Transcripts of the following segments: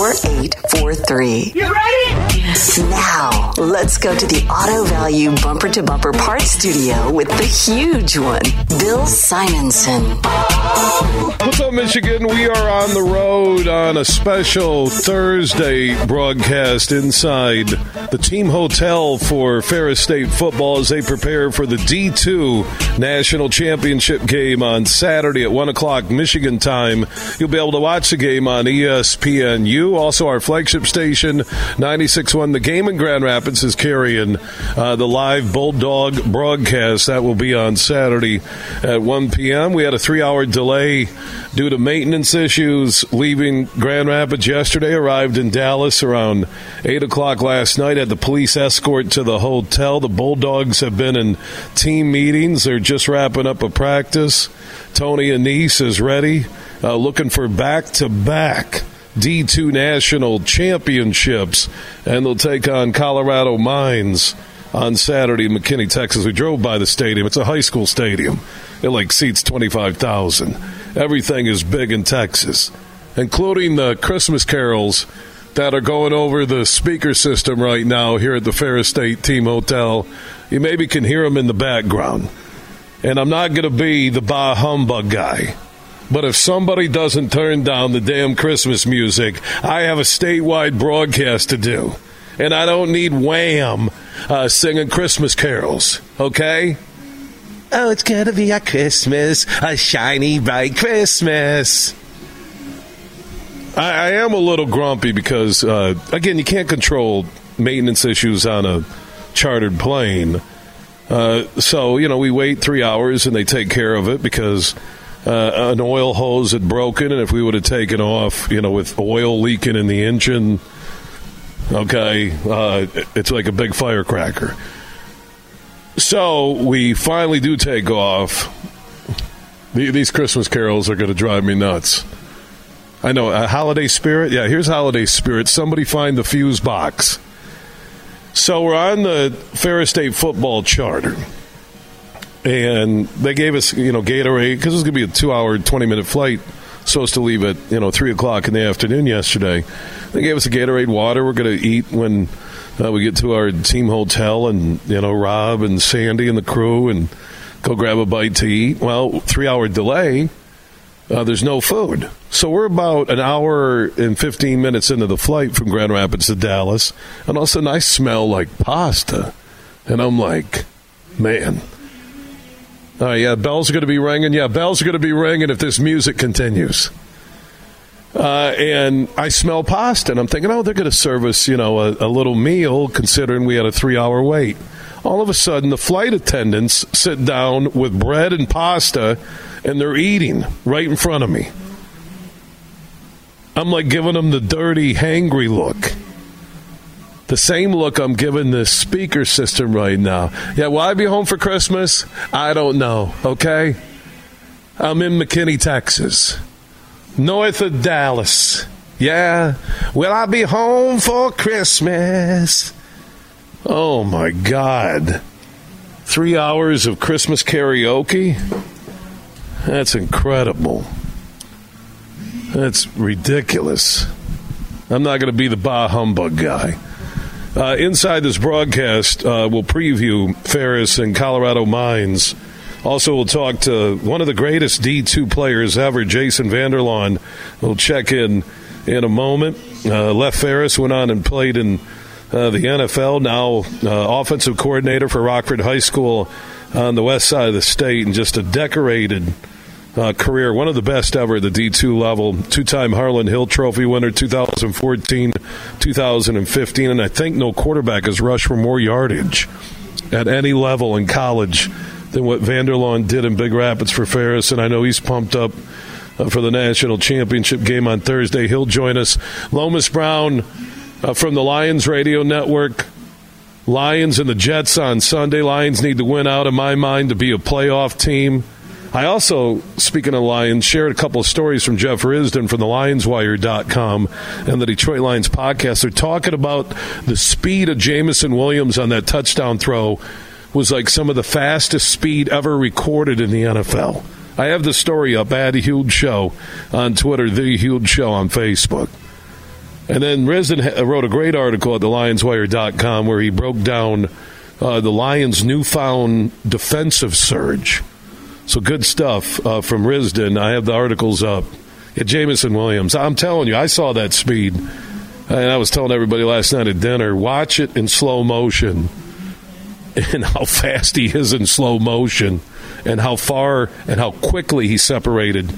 4843. You ready? Now, let's go to the Auto Value Bumper to Bumper Parts Studio with the huge one, Bill Simonson. What's up, Michigan? We are on the road on a special Thursday broadcast inside the team hotel for Ferris State football as they prepare for the D2 National Championship game on Saturday at 1 o'clock Michigan time. You'll be able to watch the game on ESPNU. Also, our flagship station, 96.1 The Game in Grand Rapids, is carrying uh, the live Bulldog broadcast. That will be on Saturday at 1 p.m. We had a three hour delay due to maintenance issues leaving Grand Rapids yesterday. Arrived in Dallas around 8 o'clock last night. Had the police escort to the hotel. The Bulldogs have been in team meetings. They're just wrapping up a practice. Tony Annese is ready, uh, looking for back to back. D2 national championships, and they'll take on Colorado Mines on Saturday in McKinney, Texas. We drove by the stadium. It's a high school stadium. It like seats 25,000. Everything is big in Texas, including the Christmas carols that are going over the speaker system right now here at the Ferris State Team Hotel. You maybe can hear them in the background. And I'm not going to be the bah humbug guy. But if somebody doesn't turn down the damn Christmas music, I have a statewide broadcast to do. And I don't need Wham uh, singing Christmas carols, okay? Oh, it's gonna be a Christmas, a shiny, bright Christmas. I, I am a little grumpy because, uh, again, you can't control maintenance issues on a chartered plane. Uh, so, you know, we wait three hours and they take care of it because uh, an oil hose had broken. And if we would have taken off, you know, with oil leaking in the engine, okay, uh, it's like a big firecracker. So we finally do take off. These Christmas carols are going to drive me nuts. I know a holiday spirit. Yeah, here's holiday spirit. Somebody find the fuse box. So we're on the Ferris State football charter, and they gave us, you know, Gatorade because it was going to be a two-hour, twenty-minute flight. Supposed to leave at you know three o'clock in the afternoon yesterday. They gave us a Gatorade water. We're going to eat when uh, we get to our team hotel, and you know Rob and Sandy and the crew, and go grab a bite to eat. Well, three-hour delay. Uh, there's no food. So we're about an hour and 15 minutes into the flight from Grand Rapids to Dallas, and all of a sudden I smell like pasta. And I'm like, man. Uh, yeah, bells are going to be ringing. Yeah, bells are going to be ringing if this music continues. Uh, and I smell pasta, and I'm thinking, oh, they're going to serve us, you know, a, a little meal, considering we had a three hour wait. All of a sudden, the flight attendants sit down with bread and pasta and they're eating right in front of me. I'm like giving them the dirty, hangry look. The same look I'm giving the speaker system right now. Yeah, will I be home for Christmas? I don't know, okay? I'm in McKinney, Texas, north of Dallas. Yeah, will I be home for Christmas? Oh my God. Three hours of Christmas karaoke? That's incredible. That's ridiculous. I'm not going to be the bah humbug guy. Uh, inside this broadcast, uh, we'll preview Ferris and Colorado Mines Also, we'll talk to one of the greatest D2 players ever, Jason Vander Laan. We'll check in in a moment. Uh, Lef Ferris went on and played in uh, the NFL, now uh, offensive coordinator for Rockford High School on the west side of the state, and just a decorated uh, career, one of the best ever at the D2 level. Two time Harlan Hill Trophy winner, 2014, 2015, and I think no quarterback has rushed for more yardage at any level in college than what Vander Laan did in Big Rapids for Ferris, and I know he's pumped up uh, for the national championship game on Thursday. He'll join us. Lomas Brown uh, from the Lions Radio Network. Lions and the Jets on Sunday. Lions need to win out, in my mind, to be a playoff team. I also, speaking of Lions, shared a couple of stories from Jeff Risdon from the LionsWire.com and the Detroit Lions podcast. They're talking about the speed of Jameson Williams on that touchdown throw was like some of the fastest speed ever recorded in the NFL. I have the story up at huge show on Twitter, the huge show on Facebook. And then Risdon wrote a great article at thelionswire.com where he broke down uh, the Lions' newfound defensive surge. So good stuff uh, from Risdon. I have the articles up. At Jameson Williams, I'm telling you, I saw that speed. And I was telling everybody last night at dinner, watch it in slow motion and how fast he is in slow motion and how far and how quickly he separated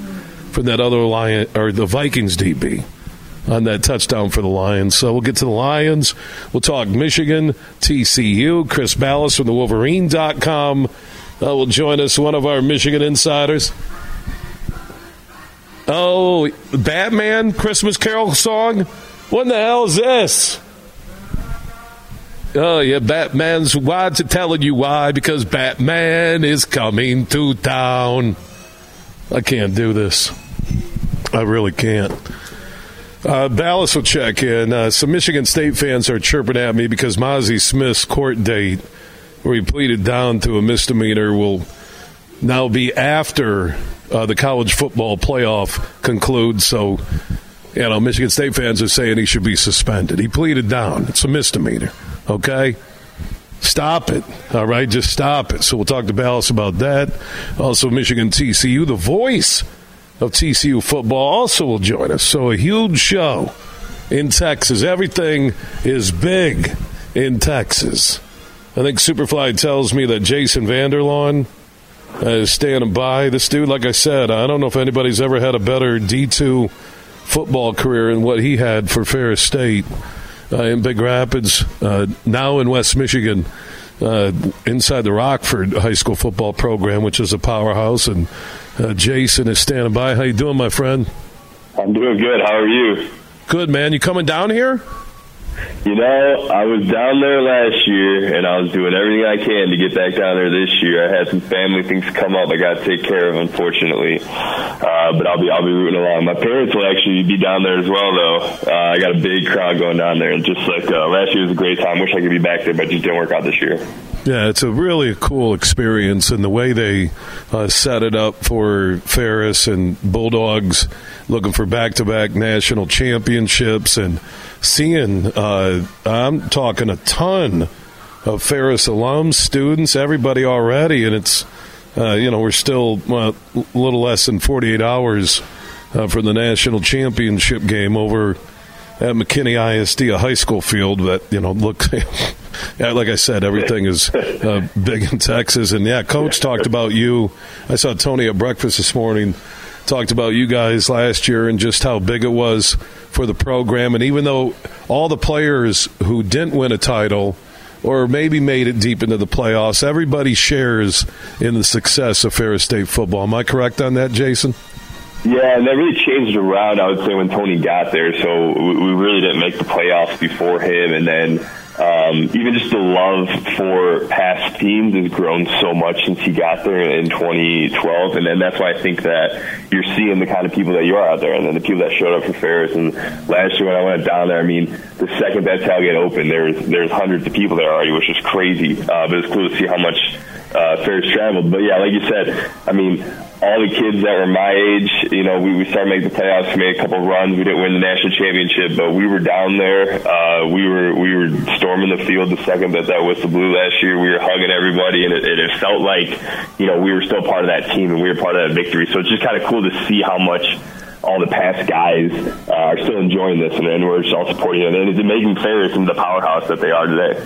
from that other Lion or the Vikings DB on that touchdown for the Lions. So we'll get to the Lions. We'll talk Michigan, TCU, Chris Balas from the Wolverine.com uh, will join us, one of our Michigan insiders. Oh, Batman Christmas Carol song? What in the hell is this? Oh, yeah, Batman's why to telling you why because Batman is coming to town. I can't do this. I really can't. Uh, Balas will check in. Uh, some Michigan State fans are chirping at me because Mazi Smith's court date where he pleaded down to a misdemeanor will now be after uh, the college football playoff concludes. So, you know, Michigan State fans are saying he should be suspended. He pleaded down. It's a misdemeanor. Okay? Stop it. All right? Just stop it. So we'll talk to Balas about that. Also, Michigan TCU, the voice of TCU football, also will join us. So a huge show in Texas. Everything is big in Texas. I think Superfly tells me that Jason Vander Laan is standing by. This dude, like I said, I don't know if anybody's ever had a better D2 football career than what he had for Ferris State uh, in Big Rapids, uh, now in West Michigan. Uh, inside the Rockford High School football program, which is a powerhouse, and uh, Jason is standing by. How you doing, my friend? I'm doing good. How are you? Good, man. You coming down here? You know, I was down there last year, and I was doing everything I can to get back down there this year. I had some family things come up I got to take care of, unfortunately. Uh, but I'll be I'll be rooting along. My parents will actually be down there as well, though. Uh, I got a big crowd going down there, and just like uh, last year was a great time. Wish I could be back there, but it just didn't work out this year. Yeah, it's a really cool experience, and the way they uh, set it up for Ferris and Bulldogs looking for back to back national championships and seeing, uh, I'm talking a ton of Ferris alums, students, everybody already, and it's, uh, you know, we're still a little less than 48 hours uh, for the national championship game over at McKinney ISD, a high school field that, you know, look, like I said, everything is uh, big in Texas. And yeah, coach talked about you. I saw Tony at breakfast this morning talked about you guys last year and just how big it was for the program. And even though all the players who didn't win a title or maybe made it deep into the playoffs, everybody shares in the success of Ferris State football. Am I correct on that, Jason? Yeah, and that really changed around, I would say, when Tony got there. So we really didn't make the playoffs before him. And then um, even just the love for past teams has grown so much since he got there in 2012, and then that's why I think that you're seeing the kind of people that you are out there, and then the people that showed up for Ferris. And last year when I went down there, I mean, the second that tailgate opened, there's there's hundreds of people there already, which is crazy. Uh, but it's cool to see how much uh, Ferris traveled. But yeah, like you said, I mean, all the kids that were my age, you know, we, we started making the playoffs, made a couple runs. We didn't win the national championship, but we were down there. Uh, we were we were storming the field the second that that whistle blew last year. We were hugging everybody, and it, it felt like you know we were still part of that team and we were part of that victory. So it's just kind of cool to see how much all the past guys uh, are still enjoying this, and, and we're just all supporting it. And it's making Ferris into the powerhouse that they are today.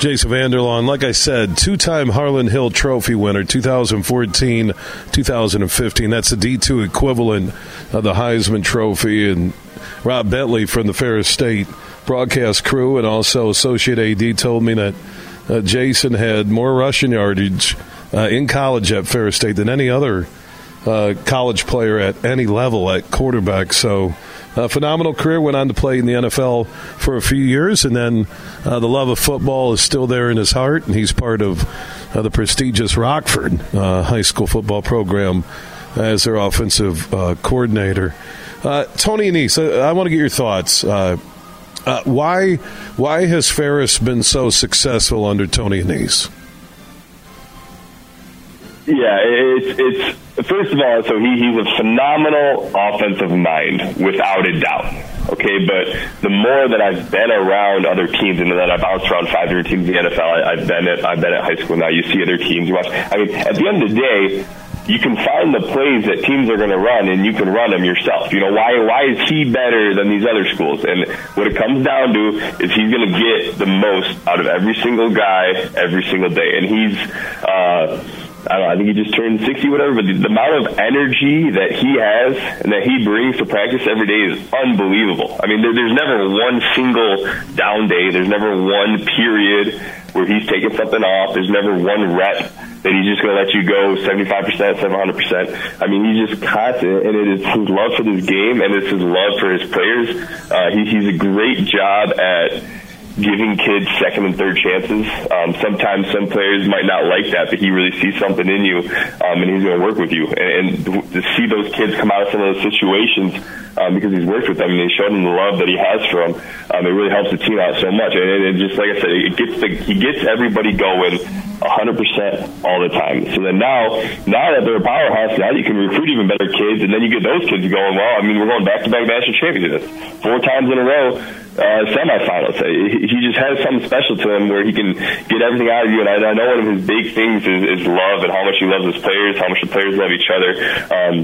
Jason Vander Laan, like I said, two time Harlan Hill Trophy winner, 2014, 2015. That's the D2 equivalent of the Heisman Trophy. And Rob Bentley from the Ferris State broadcast crew and also Associate AD told me that uh, Jason had more rushing yardage uh, in college at Ferris State than any other uh, college player at any level at quarterback. So, a phenomenal career. Went on to play in the NFL for a few years, and then uh, the love of football is still there in his heart, and he's part of uh, the prestigious Rockford uh, high school football program as their offensive uh, coordinator. Uh, Tony Annese, I want to get your thoughts. why why has Ferris been so successful under Tony Annese? Yeah, it's it's first of all, so he, he's a phenomenal offensive mind, without a doubt. Okay, but the more that I've been around other teams, and that I've bounced around five different teams in the NFL, I, have been at I've been at high school now. You see other teams, you watch. I mean, at the end of the day, you can find the plays that teams are going to run, and you can run them yourself. You know why? Why is he better than these other schools? And what it comes down to is he's going to get the most out of every single guy every single day, and he's. Uh, I don't know, I think he just turned 60, whatever, but the, the, amount of energy that he has and that he brings to practice every day is unbelievable. I mean, there, there's never one single down day. There's never one period where he's taking something off. There's never one rep that he's just going to let you go 75%, 700%. I mean, he's just constant, and it is his love for this game and it's his love for his players. Uh, he, he's a great job at giving kids second and third chances. Um, sometimes some players might not like that, but he really sees something in you, um, and he's going to work with you. And, and to see those kids come out of some of those situations um, because he's worked with them and he's shown them the love that he has for them, um, it really helps the team out so much. And, and just like I said, it gets the, he gets everybody going 100% all the time. So then now, now that they're a powerhouse, now you can recruit even better kids, and then you get those kids going. Well, I mean, we're going back-to-back national championships, four times in a row, uh, semifinals. He just has something special to him where he can get everything out of you. And I, I know one of his big things is, is love and how much he loves his players, how much the players love each other. Um,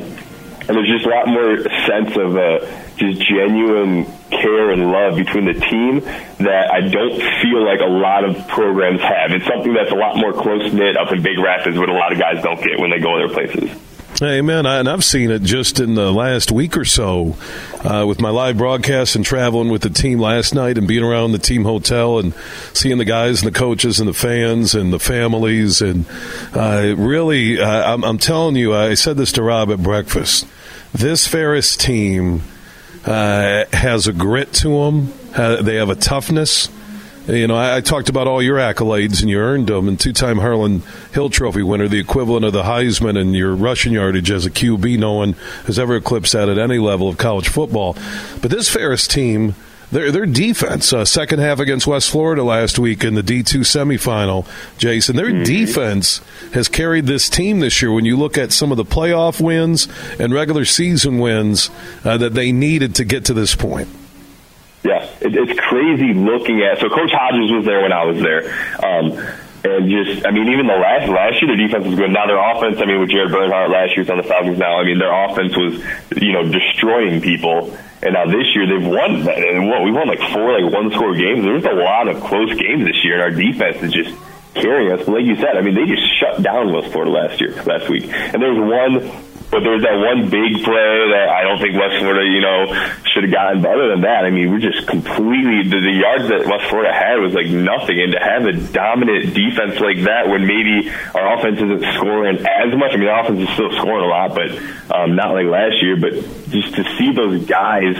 and there's just a lot more sense of uh, just genuine care and love between the team that I don't feel like a lot of programs have. It's something that's a lot more close knit up in Big Rapids, what a lot of guys don't get when they go other places. Amen. and I've seen it just in the last week or so uh, with my live broadcast and traveling with the team last night and being around the team hotel and seeing the guys and the coaches and the fans and the families. And uh, really, uh, I'm, I'm telling you, I said this to Rob at breakfast. This Ferris team uh, has a grit to them. Uh, they have a toughness. You know, I, I, talked about all your accolades and you earned them, and two-time Harlan Hill Trophy winner, the equivalent of the Heisman, and your rushing yardage as a QB. No one has ever eclipsed that at any level of college football. But this Ferris team their their defense, uh, second half against West Florida last week in the D two semifinal, Jason. Their mm-hmm. defense has carried this team this year. When you look at some of the playoff wins and regular season wins uh, that they needed to get to this point. Yeah, it, it's crazy looking at. So Coach Hodges was there when I was there. Um, and just, I mean, even the last last year, their defense was good. Now their offense, I mean, with Jared Bernhardt last year's on the Falcons now, I mean, their offense was, you know, destroying people. And now this year they've won. And what we won like four like one score games. There's a lot of close games this year, and our defense is just carrying us. But like you said, I mean, they just shut down West Florida last year, last week. And there was one but there's that one big play that I don't think West Florida, you know, should have gotten. But other than that, I mean, we're just completely the, the yards that West Florida had was like nothing. And to have a dominant defense like that, when maybe our offense isn't scoring as much. I mean, our offense is still scoring a lot, but um, not like last year. But just to see those guys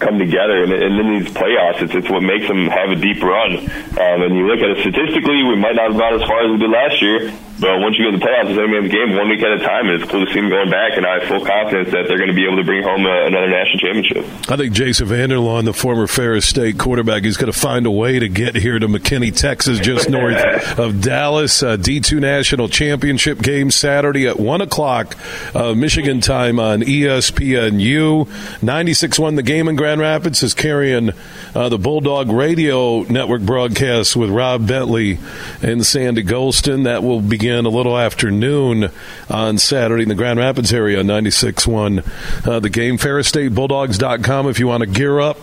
come together and, and in these playoffs it's, it's what makes them have a deep run um, and you look at it statistically we might not have gone as far as we did last year but once you get to the playoffs, it's every man's game, one week at a time, and it's cool to see them going back. And I have full confidence that they're going to be able to bring home a, another national championship. I think Jason Vander Laan, the former Ferris State quarterback, is going to find a way to get here to McKinney, Texas, just north of Dallas. Uh, D2 national championship game Saturday at one o'clock, uh, Michigan time on ESPNU. 96-1 the game in Grand Rapids is carrying uh, the Bulldog Radio Network broadcast with Rob Bentley and Sandy Gholston. That will begin a little after noon on Saturday in the Grand Rapids area, 96.1. Uh, the game, FerrisStateBulldogs.com if you want to gear up.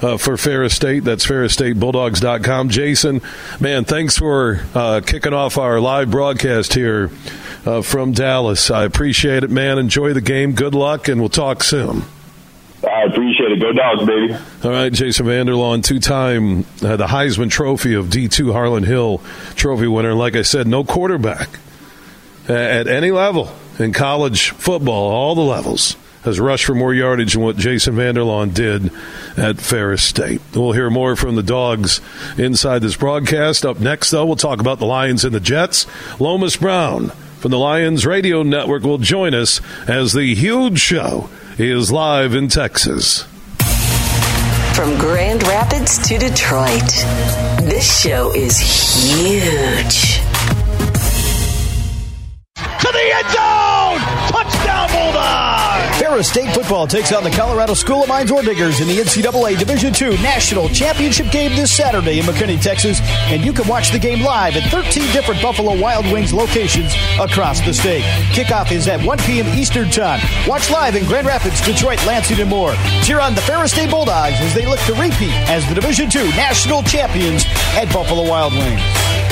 Uh, for Ferris State. That's FerrisStateBulldogs.com. Jason, man, thanks for uh, kicking off our live broadcast here uh, from Dallas. I appreciate it, man. Enjoy the game. Good luck, and we'll talk soon. I appreciate it. Go dogs, baby. All right, Jason Vander Laan, two-time uh, the Heisman Trophy of D2 Harlan Hill Trophy winner. Like I said, no quarterback at any level in college football, all the levels, has rushed for more yardage than what Jason Vander Laan did at Ferris State. We'll hear more from the dogs inside this broadcast. Up next, though, we'll talk about the Lions and the Jets. Lomas Brown from the Lions Radio Network will join us as the huge show is live in Texas. From Grand Rapids to Detroit, this show is huge. To the end zone! Touchdown Bulldogs! Ferris State football takes on the Colorado School of Mines Ore Diggers in the NCAA Division II National Championship game this Saturday in McKinney, Texas. And you can watch the game live at 13 different Buffalo Wild Wings locations across the state. Kickoff is at 1 p.m. Eastern Time. Watch live in Grand Rapids, Detroit, Lansing, and more. Cheer on the Ferris State Bulldogs as they look to repeat as the Division II National Champions at Buffalo Wild Wings.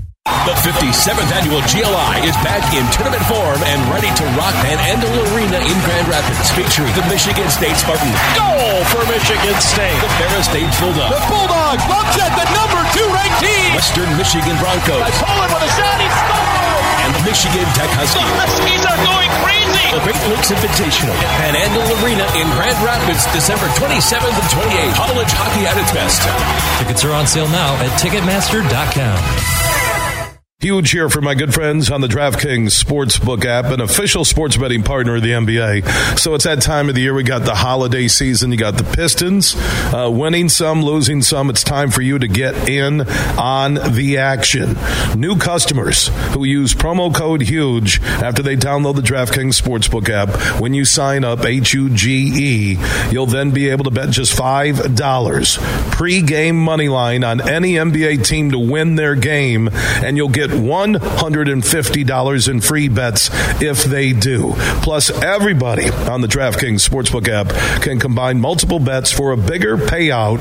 The 57th annual GLI is back in tournament form and ready to rock Van Andel Arena in Grand Rapids, featuring the Michigan State Spartans. Goal for Michigan State. The Ferris State Bulldogs. The Bulldogs upset the number two ranked team. Western Michigan Broncos. Poland with a shot. He scores. And the Michigan Tech Huskies. The Huskies are going crazy. The Great Lakes Invitational at Van Andel Arena in Grand Rapids, December 27th and 28th. College hockey at its best. Tickets are on sale now at Ticketmaster.com. Huge here for my good friends on the DraftKings Sportsbook app, an official sports betting partner of the NBA. So it's that time of the year. We got the holiday season. You got the Pistons uh, winning some, losing some. It's time for you to get in on the action. New customers who use promo code HUGE after they download the DraftKings Sportsbook app, when you sign up, H U G E, you'll then be able to bet just $5 pre-game money line on any NBA team to win their game, and you'll get $150 in free bets if they do. Plus, everybody on the DraftKings Sportsbook app can combine multiple bets for a bigger payout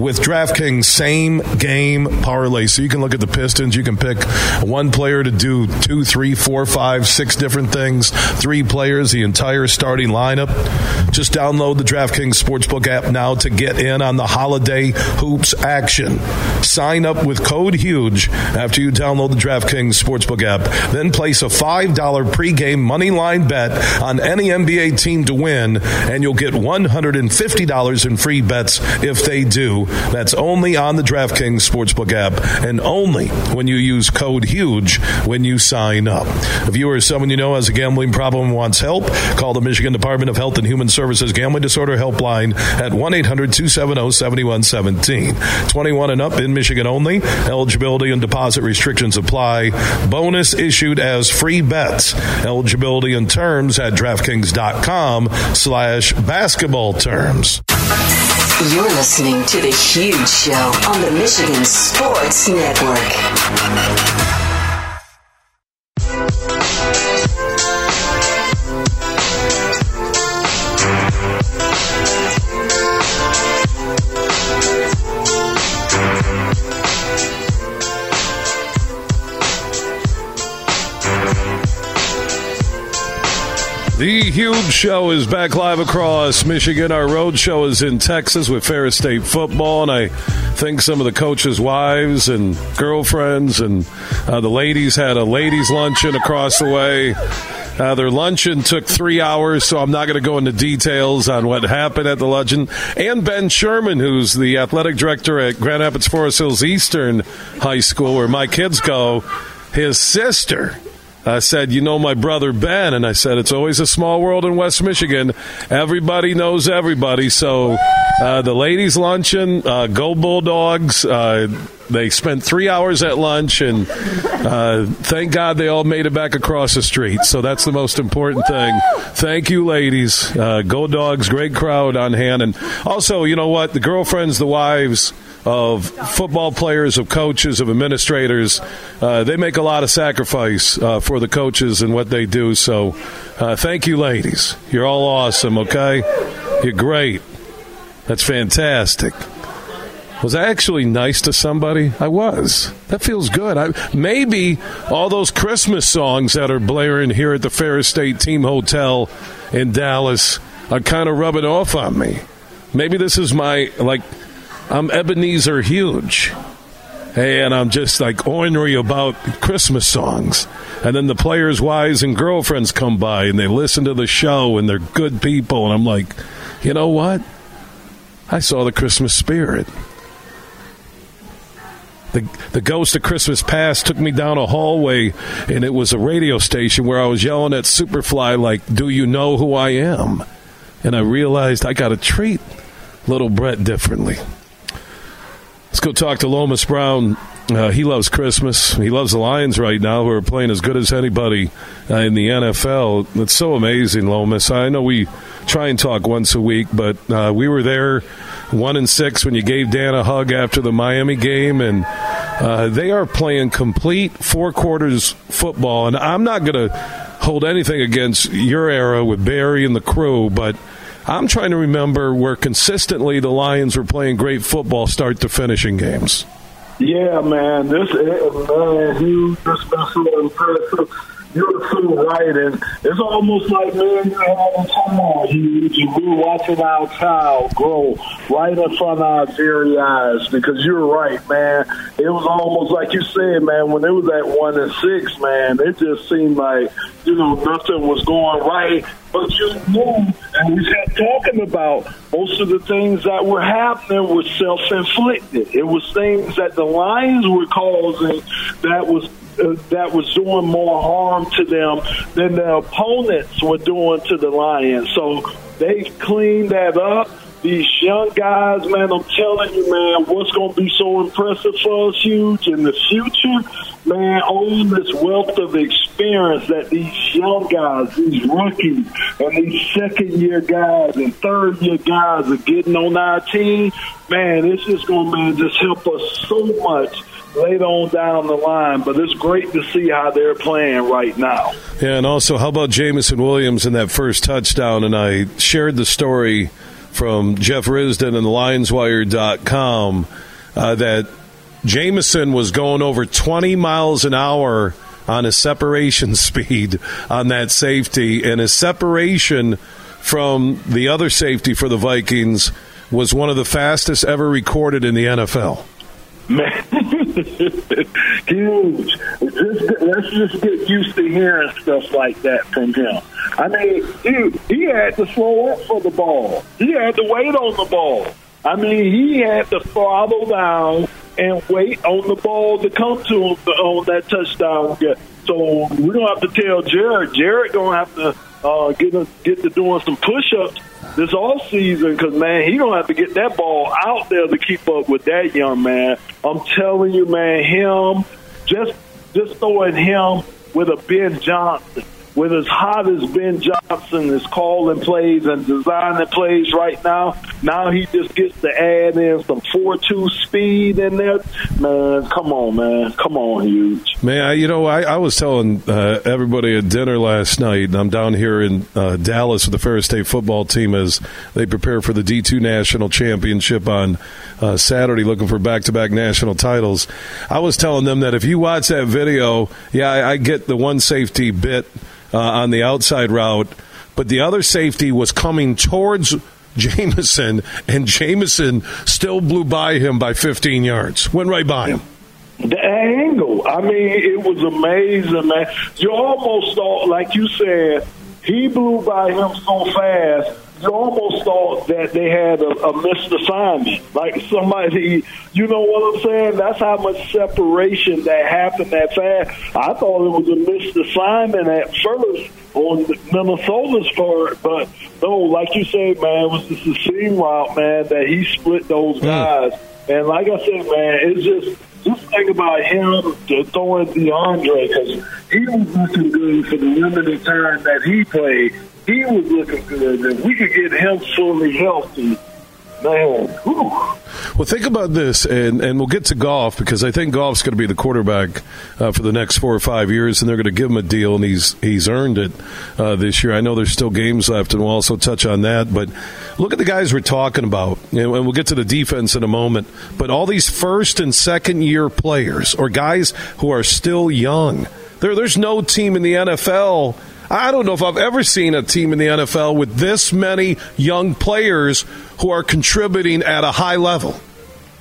with DraftKings same game parlay. So you can look at the Pistons, you can pick one player to do two, three, four, five, six different things, three players, the entire starting lineup. Just download the DraftKings Sportsbook app now to get in on the holiday hoops action. Sign up with code HUGE after you download the DraftKings Sportsbook app. Then place a $5 pregame money line bet on any NBA team to win, and you'll get $150 in free bets if they do. That's only on the DraftKings Sportsbook app and only when you use code HUGE when you sign up. If you or someone you know has a gambling problem and wants help, call the Michigan Department of Health and Human Services Gambling Disorder Helpline at 1 800 270 7117. 21 and up in Michigan only. Eligibility and deposit restrictions apply apply. Bonus issued as free bets. Eligibility and terms at DraftKings.com slash basketball terms. You're listening to The Huge Show on the Michigan Sports Network. The Huge Show is back live across Michigan. Our road show is in Texas with Ferris State football, and I think some of the coaches' wives and girlfriends and uh, the ladies had a ladies' luncheon across the way. Uh, their luncheon took three hours, so I'm not going to go into details on what happened at the luncheon. And Ben Sherman, who's the athletic director at Grand Rapids Forest Hills Eastern High School, where my kids go, his sister uh, said, You know my brother Ben. And I said, It's always a small world in West Michigan. Everybody knows everybody. So uh, the ladies' luncheon, uh, go Bulldogs. Uh, they spent three hours at lunch, and uh, thank God they all made it back across the street. So that's the most important thing. Thank you, ladies. Uh, go Dogs. Great crowd on hand. And also, you know what? The girlfriends, the wives, of football players, of coaches, of administrators. Uh, they make a lot of sacrifice uh, for the coaches and what they do. So, uh, thank you, ladies. You're all awesome. Okay, you're great. That's fantastic. Was I actually nice to somebody? I was. That feels good. I, maybe all those Christmas songs that are blaring here at the Ferris State Team Hotel in Dallas are kind of rubbing off on me. Maybe this is my like I'm Ebenezer Huge. Hey, And I'm just like ornery about Christmas songs. And then the players' wives and girlfriends come by and they listen to the show and they're good people. And I'm like, you know what? I saw the Christmas spirit. The, the ghost of Christmas past took me down a hallway, and it was a radio station where I was yelling at Superfly, like, Do you know who I am? And I realized I got to treat little Brett differently. Let's go talk to Lomas Brown. Uh, he loves Christmas. He loves the Lions right now, who are playing as good as anybody uh, in the NFL. It's so amazing, Lomas. I know we try and talk once a week, but uh, we were there one and six when you gave Dan a hug after the Miami game, and uh, they are playing complete four quarters football. And I'm not going to hold anything against your era with Barry and the crew, but I'm trying to remember where consistently the Lions were playing great football start to finishing games. Yeah, man, this uh, man, he just been so impressive. You're so right, and it's almost like man, you having someone huge, and we're watching our child grow right in front of our very eyes. Because you're right, man. It was almost like you said, man. When it was at one and six, man, it just seemed like you know nothing was going right. But you knew, and we kept talking about most of the things that were happening were self-inflicted. It was things that the Lions were causing that was that was doing more harm to them than their opponents were doing to the Lions. So they cleaned that up. These young guys, man, I'm telling you, man, what's going to be so impressive for us, huge in the future, man, all this wealth of experience that these young guys, these rookies, and these second year guys and third year guys are getting on our team, man, it's just going to, man, just help us so much later on down the line. But it's great to see how they're playing right now. Yeah, and also, how about Jameson Williams in that first touchdown? And I shared the story from Jeff Risdon and LionsWire.com uh, that Jameson was going over 20 miles an hour on his separation speed on that safety, and his separation from the other safety for the Vikings was one of the fastest ever recorded in the NFL. Man, huge. Just, let's just get used to hearing stuff like that from him. I mean, dude, he had to slow up for the ball. He had to wait on the ball. I mean, he had to throttle down and wait on the ball to come to him on that touchdown. So we're gonna have to tell Jared. Jared gonna have to uh, get a, get to doing some push-ups this off season because man, he gonna have to get that ball out there to keep up with that young man. I'm telling you, man, him just just throwing him with a Ben Johnson with as hot as Ben Johnson is calling plays and designing plays right now, now he just gets to add in some four-two speed in there. Man, come on, man, come on, huge. Man, I, you know, I, I was telling uh, everybody at dinner last night. I'm down here in uh, Dallas with the Ferris State football team as they prepare for the D2 national championship on uh, Saturday, looking for back-to-back national titles. I was telling them that if you watch that video, yeah, I, I get the one safety bit uh, on the outside route, but the other safety was coming towards Jameson and Jameson still blew by him by 15 yards. Went right by him. The angle, I mean, it was amazing, man. You almost thought, like you said, he blew by him so fast you almost thought that they had a, a missed assignment. Like somebody, you know what I'm saying? That's how much separation that happened that fast. I thought it was a missed assignment at first on Minnesota's part, but no, like you said, man, it was just a seam route, man, that he split those guys. And like I said, man, it's just just think about him throwing DeAndre because he was looking good for the limited time that he played he was looking good. If we could get him fully healthy, man. Well, think about this, and, and we'll get to Goff because I think Goff's going to be the quarterback uh, for the next four or five years, and they're going to give him a deal, and he's he's earned it uh, this year. I know there's still games left, and we'll also touch on that. But look at the guys we're talking about, and we'll get to the defense in a moment. But all these first and second year players, or guys who are still young, there there's no team in the NFL I don't know if I've ever seen a team in the NFL with this many young players who are contributing at a high level.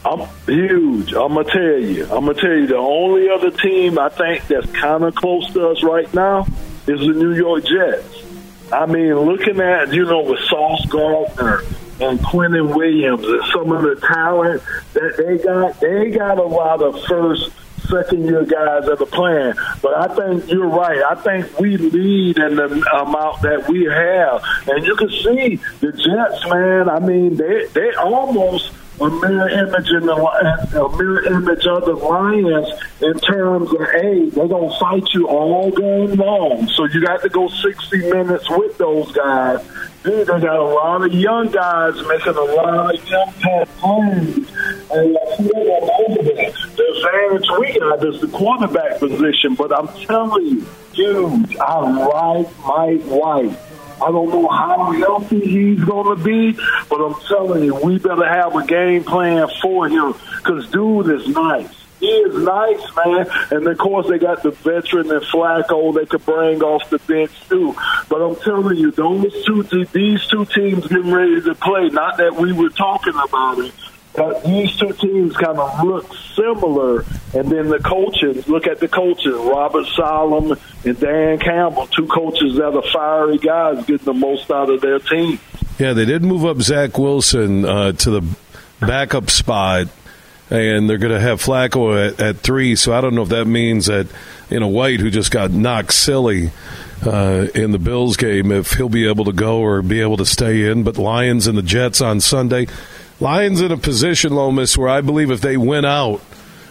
I'm huge. I'm gonna tell you. I'm gonna tell you. The only other team I think that's kind of close to us right now is the New York Jets. I mean, looking at you know with Sauce Gardner and Quinnen Williams and some of the talent that they got, they got a lot of first second year guys are playing. But I think you're right. I think we lead in the amount that we have. And you can see the Jets, man, I mean, they they almost a mirror image in the a mirror image of the Lions in terms of hey, they're gonna fight you all game long. So you got to go sixty minutes with those guys. Dude, they got a lot of young guys making a lot of impact plays. And. The advantage we got is the quarterback position, but I'm telling you, dude, I like Mike White. I don't know how healthy he's going to be, but I'm telling you, we better have a game plan for him because dude is nice. He is nice, man. And of course, they got the veteran and Flacco they could bring off the bench too. But I'm telling you, those two, these two teams getting ready to play. Not that we were talking about it. These two teams kind of look similar, and then the coaches look at the coaches. Robert Saleh and Dan Campbell, two coaches that are fiery guys, getting the most out of their team. Yeah, they did move up Zach Wilson uh, to the backup spot and they're going to have Flacco at, at, three. So I don't know if that means that you know White, who just got knocked silly uh, in the Bills game, if he'll be able to go or be able to stay in. But Lions and the Jets on Sunday. Lions in a position, Lomas, where I believe if they win out,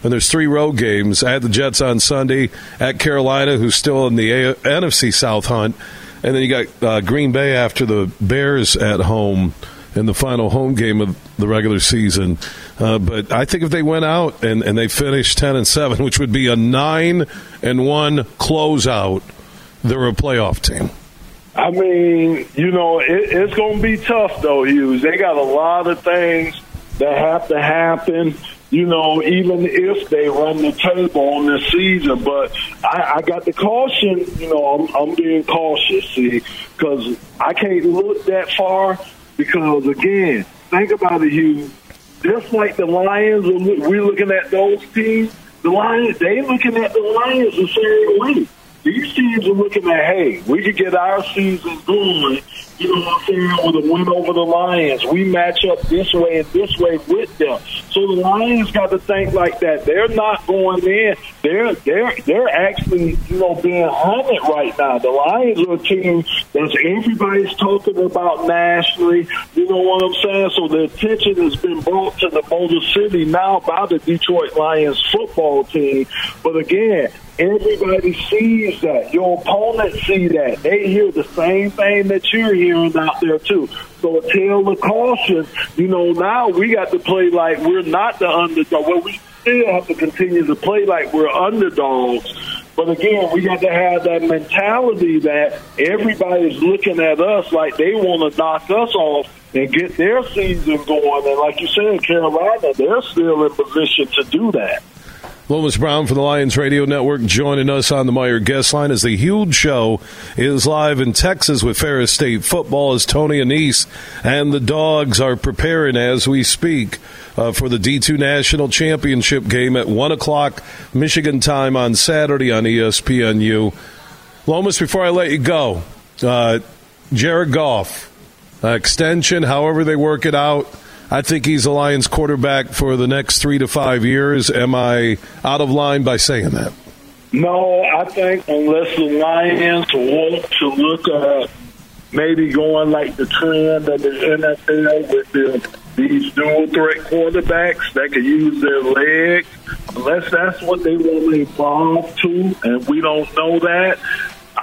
and there's three road games at the Jets on Sunday, at Carolina, who's still in the A- NFC South hunt, and then you got uh, Green Bay after the Bears at home in the final home game of the regular season. Uh, but I think if they went out and, and they finished ten and seven, which would be a nine and one closeout, they're a playoff team. I mean, you know, it, it's going to be tough though, Huge. They got a lot of things that have to happen. You know, even if they run the table on this season, but I, I got the caution. You know, I'm, I'm being cautious, see, because I can't look that far. Because again, think about it, Huge. Just like the Lions, we're looking at those teams. The Lions, they looking at the Lions the same way these teams are looking at, hey, we could get our season going, you know what I'm saying, with a win over the Lions. We match up this way and this way with them. So the Lions got to think like that. They're not going in they're they're they're actually you know being hunted right now. The Lions are a team that everybody's talking about nationally. You know what I'm saying? So the attention has been brought to the Motor City now by the Detroit Lions football team. But again, Everybody sees that. Your opponent see that. They hear the same thing that you're hearing out there too. So a tale of caution. You know, now we got to play like we're not the underdog. Well, we still have to continue to play like we're underdogs. But again, we got to have that mentality that everybody's looking at us like they want to knock us off and get their season going. And like you said, Carolina, they're still in position to do that. Lomas Brown from the Lions Radio Network joining us on the Meijer Guest line as the huge show is live in Texas with Ferris State football as Tony Annese and the Dogs are preparing as we speak uh, for the D2 National Championship game at 1 o'clock Michigan time on Saturday on ESPNU. Lomas, before I let you go, uh, Jared Goff, uh, extension, however they work it out – I think he's a Lions quarterback for the next three to five years. Am I out of line by saying that? No, I think unless the Lions want to look at maybe going like the trend of the NFL with the, these dual threat quarterbacks that can use their legs, unless that's what they want to evolve to, and we don't know that,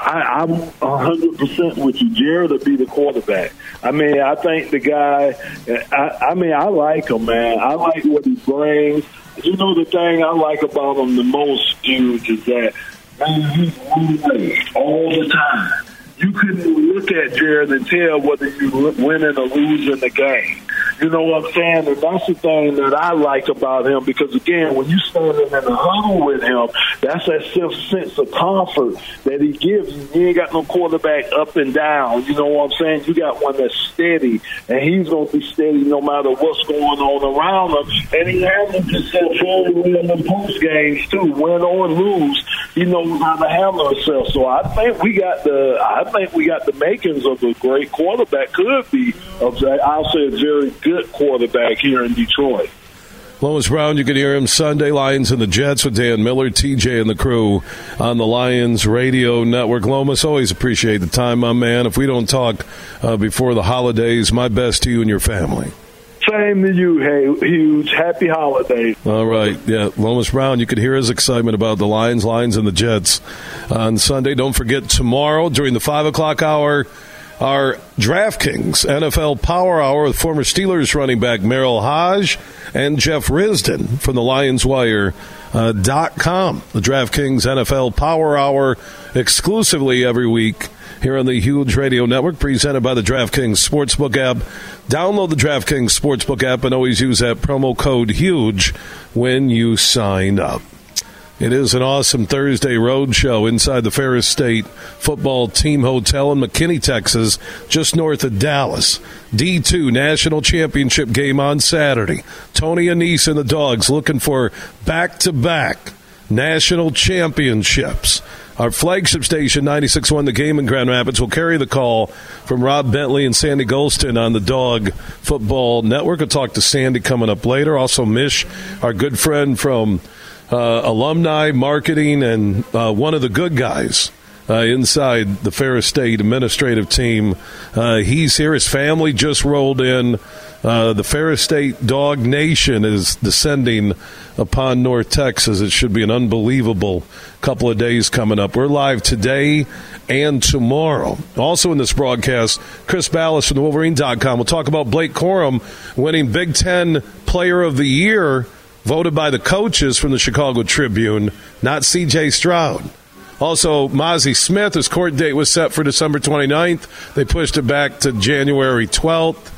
I, I'm 100% with you. Jared to be the quarterback. I mean, I think the guy, I, I mean, I like him, man. I like what he brings. You know, the thing I like about him the most, dude, is that, man, he's winning all the time. You couldn't look at Jared and tell whether you're winning or losing the game. You know what I'm saying? And that's the thing that I like about him because, again, when you standing in the huddle with him, that's that sense of comfort that he gives you. You ain't got no quarterback up and down. You know what I'm saying? You got one that's steady, and he's going to be steady no matter what's going on around him. And he handles himself very well in the post games, too. Win or lose, he knows how to handle himself. So I think we got the, I think we got the makings of a great quarterback. Could be, I'll say, a very good quarterback here in Detroit. Lomas Brown, you can hear him Sunday Lions and the Jets with Dan Miller, TJ, and the crew on the Lions Radio Network. Lomas, always appreciate the time, my man. If we don't talk uh, before the holidays, my best to you and your family. Same to you, hey, huge. Happy holidays. All right, yeah, Lomas Brown. You could hear his excitement about the Lions, Lions, and the Jets on Sunday. Don't forget tomorrow during the five o'clock hour our DraftKings NFL Power Hour with former Steelers running back Merril Hoge and Jeff Risdon from the Lions Wire. Uh, the DraftKings NFL Power Hour exclusively every week here on the Huge Radio Network, presented by the DraftKings Sportsbook app. Download the DraftKings Sportsbook app and always use that promo code HUGE when you sign up. It is an awesome Thursday road show inside the Ferris State Football Team Hotel in McKinney, Texas, just north of Dallas. D2 National Championship game on Saturday. Tony Annese and the Dogs looking for back to back national championships. Our flagship station, 96.1 The Game in Grand Rapids, will carry the call from Rob Bentley and Sandy Gholston on the Dog Football Network. I'll talk to Sandy coming up later. Also, Mish, our good friend from uh, alumni marketing and uh, one of the good guys uh, inside the Ferris State administrative team. Uh, he's here. His family just rolled in. Uh, the Ferris State Dog Nation is descending upon North Texas. It should be an unbelievable couple of days coming up. We're live today and tomorrow. Also in this broadcast, Chris Balas from the Wolverine.com will talk about Blake Corum winning Big Ten Player of the Year voted by the coaches from the Chicago Tribune, not C.J. Stroud. Also, Mazi Smith, his court date was set for December 29th. They pushed it back to January 12th.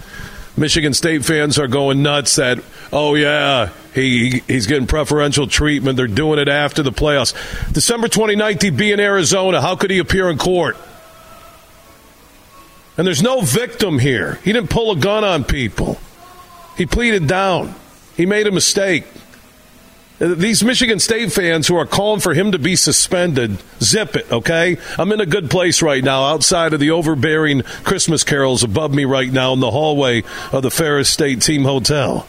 Michigan State fans are going nuts that, oh, yeah, he he's getting preferential treatment. They're doing it after the playoffs. December 29th, he'd be in Arizona. How could he appear in court? And there's no victim here. He didn't pull a gun on people, he pleaded down. He made a mistake. These Michigan State fans who are calling for him to be suspended, zip it, okay? I'm in a good place right now outside of the overbearing Christmas carols above me right now in the hallway of the Ferris State Team Hotel.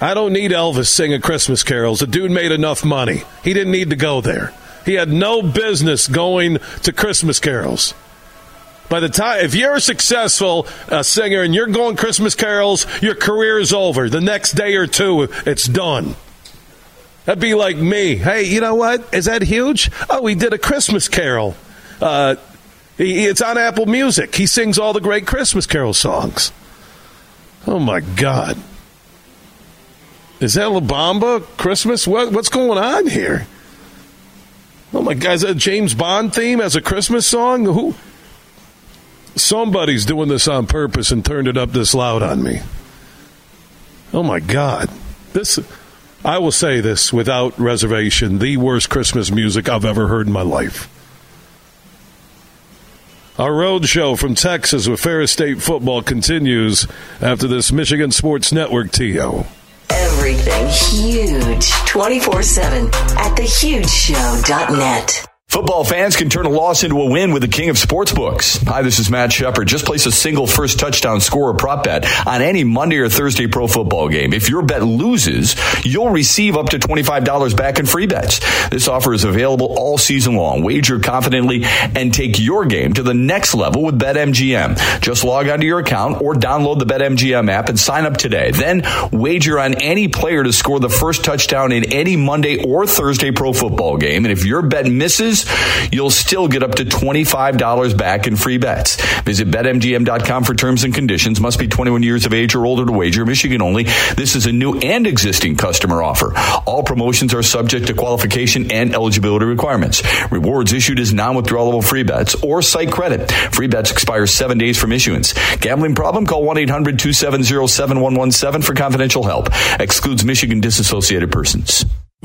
I don't need Elvis singing Christmas carols. The dude made enough money. He didn't need to go there. He had no business going to Christmas carols. By the time, if you're a successful uh, singer and you're going Christmas carols, your career is over. The next day or two, it's done. That'd be like me. Hey, you know what? Is that huge? Oh, he did a Christmas carol. Uh, he, it's on Apple Music. He sings all the great Christmas carol songs. Oh my God! Is that La Bamba Christmas? What, what's going on here? Oh my God! Is that James Bond theme as a Christmas song? Who? Somebody's doing this on purpose and turned it up this loud on me. Oh my God! This. I will say this without reservation: the worst Christmas music I've ever heard in my life. Our road show from Texas with Ferris State football continues after this Michigan Sports Network TO. Everything huge 24 7 at thehugeshow.net. Football fans can turn a loss into a win with the king of sportsbooks. Hi, this is Matt Shepard. Just place a single first touchdown score or prop bet on any Monday or Thursday pro football game. If your bet loses, you'll receive up to $25 back in free bets. This offer is available all season long. Wager confidently and take your game to the next level with BetMGM. Just log onto your account or download the BetMGM app and sign up today. Then wager on any player to score the first touchdown in any Monday or Thursday pro football game. And if your bet misses, you'll still get up to $25 back in free bets. Visit betmgm.com for terms and conditions. Must be 21 years of age or older to wager. Michigan only. This is a new and existing customer offer. All promotions are subject to qualification and eligibility requirements. Rewards issued as non-withdrawable free bets or site credit. Free bets expire seven days from issuance. Gambling problem? Call 1-800-270-7117 for confidential help. Excludes Michigan disassociated persons.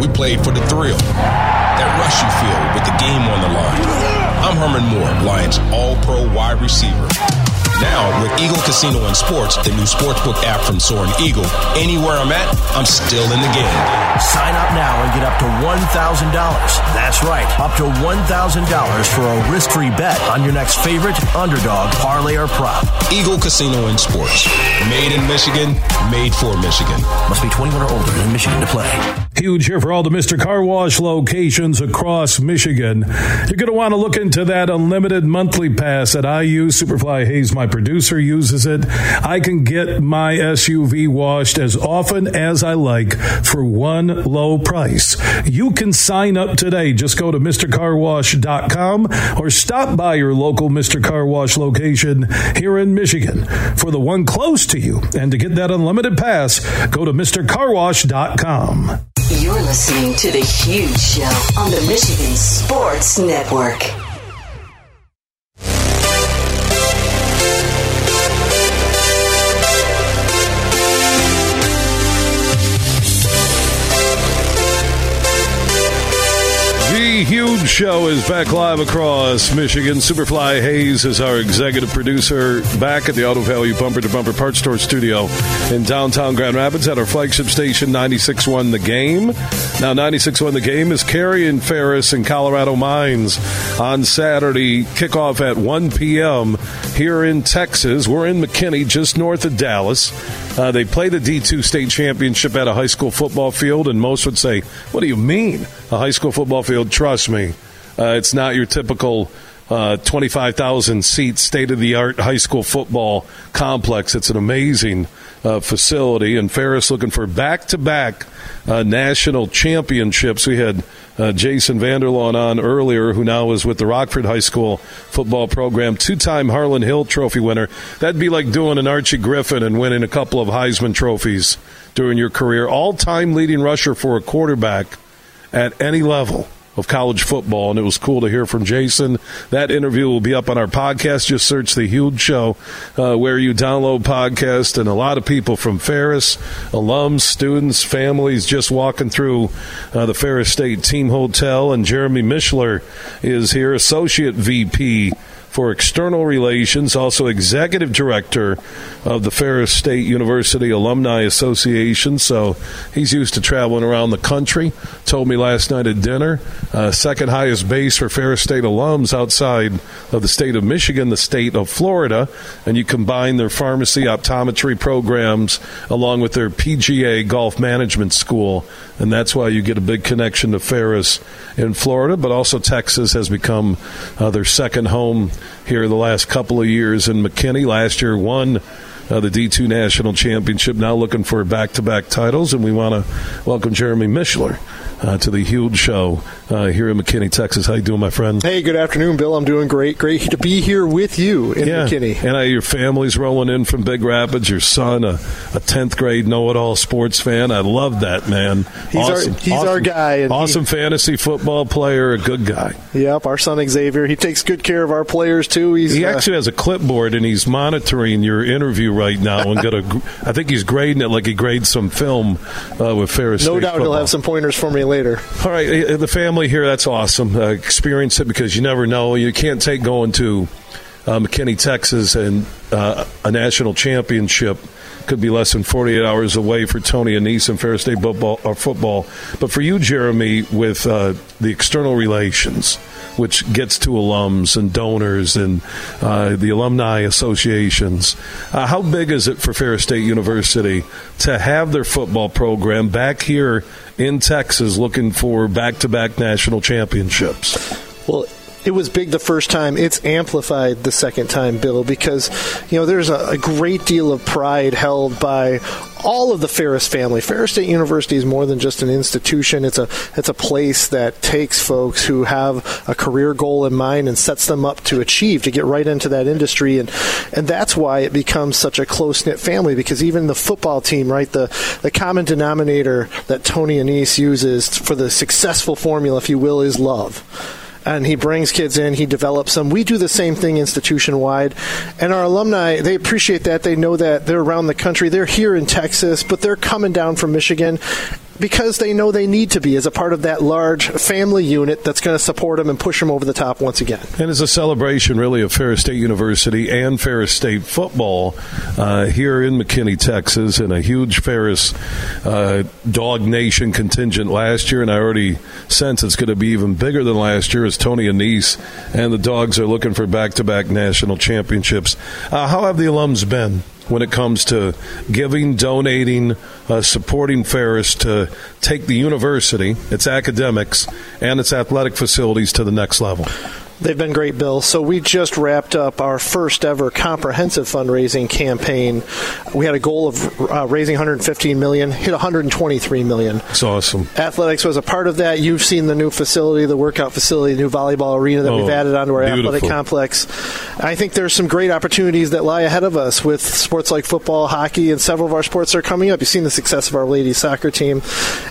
We played for the thrill, that rush you feel with the game on the line. I'm Herman Moore, Lions All Pro wide receiver. Now, with Eagle Casino and Sports, the new sportsbook app from Soaring Eagle, anywhere I'm at, I'm still in the game. Sign up now and get up to $1,000. That's right, up to $1,000 for a risk free bet on your next favorite underdog, parlay, or prop. Eagle Casino and Sports. Made in Michigan, made for Michigan. Must be 21 or older in Michigan to play. Huge here for all the Mr. Car Wash locations across Michigan. You're going to want to look into that unlimited monthly pass that I use. Superfly Hayes, my producer, uses it. I can get my SUV washed as often as I like for one low price. You can sign up today. Just go to MrCarWash.com or stop by your local Mr. Car Wash location here in Michigan for the one close to you. And to get that unlimited pass, go to MrCarWash.com. You're listening to The Huge Show on the Michigan Sports Network. Huge Show is back live across Michigan. Superfly Hayes is our executive producer back at the Auto Value Bumper to Bumper Parts Store studio in downtown Grand Rapids at our flagship station 96.1 The Game. Now, 96.1 The Game is Cary and Ferris in Colorado Mines on Saturday. Kickoff at 1 p.m. here in Texas. We're in McKinney, just north of Dallas. Uh, they play the D2 state championship at a high school football field, and most would say, What do you mean? A high school football field? Trust me, uh, it's not your typical uh, 25,000 seat, state of the art high school football complex. It's an amazing uh, facility, and Ferris looking for back to back national championships. We had uh, Jason Vander Laan on earlier, who now is with the Rockford High School football program, two time Harlan Hill Trophy winner. That'd be like doing an Archie Griffin and winning a couple of Heisman trophies during your career. All time leading rusher for a quarterback at any level. Of college football, and it was cool to hear from Jason. That interview will be up on our podcast. Just search the Huge Show uh, where you download podcast, and a lot of people from Ferris, alums, students, families, just walking through uh, the Ferris State Team Hotel, and Jeremy Mishler is here, Associate VP for External Relations, also Executive Director of the Ferris State University Alumni Association. So he's used to traveling around the country. Told me last night at dinner, uh, second highest base for Ferris State alums outside of the state of Michigan, the state of Florida. And you combine their pharmacy optometry programs along with their PGA golf management school. And that's why you get a big connection to Ferris in Florida, but also Texas has become uh, their second home here the last couple of years. And McKinney last year won uh, the D2 National Championship, now looking for back to back titles. And we want to welcome Jeremy Mishler uh, to the Huge Show uh, here in McKinney, Texas. How you doing, my friend? Hey, good afternoon, Bill. I'm doing great. Great to be here with you in yeah. McKinney. And uh, your family's rolling in from Big Rapids. Your son, a, a 10th grade know-it-all sports fan. I love that, man. He's, awesome. our, he's awesome. our guy. awesome he, fantasy football player, a good guy. Yep, our son Xavier. He takes good care of our players, too. He's, he uh, actually has a clipboard, and he's monitoring your interview right now and got a, I think he's grading it like he grades some film uh, with Ferris No State doubt football. he'll have some pointers for me later. All right, the family here, that's awesome. Uh, experience it because you never know. You can't take going to uh, McKinney, Texas, and uh, a national championship could be less than 48 hours away for Tony Annese and Ferris State football, or football. But for you, Jeremy, with uh, the external relations, which gets to alums and donors and uh, the alumni associations, uh, how big is it for Ferris State University to have their football program back here in Texas looking for back to back national championships? Well, it was big the first time. It's amplified the second time, Bill, because you know there's a, a, great deal of pride held by all of the Ferris family. Ferris State University is more than just an institution. It's a it's a place that takes folks who have a career goal in mind and sets them up to achieve to get right into that industry and and that's why it becomes such a close knit family because even the football team, right, the the common denominator that Tony Annese uses for the successful formula, if you will, is love and he brings kids in, he develops them. We do the same thing institution wide, and our alumni they appreciate that. They know that they're around the country. They're here in Texas, but they're coming down from Michigan because they know they need to be as a part of that large family unit that's going to support them and push them over the top once again. And it's a celebration, really, of Ferris State University and Ferris State football uh, here in McKinney, Texas, and a huge Ferris uh, Dog Nation contingent last year. And I already sense it's going to be even bigger than last year as Tony Annese and the Dogs are looking for back to back national championships. Uh, how have the alums been? When it comes to giving, donating, uh, supporting Ferris to take the university, its academics, and its athletic facilities to the next level. They've been great, Bill. So we just wrapped up our first ever comprehensive fundraising campaign. We had a goal of uh, raising 115 million, hit 123 million. It's awesome. Athletics was a part of that. You've seen the new facility, the workout facility, the new volleyball arena that oh, we've added onto our beautiful. athletic complex. I think there's some great opportunities that lie ahead of us with sports like football, hockey, and several of our sports are coming up. You've seen the success of our ladies soccer team,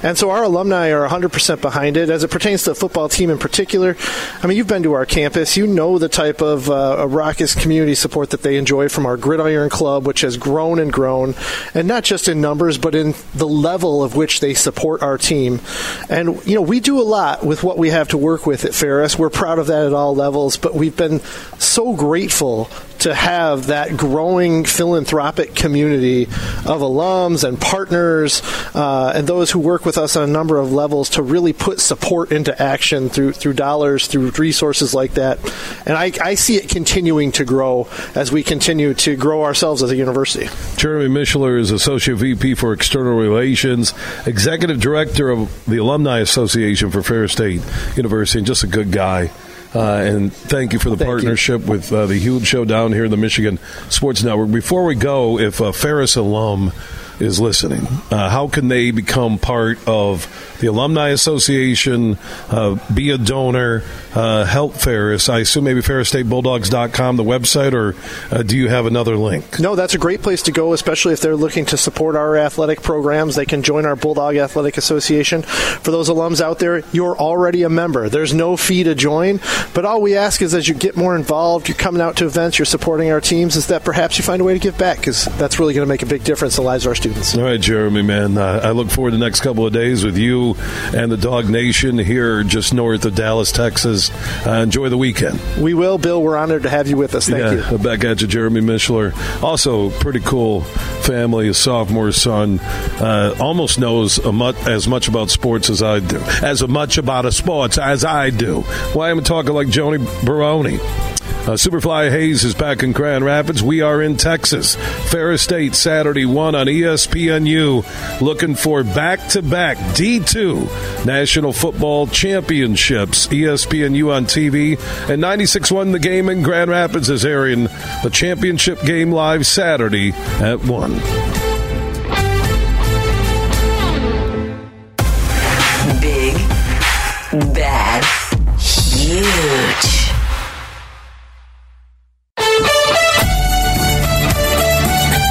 and so our alumni are 100% behind it. As it pertains to the football team in particular, I mean, you've been to our campus, you know the type of uh, raucous community support that they enjoy from our Gridiron Club, which has grown and grown, and not just in numbers, but in the level of which they support our team. And, you know, we do a lot with what we have to work with at Ferris. We're proud of that at all levels, but we've been so grateful to have that growing philanthropic community of alums and partners uh, and those who work with us on a number of levels to really put support into action through through dollars, through resources like that. And I, I see it continuing to grow as we continue to grow ourselves as a university. Jeremy Mishler is Associate VP for External Relations, Executive Director of the Alumni Association for Ferris State University, and just a good guy. Uh, and thank you for the Thank partnership with uh, the huge show down here in the Michigan Sports Network. Before we go, if a Ferris alum is listening, uh, how can they become part of the Alumni Association, uh, be a donor, uh, help Ferris? I assume maybe ferrisstatebulldogs.com, the website, or uh, do you have another link? No, that's a great place to go, especially if they're looking to support our athletic programs. They can join our Bulldog Athletic Association. For those alums out there, you're already a member. There's no fee to join, but all we ask is as you get more involved, you're coming out to events, you're supporting our teams, is that perhaps you find a way to give back because that's really going to make a big difference in the lives of our students. All right, Jeremy, man. Uh, I look forward to the next couple of days with you and the Dog Nation here just north of Dallas, Texas. Uh, enjoy the weekend. We will, Bill. We're honored to have you with us. Thank yeah, you. Back at you, Jeremy Mishler. Also, pretty cool family, a sophomore son. Uh, almost knows much, as much about sports as I do. As much about a sports as I do. Why am I talking like Joni Baroni? Uh, Superfly Hayes is back in Grand Rapids. We are in Texas. Ferris State, Saturday 1 on ESPNU. Looking for back to back D2 National Football Championships. ESPNU on TV. And 96 1 the game in Grand Rapids is airing the championship game live Saturday at 1. Big, bad, huge.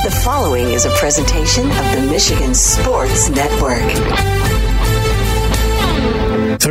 The following is a presentation of the Michigan Sports Network.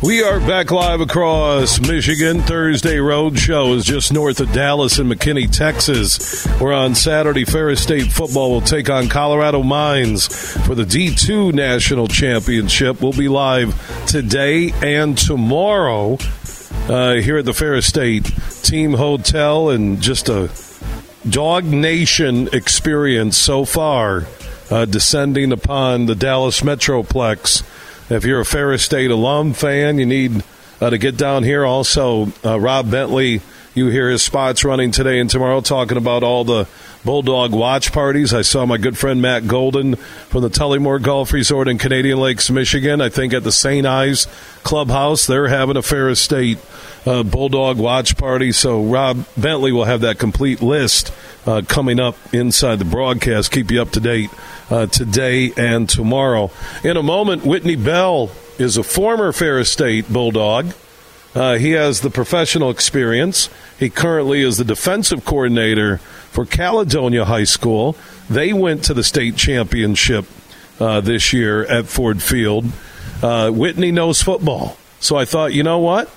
We are back live across Michigan. Thursday Road Show is just north of Dallas in McKinney, Texas. We're on Saturday. Ferris State football will take on Colorado Mines for the D2 National Championship. We'll be live today and tomorrow uh, here at the Ferris State Team Hotel and just a dog nation experience so far uh, descending upon the Dallas Metroplex if you're a Ferris State alum fan, you need uh, to get down here. Also, uh, Rob Bentley, you hear his spots running today and tomorrow talking about all the Bulldog watch parties. I saw my good friend Matt Golden from the Tullymore Golf Resort in Canadian Lakes, Michigan. I think at the St. Ives Clubhouse, they're having a Ferris State uh, Bulldog watch party. So Rob Bentley will have that complete list uh, coming up inside the broadcast. Keep you up to date uh, today and tomorrow. In a moment, Whitney Bell is a former Ferris State Bulldog. Uh, he has the professional experience. He currently is the defensive coordinator for Caledonia High School. They went to the state championship uh, this year at Ford Field. Uh, Whitney knows football. So I thought, you know what?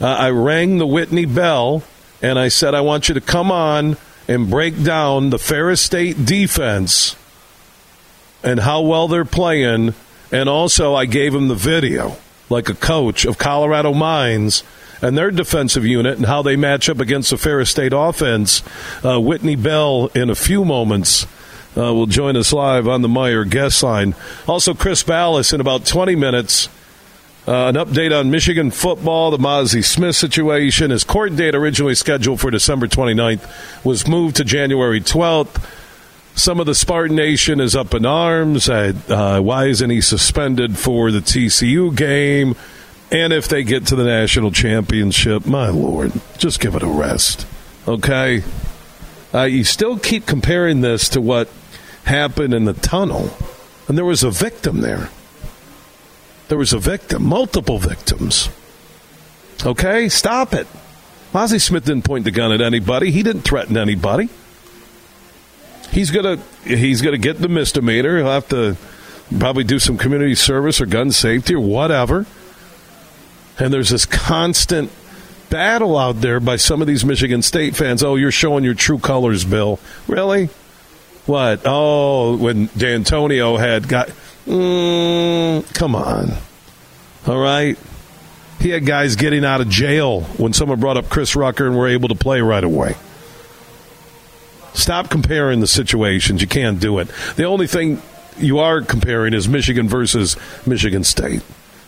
Uh, I rang the Whitney bell and I said, I want you to come on and break down the Ferris State defense and how well they're playing. And also, I gave him the video, like a coach of Colorado Mines and their defensive unit and how they match up against the Ferris State offense. Uh, Whitney Bell, in a few moments, uh, will join us live on the Meijer guest line. Also, Chris Balas in about 20 minutes. Uh, an update on Michigan football, the Mazi Smith situation. His court date, originally scheduled for December 29th, was moved to January 12th. Some of the Spartan Nation is up in arms. Uh, why isn't he suspended for the TCU game? And if they get to the national championship, my lord, just give it a rest. Okay? Uh, you still keep comparing this to what happened in the tunnel, and there was a victim there. There was a victim, multiple victims. Okay? Stop it. Mazi Smith didn't point the gun at anybody. He didn't threaten anybody. He's gonna he's gonna get the misdemeanor. He'll have to probably do some community service or gun safety or whatever. And there's this constant battle out there by some of these Michigan State fans. Oh, you're showing your true colors, Bill. Really? What? Oh, when D'Antonio had got. Mm, come on. All right. He had guys getting out of jail when someone brought up Chris Rucker and were able to play right away. Stop comparing the situations. You can't do it. The only thing you are comparing is Michigan versus Michigan State.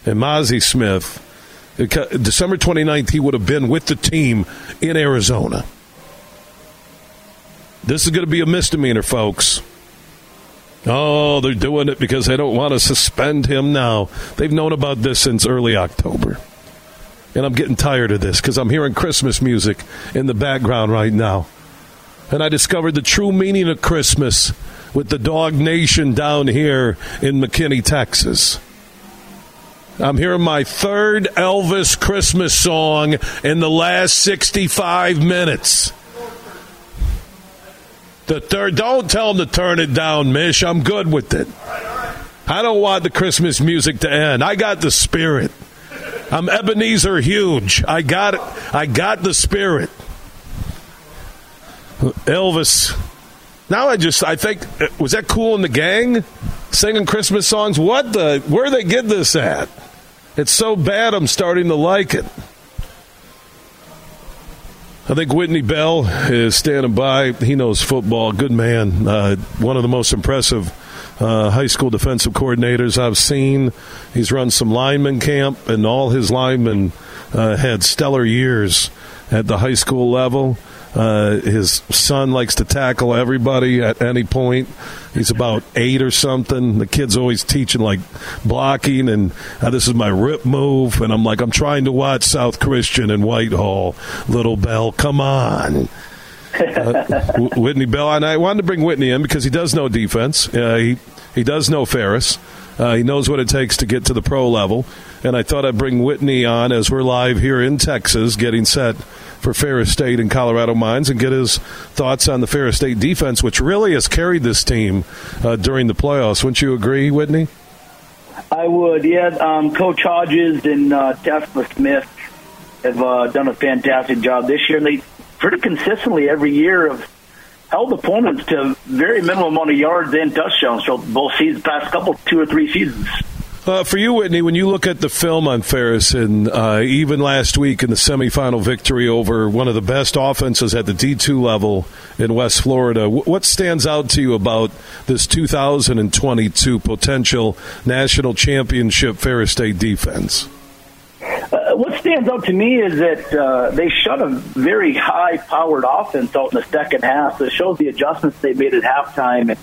And Mazi Smith, December 29th, he would have been with the team in Arizona. This is going to be a misdemeanor, folks. Oh, they're doing it because they don't want to suspend him now. They've known about this since early October. And I'm getting tired of this because I'm hearing Christmas music in the background right now. And I discovered the true meaning of Christmas with the Dog Nation down here in McKinney, Texas. I'm hearing my third Elvis Christmas song in the last 65 minutes. The third, don't tell them to turn it down, Mish. I'm good with it. I don't want the Christmas music to end. I got the spirit. I'm Ebenezer Huge. I got it. I got the spirit. Elvis. Now I just I think was that Kool and the Gang singing Christmas songs? What the where they get this at? It's so bad I'm starting to like it. I think Whitney Bell is standing by. He knows football. Good man. Uh, one of the most impressive uh, high school defensive coordinators I've seen. He's run some lineman camp, and all his linemen uh, had stellar years at the high school level. Uh, his son likes to tackle everybody at any point. He's about eight or something. The kid's always teaching like blocking, and uh, this is my rip move. And I'm like, I'm trying to watch South Christian and Whitehall. Little Bell, come on. uh, Whitney Bell, and I wanted to bring Whitney in because he does know defense. Uh, he he does know Ferris. Uh, he knows what it takes to get to the pro level. And I thought I'd bring Whitney on as we're live here in Texas, getting set for Ferris State and Colorado Mines, and get his thoughts on the Ferris State defense, which really has carried this team uh, during the playoffs. Wouldn't you agree, Whitney? I would, yeah. Um, Coach Hodges and uh, Smith have uh, done a fantastic job this year. and They pretty consistently every year have held opponents to very minimal amount of yards and touchdowns for both seasons, past couple, two or three seasons. Uh, for you, Whitney, when you look at the film on Ferris, and uh, even last week in the semifinal victory over one of the best offenses at the D2 level in West Florida, what stands out to you about this 2022 potential national championship Ferris State defense? Uh, what stands out to me is that uh, they shut a very high-powered offense out in the second half. It shows the adjustments they made at halftime. And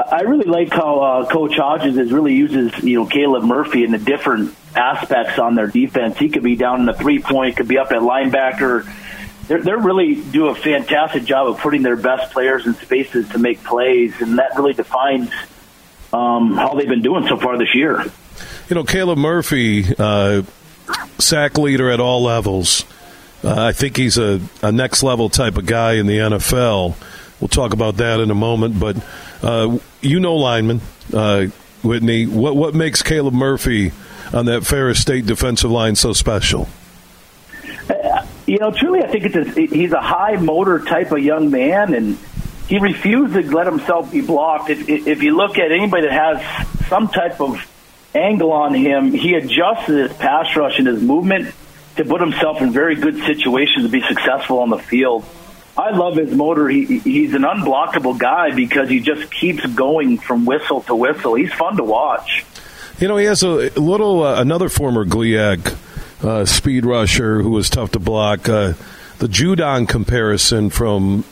I really like how uh, Coach Hodges is really uses you know Caleb Murphy in the different aspects on their defense. He could be down in the three-point, could be up at linebacker. They're, they're really do a fantastic job of putting their best players in spaces to make plays, and that really defines um, how they've been doing so far this year. You know, Caleb Murphy. Uh sack leader at all levels. Uh, I think he's a, a, next level type of guy in the NFL. We'll talk about that in a moment. But uh, you know, lineman uh, Whitney, what what makes Caleb Murphy on that Ferris State defensive line so special? You know, truly, I think it's a, he's a high motor type of young man, and he refused to let himself be blocked. If, if you look at anybody that has some type of angle on him, he adjusted his pass rush and his movement to put himself in very good situations to be successful on the field. I love his motor. He, he's an unblockable guy because he just keeps going from whistle to whistle. He's fun to watch. You know, he has a little uh, another former GLIAC uh, speed rusher who was tough to block. Uh, the Judon comparison from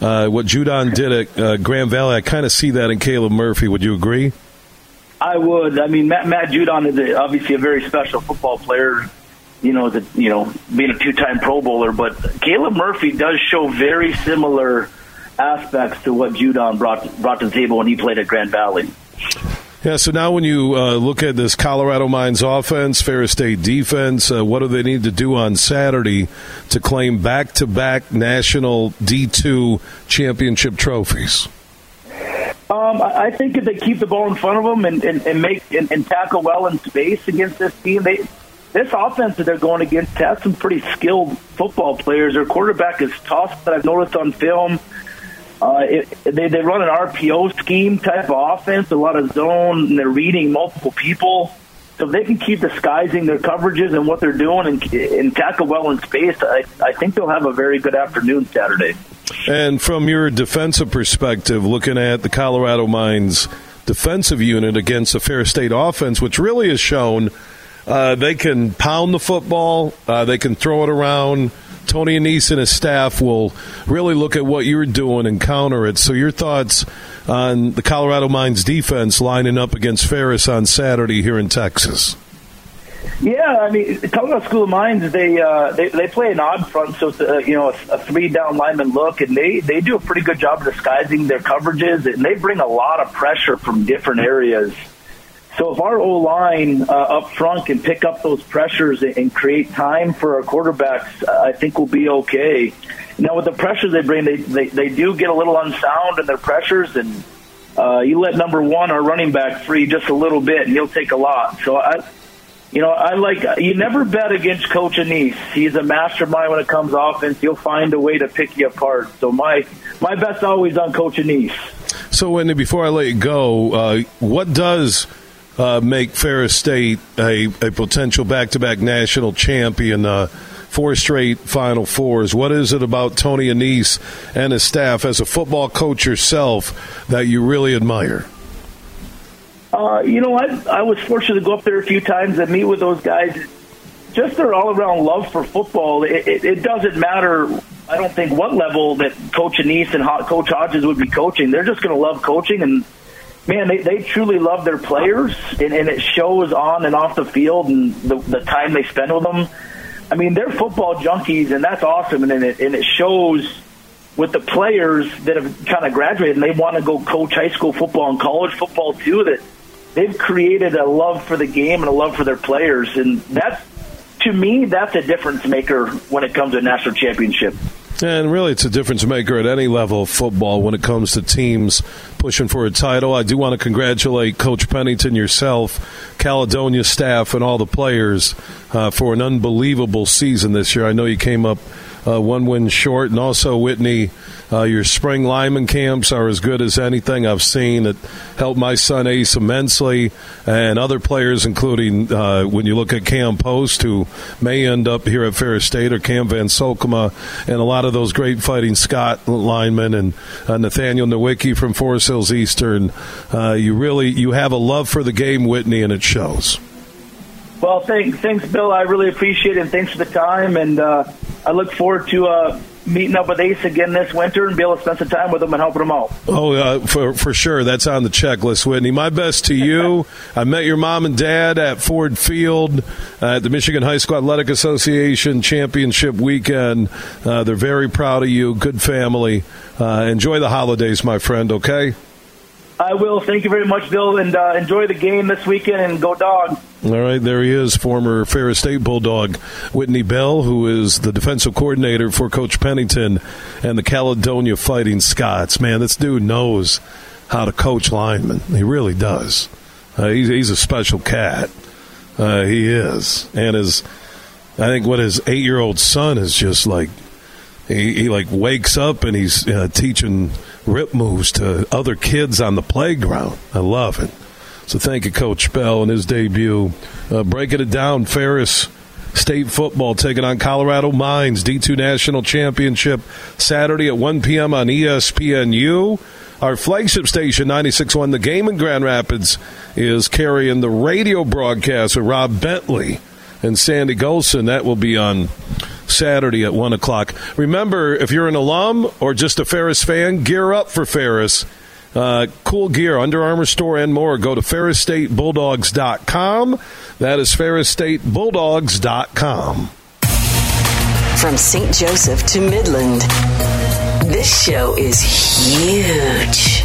uh, what Judon did at uh, Grand Valley, I kind of see that in Caleb Murphy. Would you agree? I would. I mean, Matt, Matt Judon is a, obviously a very special football player. You know, the, you know, being a two-time Pro Bowler, but Caleb Murphy does show very similar aspects to what Judon brought brought to the table when he played at Grand Valley. Yeah, so now when you uh, look at this Colorado Mines offense, Ferris State defense, uh, what do they need to do on Saturday to claim back to back national D2 championship trophies? Um, I think if they keep the ball in front of them and, and, and make and, and tackle well in space against this team, they this offense that they're going against has some pretty skilled football players. Their quarterback is tough that I've noticed on film. Uh, it, they they run an RPO scheme type of offense, a lot of zone, and they're reading multiple people. So if they can keep disguising their coverages and what they're doing and, and tackle well in space, I, I think they'll have a very good afternoon Saturday. And from your defensive perspective, looking at the Colorado Mines defensive unit against the Ferris State offense, which really has shown uh, they can pound the football, uh, they can throw it around. Tony Annese and his staff will really look at what you're doing and counter it. So, your thoughts on the Colorado Mines defense lining up against Ferris on Saturday here in Texas? Yeah, I mean, Colorado School of Mines, they uh, they, they play an odd front, so it's a, you know a, a three down lineman look, and they they do a pretty good job of disguising their coverages, and they bring a lot of pressure from different areas. So if our O line uh, up front can pick up those pressures and, create time for our quarterbacks, I think we'll be okay. Now with the pressures they bring, they they, they do get a little unsound in their pressures, and uh, you let number one, our running back, free just a little bit, and he'll take a lot. So I you know, I like you never bet against Coach Annese. He's a mastermind when it comes offense. He'll find a way to pick you apart. So my my bet's always on Coach Annese. So, Whitney, before I let you go, uh, what does uh, make Ferris State a, a potential back-to-back national champion? Uh, four straight Final Fours. What is it about Tony Annese and his staff, as a football coach yourself, that you really admire? Uh, you know, I I was fortunate to go up there a few times and meet with those guys. Just their all around love for football. It, it, it doesn't matter. I don't think what level that Coach Annese and Coach Hodges would be coaching. They're just going to love coaching and man, they, they truly love their players, and, and it shows on and off the field and the, the time they spend with them. I mean, they're football junkies, and that's awesome, and it, and it shows with the players that have kind of graduated and they want to go coach high school football and college football too. That they've created a love for the game and a love for their players, and that's to me that's a difference maker when it comes to national championship. And really, it's a difference maker at any level of football when it comes to teams pushing for a title. I do want to congratulate Coach Pennington, yourself, Caledonia staff, and all the players uh, for an unbelievable season this year. I know you came up uh, one win short, and also Whitney uh, your spring lineman camps are as good as anything I've seen. It helped my son Ace immensely, and other players, including uh, when you look at Cam Post, who may end up here at Ferris State, or Cam Van Solkema, and a lot of those great fighting Scott linemen, and uh, Nathaniel Nowicki from Forest Hills Eastern. Uh, you really you have a love for the game, Whitney, and it shows. Well, thanks, thanks, Bill. I really appreciate it, and thanks for the time. And uh, I look forward to uh, meeting up with Ace again this winter and be able to spend some time with him and helping him out. Oh, uh, for for sure, that's on the checklist, Whitney. My best to you. I met your mom and dad at Ford Field uh, at the Michigan High School Athletic Association Championship weekend. Uh, they're very proud of you. Good family. Uh, enjoy the holidays, my friend. Okay. I will. Thank you very much, Bill, and uh, enjoy the game this weekend and go dog. All right, there he is, former Ferris State Bulldog Whitney Bell, who is the defensive coordinator for Coach Pennington and the Caledonia Fighting Scots. Man, this dude knows how to coach linemen. He really does. Uh, he's, he's a special cat. Uh, he is, and his, I think what his eight-year-old son is just like. He, he like wakes up and he's uh, teaching rip moves to other kids on the playground. I love it. So thank you, Coach Bell, and his debut. Uh, breaking it down, Ferris State football taking on Colorado Mines D2 National Championship Saturday at 1 p.m. on ESPNU. Our flagship station, 96.1 The Game in Grand Rapids, is carrying the radio broadcast with Rob Bentley and Sandy Gholston. That will be on Saturday at 1 o'clock. Remember, if you're an alum or just a Ferris fan, gear up for Ferris. Uh, cool gear, Under Armour store, and more. Go to FerrisStateBulldogs.com. That is FerrisStateBulldogs.com. From St. Joseph to Midland, this show is huge.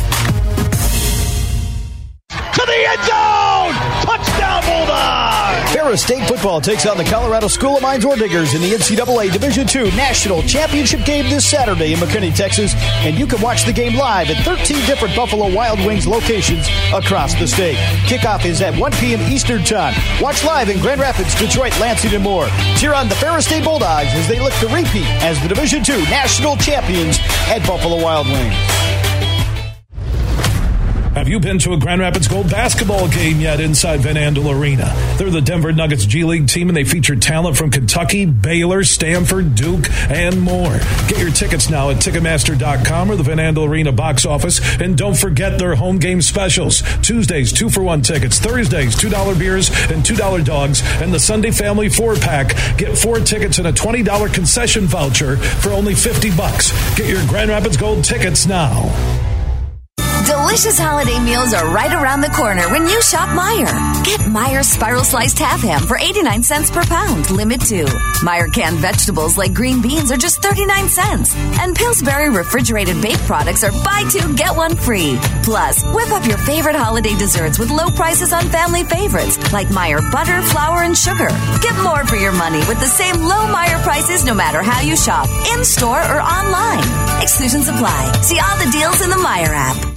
To the end zone! Touchdown, Bulldogs! Ferris State football takes on the Colorado School of Mines or Diggers in the NCAA Division II National Championship game this Saturday in McKinney, Texas. And you can watch the game live at 13 different Buffalo Wild Wings locations across the state. Kickoff is at 1 p.m. Eastern Time. Watch live in Grand Rapids, Detroit, Lansing, and more. Cheer on the Ferris State Bulldogs as they look to repeat as the Division II National Champions at Buffalo Wild Wings. Have you been to a Grand Rapids Gold basketball game yet inside Van Andel Arena? They're the Denver Nuggets G League team and they feature talent from Kentucky, Baylor, Stanford, Duke, and more. Get your tickets now at Ticketmaster.com or the Van Andel Arena box office. And don't forget their home game specials. Tuesdays, two for one tickets. Thursdays, $2 beers and $2 dogs. And the Sunday Family four pack. Get four tickets and a $20 concession voucher for only 50 bucks. Get your Grand Rapids Gold tickets now. Delicious holiday meals are right around the corner when you shop Meijer. Get Meijer spiral sliced half ham for 89 cents per pound, limit two. Meijer canned vegetables like green beans are just 39 cents. And Pillsbury refrigerated baked products are buy two, get one free. Plus, whip up your favorite holiday desserts with low prices on family favorites like Meijer butter, flour, and sugar. Get more for your money with the same low Meijer prices no matter how you shop, in store or online. Exclusions apply. See all the deals in the Meijer app.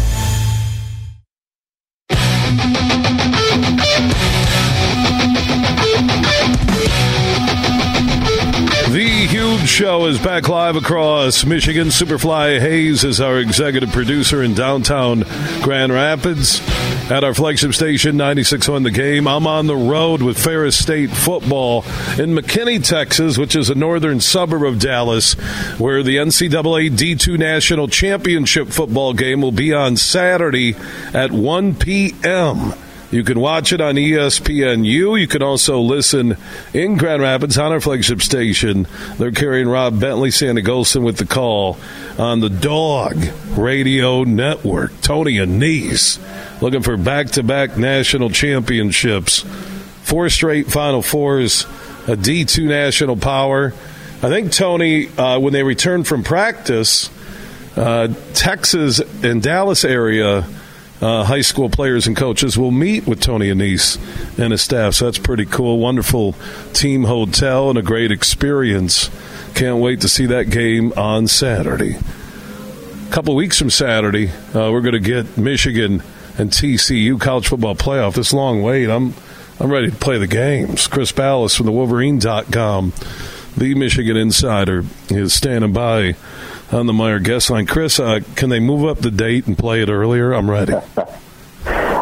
Show is back live across Michigan. Superfly Hayes is our executive producer in downtown Grand Rapids. At our flagship station, 96.1 The Game, I'm on the road with Ferris State football in McKinney, Texas, which is a northern suburb of Dallas, where the NCAA D2 National Championship football game will be on Saturday at 1 p.m. You can watch it on ESPNU. You can also listen in Grand Rapids on our flagship station. They're carrying Rob Bentley, Sandy Gholston with the call on the Dog Radio Network. Tony Annese looking for back to back national championships, four straight Final Fours, a D2 national power. I think, Tony, uh, when they return from practice, uh, Texas and Dallas area uh, high school players and coaches will meet with Tony Annese and his staff. So that's pretty cool. Wonderful team hotel and a great experience. Can't wait to see that game on Saturday. A couple weeks from Saturday, uh, we're going to get Michigan and TCU college football playoff. This long wait, I'm I'm ready to play the games. Chris Balas from the Wolverine.com, the Michigan Insider, is standing by on the Meijer guest line. Chris, uh, can they move up the date and play it earlier? I'm ready.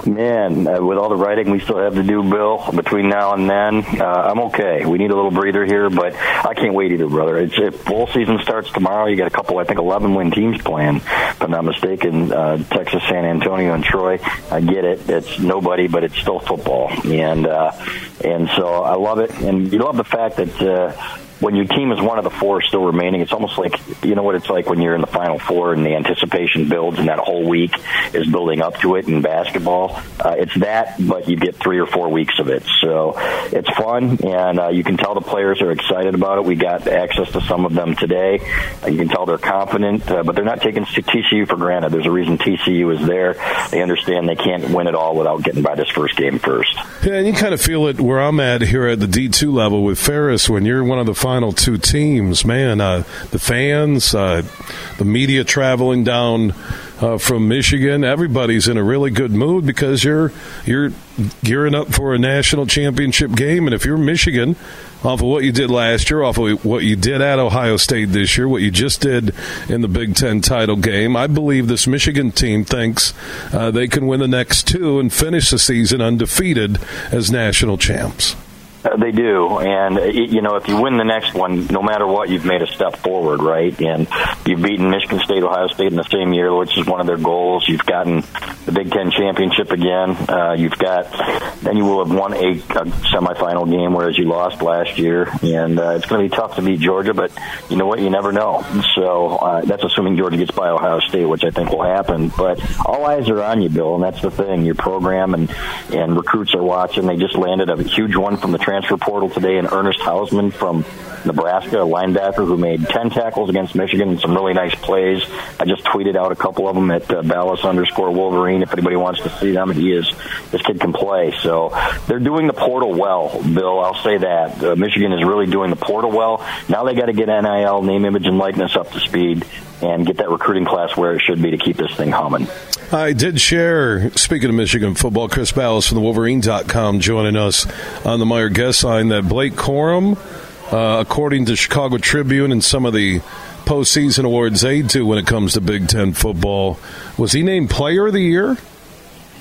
Man, uh, with all the writing we still have to do, Bill, between now and then, uh, I'm okay. We need a little breather here, but I can't wait either, brother. It's, if bowl season starts tomorrow, you got a couple, I think, 11 win teams playing, if I'm not mistaken. Uh, Texas, San Antonio, and Troy. I get it. It's nobody, but it's still football, and uh, and so I love it. And you love the fact that. Uh, when your team is one of the four still remaining, it's almost like you know what it's like when you're in the final four and the anticipation builds and that whole week is building up to it in basketball. Uh, it's that, but you get three or four weeks of it, so it's fun and uh, you can tell the players are excited about it. We got access to some of them today. Uh, you can tell they're confident, uh, but they're not taking TCU for granted. There's a reason TCU is there. They understand they can't win it all without getting by this first game first. Yeah, and you kind of feel it where I'm at here at the D2 level with Ferris when you're one of the final two teams, man, uh, the fans, uh, the media traveling down uh, from Michigan, everybody's in a really good mood because you're you're gearing up for a national championship game, and if you're Michigan, off of what you did last year, off of what you did at Ohio State this year, what you just did in the Big Ten title game, I believe this Michigan team thinks uh, they can win the next two and finish the season undefeated as national champs. They do, and you know, if you win the next one, no matter what, you've made a step forward, right? And you've beaten Michigan State, Ohio State in the same year, which is one of their goals. You've gotten the Big Ten championship again. Uh, you've got, then you will have won a, a semifinal game, whereas you lost last year, and uh, it's going to be tough to beat Georgia. But you know what? You never know. So uh, that's assuming Georgia gets by Ohio State, which I think will happen. But all eyes are on you, Bill, and that's the thing. Your program and and recruits are watching. They just landed a huge one from the transfer portal today, and Ernest Hausmann from Nebraska, a linebacker who made 10 tackles against Michigan and some really nice plays. I just tweeted out a couple of them at uh, Balas underscore Wolverine if anybody wants to see them. And he is, this kid can play. So they're doing the portal well, Bill. I'll say that. Uh, Michigan is really doing the portal well. Now they got to get NIL, name, image, and likeness up to speed and get that recruiting class where it should be to keep this thing humming. I did share, speaking of Michigan football, Chris Balas from the Wolverine.com joining us on the Meijer guest line that Blake Corum, uh, according to Chicago Tribune and some of the postseason awards they do when it comes to Big Ten football, was he named Player of the Year?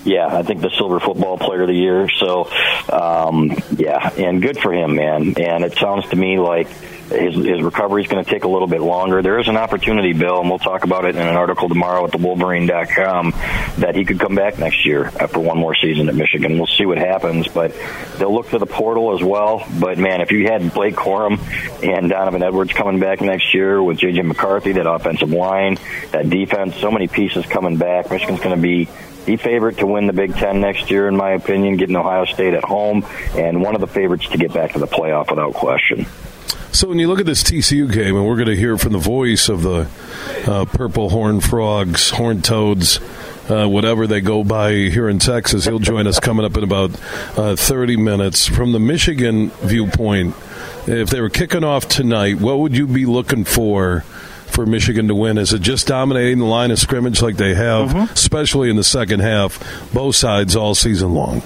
Yeah, I think the Silver Football Player of the Year. So, um, yeah, and good for him, man. And it sounds to me like his, his recovery is going to take a little bit longer. There is an opportunity, Bill, and we'll talk about it in an article tomorrow at the Wolverine.com, that he could come back next year after one more season at Michigan. We'll see what happens, but they'll look to the portal as well. But man, if you had Blake Corum and Donovan Edwards coming back next year with J.J. McCarthy, that offensive line, that defense, so many pieces coming back, Michigan's going to be the favorite to win the Big Ten next year, in my opinion, getting Ohio State at home, and one of the favorites to get back to the playoff without question. So when you look at this TCU game, and we're going to hear from the voice of the uh, Purple Horn Frogs, Horn Toads, uh, whatever they go by here in Texas, he'll join us coming up in about uh, 30 minutes. From the Michigan viewpoint, if they were kicking off tonight, what would you be looking for? For Michigan to win, is it just dominating the line of scrimmage like they have, mm-hmm. especially in the second half, both sides all season long?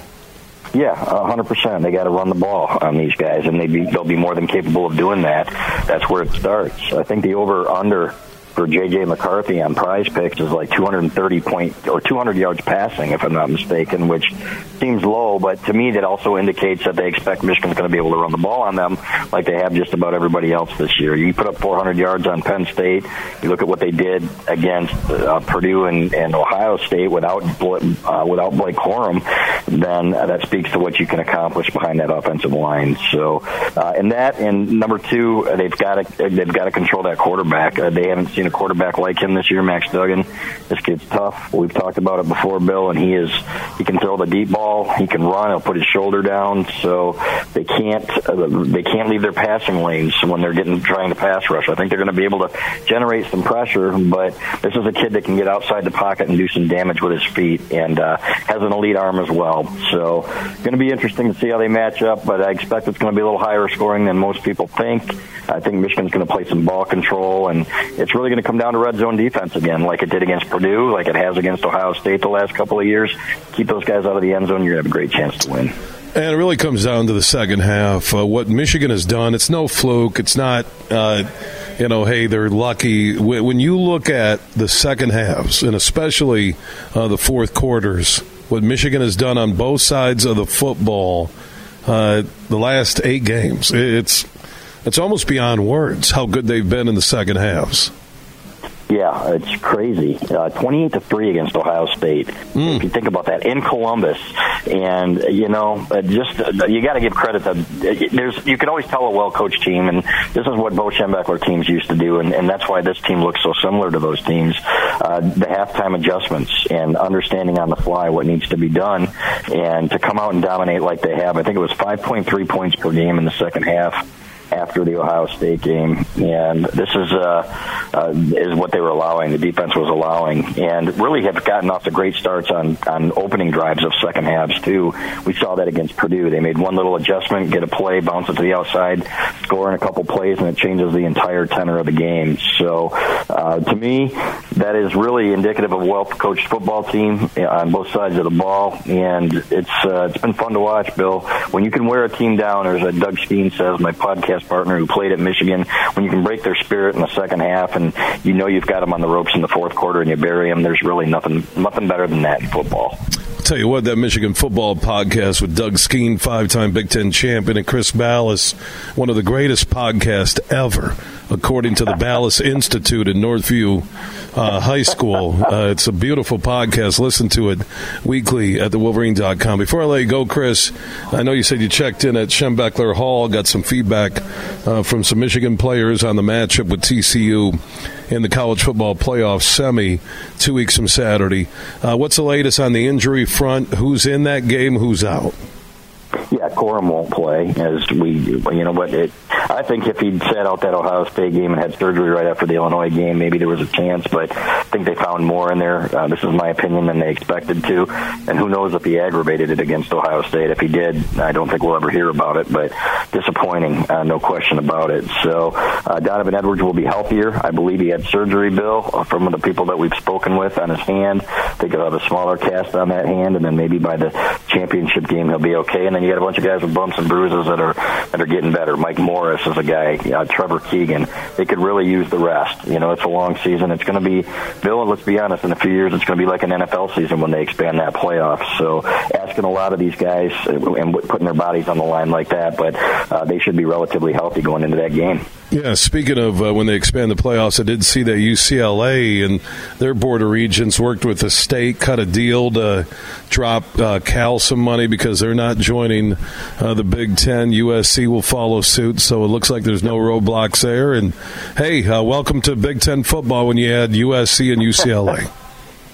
Yeah, hundred percent. They got to run the ball on these guys, and they be, they'll be more than capable of doing that. That's where it starts. I think the over under for J.J. McCarthy on prize picks is like 230 point or 200 yards passing, if I'm not mistaken, which seems low, but to me that also indicates that they expect Michigan's going to be able to run the ball on them like they have just about everybody else this year. You put up 400 yards on Penn State. You look at what they did against uh, Purdue and, and Ohio State without uh, without Blake Corum, then that speaks to what you can accomplish behind that offensive line. So, uh, and that and number two, they've got to they've got to control that quarterback. Uh, they haven't seen seen a quarterback like him this year, Max Duggan. This kid's tough. We've talked about it before, Bill, and he is he can throw the deep ball. He can run. He'll put his shoulder down. So they can't uh, they can't leave their passing lanes when they're getting trying to pass rush. I think they're going to be able to generate some pressure, but this is a kid that can get outside the pocket and do some damage with his feet, and uh, has an elite arm as well. So going to be interesting to see how they match up. But I expect it's going to be a little higher scoring than most people think. I think Michigan's going to play some ball control, and it's really going to come down to red zone defense again, like it did against Purdue, like it has against Ohio State the last couple of years. Keep those guys out of the end zone, you're going to have a great chance to win. And it really comes down to the second half. Uh, what Michigan has done, it's no fluke. It's not, uh, you know, hey, they're lucky. When you look at the second halves, and especially uh, the fourth quarters, what Michigan has done on both sides of the football, uh, the last eight games, it's it's almost beyond words how good they've been in the second halves. Yeah, it's crazy. Uh, Twenty-eight to three against Ohio State. Mm. If you think about that in Columbus, and you know, uh, just uh, you got to give credit to. There's you can always tell a well-coached team, and this is what Bo Schembechler teams used to do, and, and that's why this team looks so similar to those teams. Uh, the halftime adjustments and understanding on the fly what needs to be done, and to come out and dominate like they have. I think it was 5.3 points per game in the second half after the Ohio State game. And this is, uh, uh, is what they were allowing. The defense was allowing, and really have gotten off the great starts on on opening drives of second halves too. We saw that against Purdue. They made one little adjustment, get a play, bounce it to the outside, score in a couple plays, and it changes the entire tenor of the game. So, uh, to me, that is really indicative of a well-coached football team on both sides of the ball, and it's uh, it's been fun to watch, Bill. When you can wear a team down, or as Doug Steen says, my podcast partner who played at Michigan, when you can break their spirit in the second half, and you know you've got them on the ropes in the fourth quarter, and you bury them, there's really nothing nothing better than that in football. Tell you what, that Michigan football podcast with Doug Skene, five-time Big Ten champion, and Chris Balas, one of the greatest podcasts ever, according to the Balas Institute in Northview uh, High School. Uh, it's a beautiful podcast. Listen to it weekly at thewolverine.com. Before I let you go, Chris, I know you said you checked in at Schembechler Hall, got some feedback uh, from some Michigan players on the matchup with TCU in the college football playoff semi two weeks from Saturday. Uh, what's the latest on the injury front? Who's in that game? Who's out? Yeah, Corum won't play as we, you know, but it, I think if he'd sat out that Ohio State game and had surgery right after the Illinois game, maybe there was a chance. But I think they found more in there. Uh, this is my opinion than they expected to, and who knows if he aggravated it against Ohio State. If he did, I don't think we'll ever hear about it. But disappointing, uh, no question about it. So uh, Donovan Edwards will be healthier. I believe he had surgery, Bill, from the people that we've spoken with on his hand. He'll have a smaller cast on that hand, and then maybe by the championship game he'll be okay. And then you got bunch of guys with bumps and bruises that are that are getting better. Mike Morris is a guy. Uh, Trevor Keegan. They could really use the rest. You know, it's a long season. It's going to be, Bill. Let's be honest. In a few years, it's going to be like an NFL season when they expand that playoffs. So asking a lot of these guys and putting their bodies on the line like that, but uh, they should be relatively healthy going into that game. Yeah, speaking of uh, when they expand the playoffs, I did see that UCLA and their board of regents worked with the state, cut a deal to drop uh, Cal some money because they're not joining uh, the Big Ten. USC will follow suit, so it looks like there's no roadblocks there. And hey, uh, welcome to Big Ten football when you add USC and UCLA.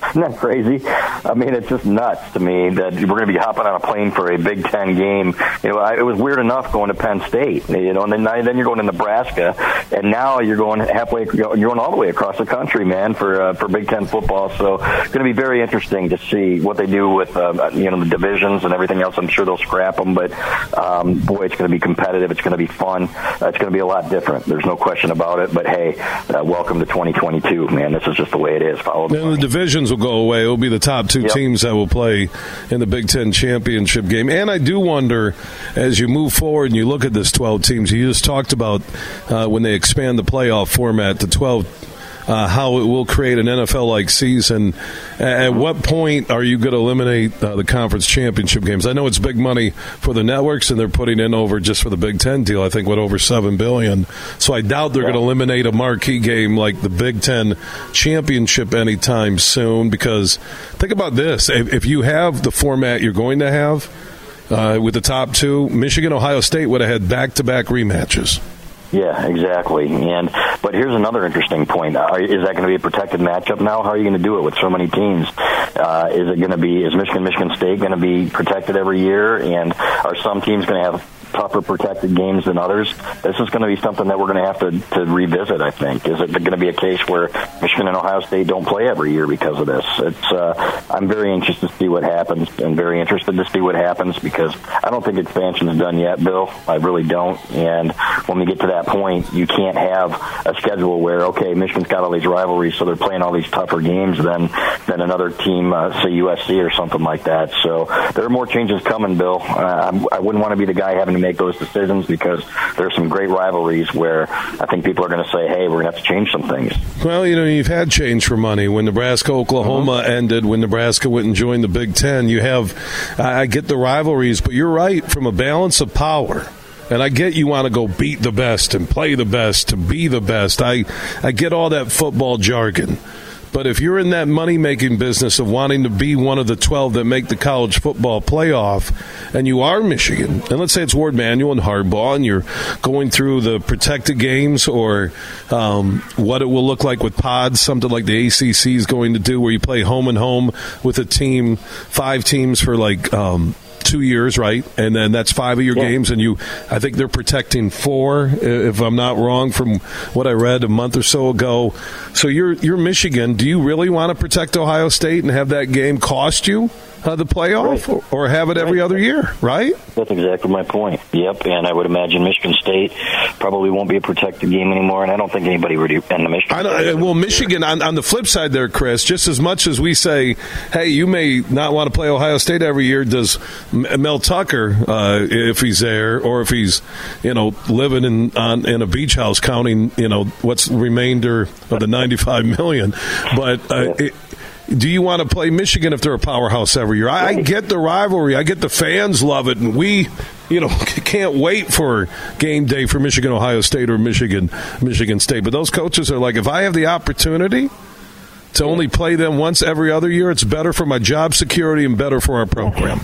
Isn't that crazy? I mean, it's just nuts to me that we're going to be hopping on a plane for a Big Ten game. You know, I, it was weird enough going to Penn State, you know, and then then you're going to Nebraska, and now you're going halfway, you're going all the way across the country, man, for uh, for Big Ten football. So it's going to be very interesting to see what they do with uh, you know the divisions and everything else. I'm sure they'll scrap them, but um, boy, it's going to be competitive. It's going to be fun. Uh, it's going to be a lot different. There's no question about it. But hey, uh, welcome to 2022, man. This is just the way it is. Follow the, the divisions will go away. It will be the top two yep. teams that will play in the Big Ten championship game. And I do wonder, as you move forward and you look at this 12 teams, you just talked about uh, when they expand the playoff format to 12 uh, how it will create an NFL like season. At what point are you going to eliminate uh, the conference championship games? I know it's big money for the networks, and they're putting in over just for the Big Ten deal. I think what over seven billion. So I doubt they're yeah. going to eliminate a marquee game like the Big Ten championship anytime soon. Because think about this: if, if you have the format you're going to have. Uh, with the top two, Michigan, Ohio State would have had back-to-back rematches. Yeah, exactly. And but here's another interesting point: are, is that going to be a protected matchup now? How are you going to do it with so many teams? Uh, is it going to be is Michigan Michigan State going to be protected every year? And are some teams going to have tougher protected games than others. This is going to be something that we're going to have to, to revisit. I think is it going to be a case where Michigan and Ohio State don't play every year because of this? It's uh, I'm very anxious to see what happens and very interested to see what happens because I don't think expansion is done yet, Bill. I really don't. And when we get to that point, you can't have a schedule where okay, Michigan's got all these rivalries, so they're playing all these tougher games than than another team, uh, say USC or something like that. So there are more changes coming, Bill. Uh, I wouldn't want to be the guy having to make those decisions because there's some great rivalries where I think people are going to say, hey, we're going to have to change some things. Well, you know, you've had change for money. When Nebraska Oklahoma uh-huh. ended, when Nebraska went and joined the Big Ten, you have, I get the rivalries, but you're right, from a balance of power. And I get you want to go beat the best and play the best to be the best. I, I get all that football jargon. But if you're in that money making business of wanting to be one of the 12 that make the college football playoff, and you are Michigan, and let's say it's Warde Manuel and Harbaugh, and you're going through the protected games or um, what it will look like with pods, something like the ACC is going to do, where you play home and home with a team, five teams for like. Um, two years, right? And then that's five of your Yeah. games, and you, I think they're protecting four, if I'm not wrong, from what I read a month or so ago. So you're you're Michigan. Do you really want to protect Ohio State and have that game cost you uh, the playoff, or, or have it every other year, right? That's exactly my point. Yep, and I would imagine Michigan State probably won't be a protected game anymore, and I don't think anybody would in the Michigan. I know, well, Michigan on, on the flip side there, Chris. Just as much as we say, "Hey, you may not want to play Ohio State every year," does Mel Tucker, uh, if he's there, or if he's, you know, living in on in a beach house, counting, you know, what's the remainder of the ninety-five million? But uh, it, do you want to play Michigan if they're a powerhouse every year? I, I get the rivalry. I get the fans love it, and we, you know, can't wait for game day for Michigan, Ohio State, or Michigan, Michigan State. But those coaches are like, if I have the opportunity to only play them once every other year, it's better for my job security and better for our program.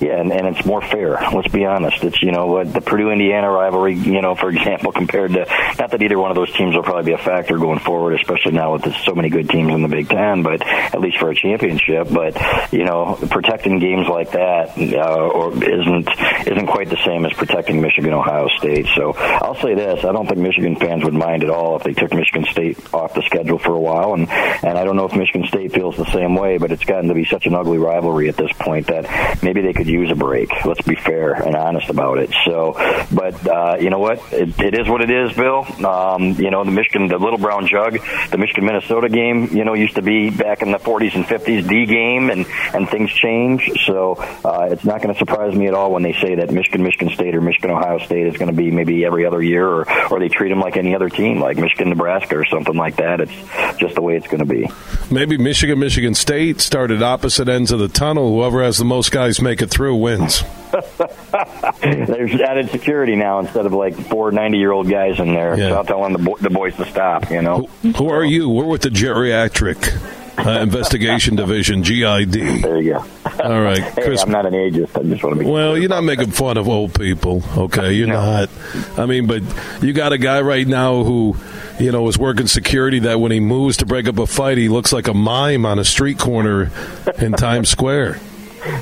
Yeah, and, and it's more fair. Let's be honest. It's you know what the Purdue Indiana rivalry. You know, for example, compared to not that either one of those teams will probably be a factor going forward, especially now with so many good teams in the Big Ten. But at least for a championship. But you know, protecting games like that uh, or isn't isn't quite the same as protecting Michigan, Ohio State. So I'll say this: I don't think Michigan fans would mind at all if they took Michigan State off the schedule for a while. And and I don't know if Michigan State feels the same way, but it's gotten to be such an ugly rivalry at this point that maybe they could use a break. Let's be fair and honest about it. So, but uh, you know what? It, it is what it is, Bill. Um, you know, the Michigan, the Little Brown Jug, the Michigan Minnesota game, you know, used to be back in the 40s and 50s D game, and and things change. So uh, it's not going to surprise me at all when they say that Michigan, Michigan State, or Michigan Ohio State is going to be maybe every other year, or or they treat them like any other team, like Michigan Nebraska or something like that. It's just the way it's going to be. Maybe Michigan, Michigan State started opposite ends of the tunnel. Whoever has the most guys make it through wins. There's added security now instead of like four 90 year old guys in there Yeah. so telling the, bo- the boys to stop, you know? Who are you? We're with the geriatric uh, investigation division, GID. There you go. All right, Hey, Chris. I'm not an ageist. I just want to be. Well, you're not making fun of old people, okay? You're not. I mean, but you got a guy right now who, you know, is working security that when he moves to break up a fight, he looks like a mime on a street corner in Times Square.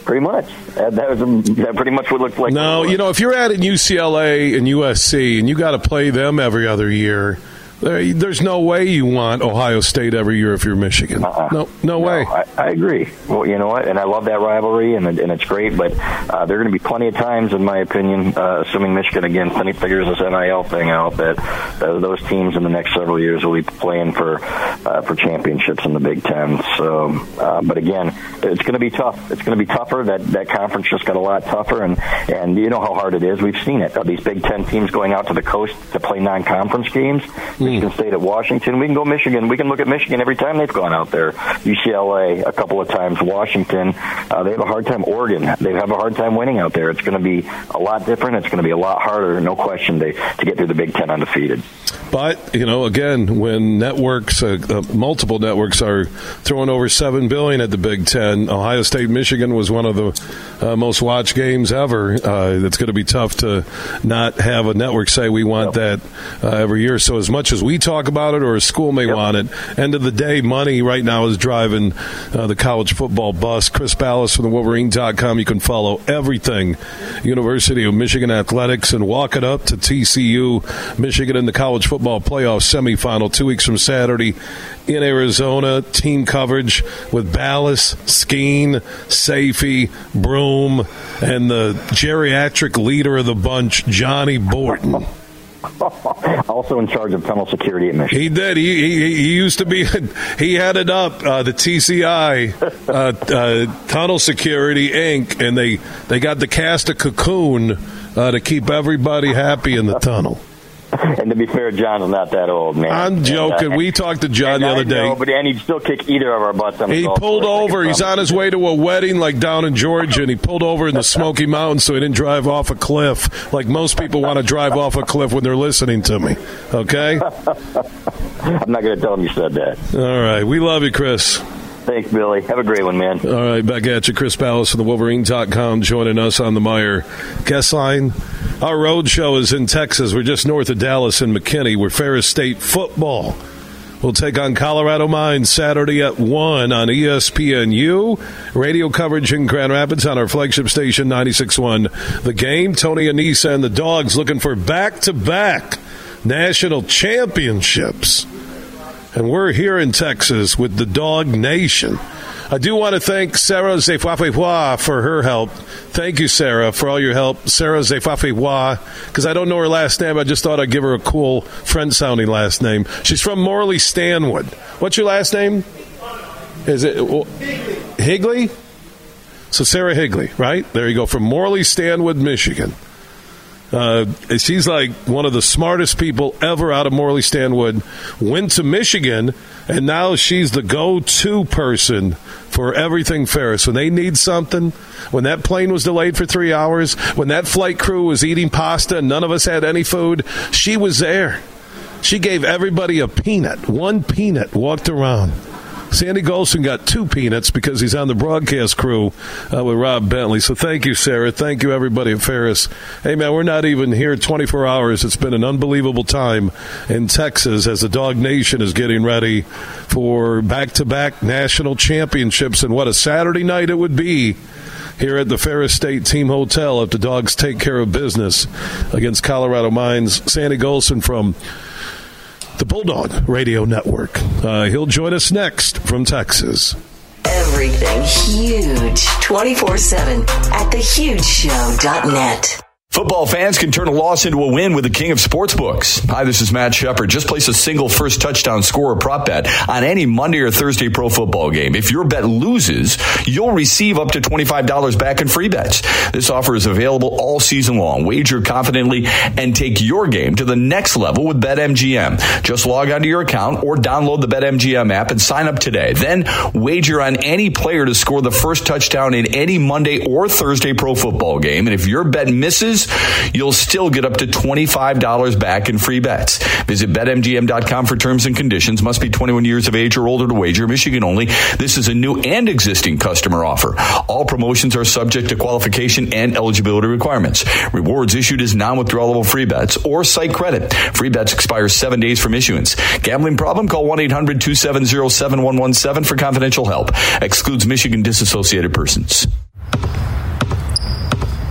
Pretty much. That, was that pretty much what looked like. No, you know, if you're at UCLA and USC and you got to play them every other year, there, there's no way you want Ohio State every year if you're Michigan. No, no way. I, I agree. Well, you know what? And I love that rivalry, and and it's great. But uh, there are going to be plenty of times, in my opinion, uh, assuming Michigan again figures this NIL thing out, that uh, those teams in the next several years will be playing for uh, for championships in the Big Ten. So, uh, but again, it's going to be tough. It's going to be tougher. That that conference just got a lot tougher, and and you know how hard it is. We've seen it. These Big Ten teams going out to the coast to play non-conference games. Michigan State at Washington. We can go Michigan. We can look at Michigan every time they've gone out there. UCLA a couple of times. Washington. Uh, they have a hard time. Oregon. They have a hard time winning out there. It's going to be a lot different. It's going to be a lot harder, no question, to, to get through the Big Ten undefeated. But you know, again, when networks, uh, uh, multiple networks, are throwing over seven billion at the Big Ten, Ohio State, Michigan was one of the uh, most watched games ever. Uh, it's going to be tough to not have a network say we want that uh, every year. So as much as we talk about it, or a school may want it, end of the day, money right now is driving uh, the college football bus. Chris Balas from the Wolverine.com. You can follow everything University of Michigan athletics and walk it up to TCU, Michigan in the college football playoff semifinal two weeks from Saturday in Arizona. Team coverage with Balas, Skene, Sayfie, Broom, and the geriatric leader of the bunch, Johnny Borton. also in charge of tunnel security at Michigan. He did. He, he, he used to be. He headed up uh, the TCI uh, uh, Tunnel Security Inc. and they they got the cast of Cocoon uh, to keep everybody happy in the tunnel. And to be fair, John's not that old, man. I'm joking. we talked to John and the other day. know, but and he'd still kick either of our butts on He pulled. Over. He's on his way to a wedding, like down in Georgia, and he pulled over in the Smoky Mountains so he didn't drive off a cliff, like most people want to drive off a cliff when they're listening to me. Okay. I'm not going to tell him you said that. All right. We love you, Chris. Thanks, Billy. Have a great one, man. All right, back at you. Chris Balas from the Wolverine.com joining us on the Meijer guest line. Our road show is in Texas. We're just north of Dallas and McKinney. We're Ferris State football We'll take on Colorado Mines Saturday at 1 on ESPNU. Radio coverage in Grand Rapids on our flagship station 96.1. The game, Tony Annese and the Dogs looking for back to back national championships. And we're here in Texas with the Dog Nation. I do want to thank Sarah Zefafewa for her help. Thank you, Sarah, for all your help. Sarah Zefafewa, because I don't know her last name. I just thought I'd give her a cool friend sounding last name. She's from Morley Stanwood. What's your last name? Is it well, Higley? So Sarah Higley, right? There you go, from Morley Stanwood, Michigan. Uh, she's like one of the smartest people ever out of Morley Stanwood. Went to Michigan, and now she's the go-to person for everything Ferris. When they need something, when that plane was delayed for three hours, when that flight crew was eating pasta and none of us had any food, she was there. She gave everybody a peanut, one peanut, walked around. Sandy Gholston got two peanuts because he's on the broadcast crew uh, with Rob Bentley. So thank you, Sarah. Thank you, everybody at Ferris. Hey, man, we're not even here 24 hours. It's been an unbelievable time in Texas as the Dog Nation is getting ready for back to back national championships. And what a Saturday night it would be here at the Ferris State Team Hotel if the Dogs take care of business against Colorado Mines. Sandy Gholston from the Bulldog Radio Network. Uh, he'll join us next from Texas. Everything huge 24 7 at thehugeshow.net. Football fans can turn a loss into a win with the king of sportsbooks. Hi, this is Matt Shepard. Just place a single first touchdown score or prop bet on any Monday or Thursday pro football game. If your bet loses, you'll receive up to $25 back in free bets. This offer is available all season long. Wager confidently and take your game to the next level with BetMGM. Just log onto your account or download the BetMGM app and sign up today. Then wager on any player to score the first touchdown in any Monday or Thursday pro football game. And if your bet misses, you'll still get up to $25 back in free bets. Visit betmgm.com for terms and conditions. Must be 21 years of age or older to wager. Michigan only. This is a new and existing customer offer. All promotions are subject to qualification and eligibility requirements. Rewards issued as non-withdrawable free bets or site credit. Free bets expire seven days from issuance. Gambling problem? Call 1-800-270-7117 for confidential help. Excludes Michigan disassociated persons.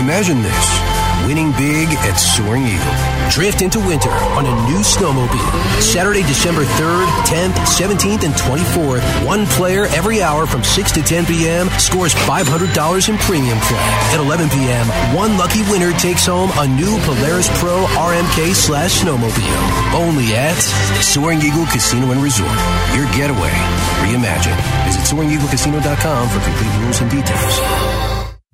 Imagine this. Winning big at Soaring Eagle. Drift into winter on a new snowmobile. Saturday, December 3rd, 10th, 17th, and 24th. One player every hour from 6 to 10 p.m. scores $500 in premium play. At 11 p.m., one lucky winner takes home a new Polaris Pro RMK slash snowmobile. Only at Soaring Eagle Casino and Resort. Your getaway. Reimagine. Visit SoaringEagleCasino.com for complete rules and details.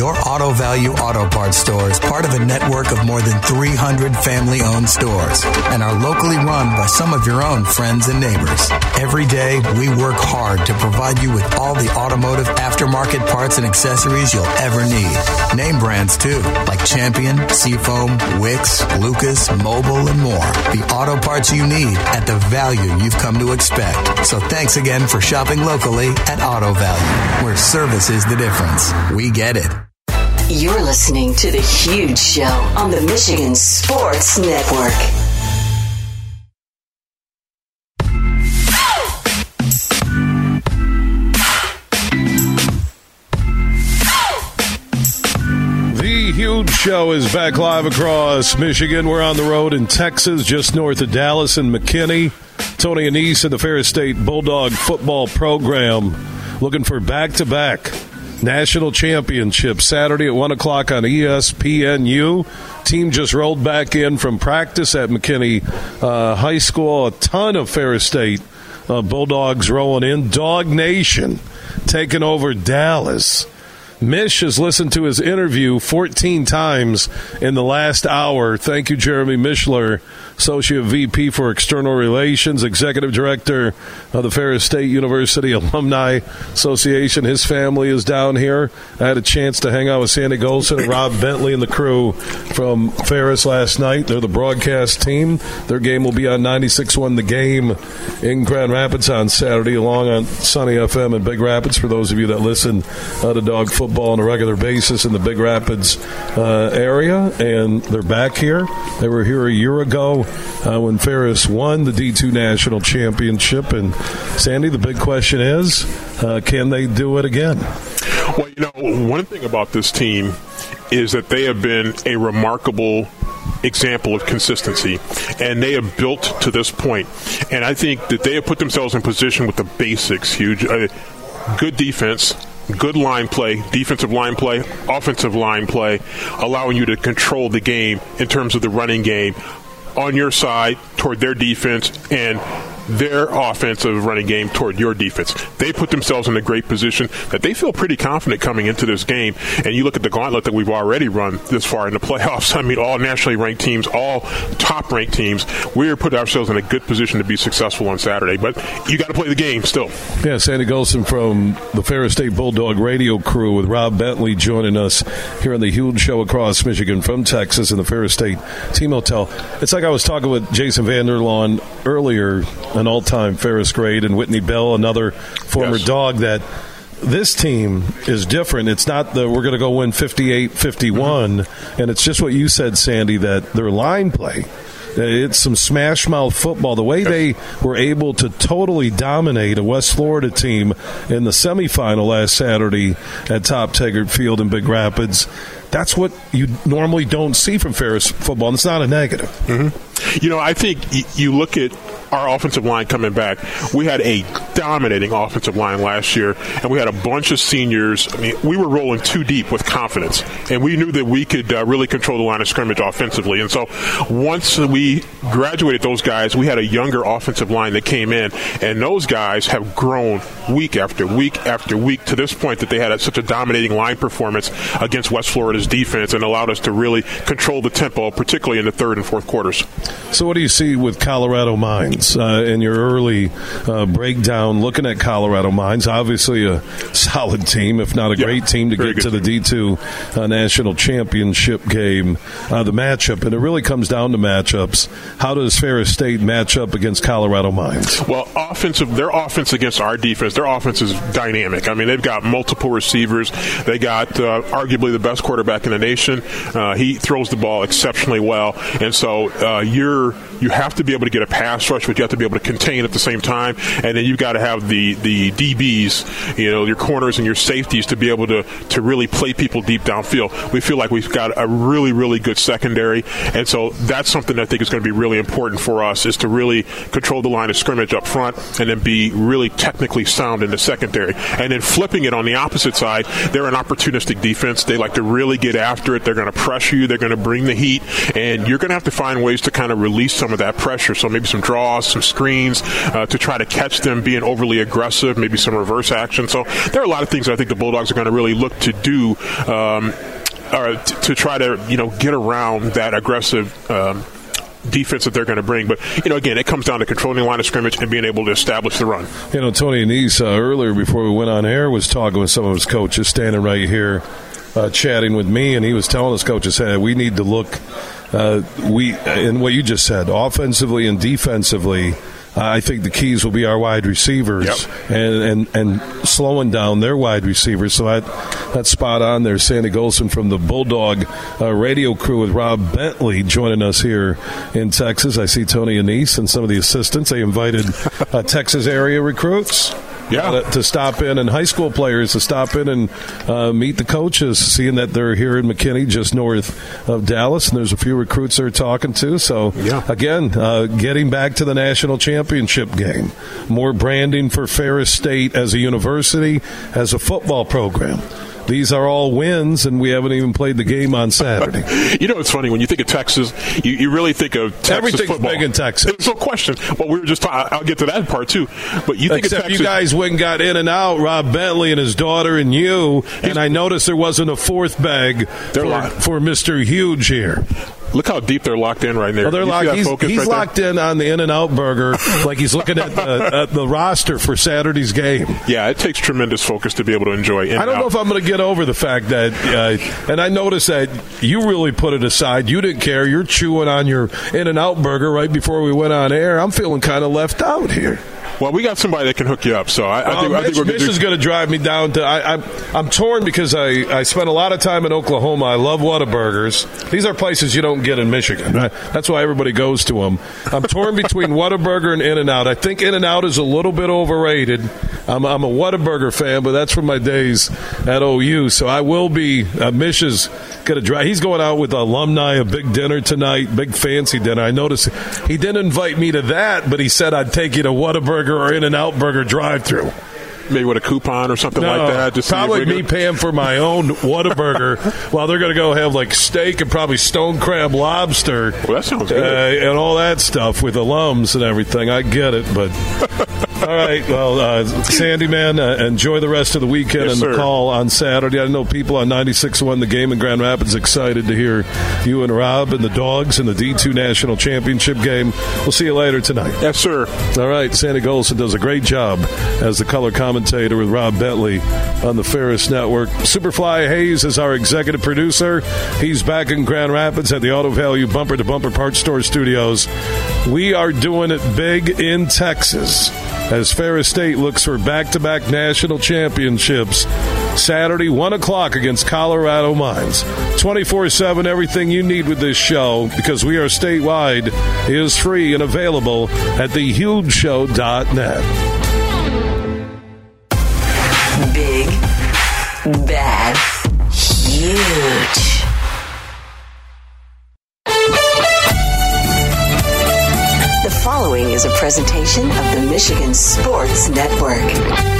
Your Auto Value Auto Parts store is part of a network of more than 300 family owned stores and are locally run by some of your own friends and neighbors. Every day, we work hard to provide you with all the automotive aftermarket parts and accessories you'll ever need. Name brands too, like Champion, Seafoam, Wix, Lucas, Mobil, and more. The auto parts you need at the value you've come to expect. So thanks again for shopping locally at Auto Value, where service is the difference. We get it. You're listening to The Huge Show on the Michigan Sports Network. The Huge Show is back live across Michigan. We're on the road in Texas, just north of Dallas and McKinney. Tony Annese and the Ferris State Bulldog football program looking for back to back national championship Saturday at 1 o'clock on ESPNU. Team just rolled back in from practice at McKinney uh, High School. A ton of Ferris State uh, Bulldogs rolling in. Dog Nation taking over Dallas. Mish has listened to his interview 14 times in the last hour. Thank you, Jeremy Mishler, Associate VP for External Relations, Executive Director of the Ferris State University Alumni Association. His family is down here. I had a chance to hang out with Sandy Gholston and Rob Bentley and the crew from Ferris last night. They're the broadcast team. Their game will be on 96.1 The Game in Grand Rapids on Saturday, along on Sunny FM in Big Rapids for those of you that listen uh, to Dog Football on a regular basis in the Big Rapids uh, area, and they're back here. They were here a year ago uh, when Ferris won the D2 National Championship. And Sandy, the big question is, uh, can they do it again? Well, you know, one thing about this team is that they have been a remarkable example of consistency, and they have built to this point. And I think that they have put themselves in position with the basics. Huge, uh, good defense, good line play, defensive line play, offensive line play, allowing you to control the game in terms of the running game on your side toward their defense and their offensive running game toward your defense. They put themselves in a great position that they feel pretty confident coming into this game. And you look at the gauntlet that we've already run this far in the playoffs. I mean, all nationally ranked teams, all top ranked teams. We're putting ourselves in a good position to be successful on Saturday. But you got to play the game still. Yeah, Sandy Gholston from the Ferris State Bulldog radio crew with Rob Bentley joining us here on the huge show across Michigan from Texas in the Ferris State Team Hotel. It's like I was talking with Jason Vander Laan earlier uh, an all time Ferris grade, and Whitney Bell, another former yes. dog that this team is different. It's not the we're going to go win 58 51, mm-hmm. and it's just what you said, Sandy, that their line play. It's some smash mouth football. The way they were able to totally dominate a West Florida team in the semifinal last Saturday at Top Taggart Field in Big Rapids, that's what you normally don't see from Ferris football, and it's not a negative. Mm-hmm. You know, I think you look at our offensive line coming back. We had a dominating offensive line last year, and we had a bunch of seniors. I mean, we were rolling too deep with confidence, and we knew that we could uh, really control the line of scrimmage offensively. And so once we graduated those guys, we had a younger offensive line that came in, and those guys have grown week after week after week to this point that they had a, such a dominating line performance against West Florida's defense and allowed us to really control the tempo, particularly in the third and fourth quarters. So, what do you see with Colorado Mines uh, in your early uh, breakdown? Looking at Colorado Mines, obviously a solid team, if not a yeah, great team, to get to the D two uh, national championship game. Uh, the matchup, and it really comes down to matchups. How does Ferris State match up against Colorado Mines? Well, offensive, their offense against our defense, their offense is dynamic. I mean, they've got multiple receivers. They got uh, arguably the best quarterback in the nation. Uh, he throws the ball exceptionally well, and so you're you have to be able to get a pass rush, but you have to be able to contain at the same time. And then you've got to have the, the DBs, you know, your corners and your safeties to be able to, to really play people deep downfield. We feel like we've got a really, really good secondary. And so that's something I think is going to be really important for us is to really control the line of scrimmage up front and then be really technically sound in the secondary. And then flipping it on the opposite side, they're an opportunistic defense. They like to really get after it. They're going to pressure you. They're going to bring the heat. And you're going to have to find ways to kind of release some of that pressure. So maybe some draws, some screens uh, to try to catch them being overly aggressive, maybe some reverse action. So there are a lot of things I think the Bulldogs are going to really look to do. Um, or to, to try to you know get around that aggressive um, defense that they're going to bring. But, you know, again, it comes down to controlling the line of scrimmage and being able to establish the run. You know, Tony Annese, uh, earlier before we went on air, was talking with some of his coaches standing right here, uh, chatting with me, and he was telling his coaches, hey, we need to look uh, we and what you just said, offensively and defensively. I think the keys will be our wide receivers yep. and, and and slowing down their wide receivers. So that that's spot on there. Sandy Gholston from the Bulldog uh, radio crew with Rob Bentley joining us here in Texas. I see Tony Annese and some of the assistants. They invited uh, Texas area recruits yeah. Uh, to stop in, and high school players to stop in and uh, meet the coaches, seeing that they're here in McKinney, just north of Dallas, and there's a few recruits they're talking to. So, yeah. again, uh, getting back to the national championship game, more branding for Ferris State as a university, as a football program. These are all wins, and we haven't even played the game on Saturday. you know, it's funny when you think of Texas, you, you really think of Texas Everything's football. big in Texas. There's no question. Well, we were just talking. I'll get to that part too. But you think Except of Texas. you guys went and got in and out, Rob Bentley and his daughter and you, and I noticed there wasn't a fourth bag for, for Mr. Huge here. Look how deep they're locked in right there. Well, they're locked. He's, he's right there? locked in on the In and Out Burger, like he's looking at the, at the roster for Saturday's game. Yeah, it takes tremendous focus to be able to enjoy. I don't know if I'm going to get over the fact that, uh, and I noticed that you really put it aside. You didn't care. You're chewing on your In and Out Burger right before we went on air. I'm feeling kind of left out here. Well, we got somebody that can hook you up, so I, I Uh, think, I think we're Mitch gonna is do. going to drive me down to. I, I'm I'm torn because I I spent a lot of time in Oklahoma. I love Whataburgers. These are places you don't get in Michigan. Right? That's why everybody goes to them. I'm torn between Whataburger and In and Out. I think In and Out is a little bit overrated. I'm I'm a Whataburger fan, but that's from my days at OU. So I will be. Uh, Mitch is going to drive. He's going out with alumni a big dinner tonight, big fancy dinner. I noticed he didn't invite me to that, but he said I'd take you to Whataburger or In and Out Burger drive-through. Maybe with a coupon or something No, like that. Just probably me paying for my own Whataburger while they're going to go have like steak and probably stone crab lobster. Well, that sounds good. Uh, and all that stuff with alums and everything. I get it, but. all right. Well, uh, Sandy, man, uh, enjoy the rest of the weekend Yes, and the sir. call on Saturday. I know people on 96.1 The Game in Grand Rapids excited to hear you and Rob and the Dogs in the D2 National Championship game. We'll see you later tonight. Yes, sir. All right, Sandy Gholston does a great job as the color commentator with Rob Bentley on the Ferris Network. Superfly Hayes is our executive producer. He's back in Grand Rapids at the Auto Value Bumper to Bumper Parts Store Studios. We are doing it big in Texas as Ferris State looks for back to back national championships. Saturday, 1 o'clock against Colorado Mines. 24 7, everything you need with this show, because we are statewide, is free and available at thehugeshow.net. Big, bad, huge. Presentation of the Michigan Sports Network.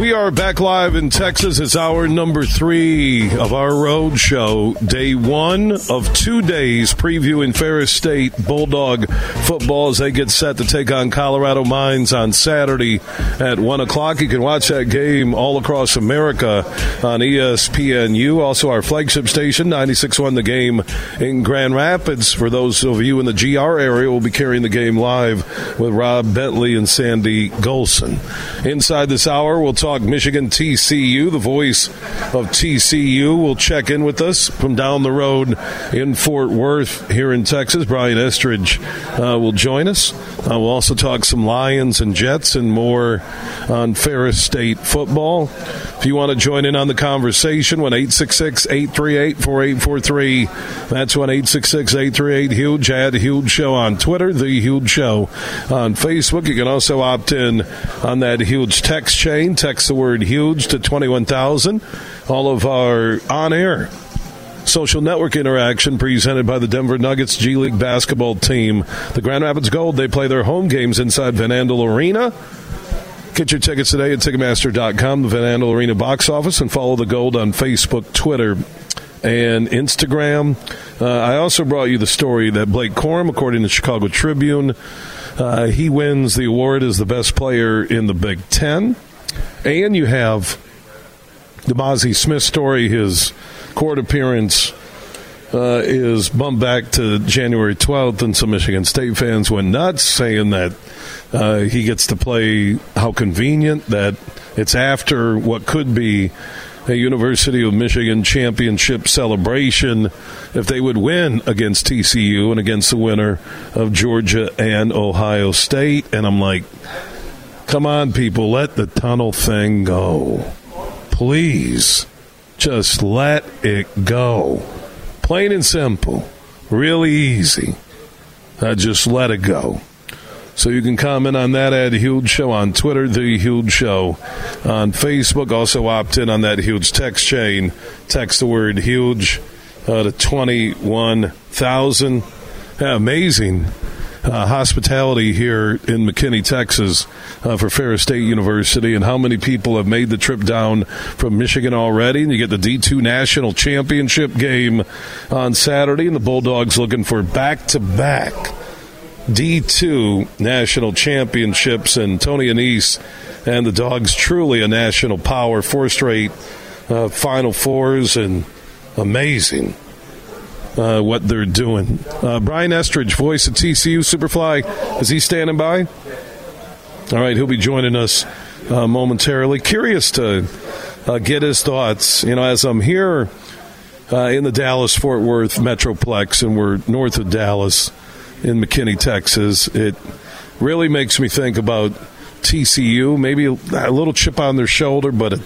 We are back live in Texas. It's hour number three of our road show. Day one of two days previewing Ferris State Bulldog football as they get set to take on Colorado Mines on Saturday at one o'clock. You can watch that game all across America on ESPNU. Also, our flagship station, 96.1 The Game in Grand Rapids. For those of you in the GR area, we'll be carrying the game live with Rob Bentley and Sandy Gholston. Inside this hour, we'll talk Michigan TCU. The voice of TCU will check in with us from down the road in Fort Worth here in Texas. Brian Estridge uh, will join us. Uh, we'll also talk some Lions and Jets and more on Ferris State football. If you want to join in on the conversation, 1 866 838 4843. That's 1 866 838 Huge. Add Huge Show on Twitter, The Huge Show on Facebook. You can also opt in on that huge text chain. Text the word huge to 21,000. All of our on air social network interaction presented by the Denver Nuggets G League basketball team. The Grand Rapids Gold, they play their home games inside Van Andel Arena. Get your tickets today at Ticketmaster.com, the Van Andel Arena box office, and follow the Gold on Facebook, Twitter, and Instagram. Uh, I also brought you the story that Blake Corum, according to the Chicago Tribune, uh, he wins the award as the best player in the Big Ten. And you have the Mazi Smith story, his court appearance uh, is bumped back to January 12th, and some Michigan State fans went nuts, saying that uh, he gets to play how convenient, that it's after what could be a University of Michigan championship celebration if they would win against TCU and against the winner of Georgia and Ohio State. And I'm like, Come on, people, let the tunnel thing go. Please, just let it go. Plain and simple. Really easy. Uh, just let it go. So you can comment on that at Huge Show on Twitter, The Huge Show on Facebook. Also opt in on that huge text chain. Text the word huge uh, to 21,000. Yeah, amazing uh, hospitality here in McKinney, Texas uh, for Ferris State University, and how many people have made the trip down from Michigan already. And you get the D2 National Championship game on Saturday, and the Bulldogs looking for back to back D2 national championships, and Tony Annese and the Dogs truly a national power. Four straight uh, Final Fours, and amazing uh, what they're doing. Uh, Brian Estridge, voice of TCU Superfly, is he standing by? All right, he'll be joining us uh, momentarily. Curious to uh, get his thoughts. You know, as I'm here uh, in the Dallas Fort Worth Metroplex, and we're north of Dallas in McKinney, Texas. It really makes me think about TCU, maybe a, little chip on their shoulder, but a,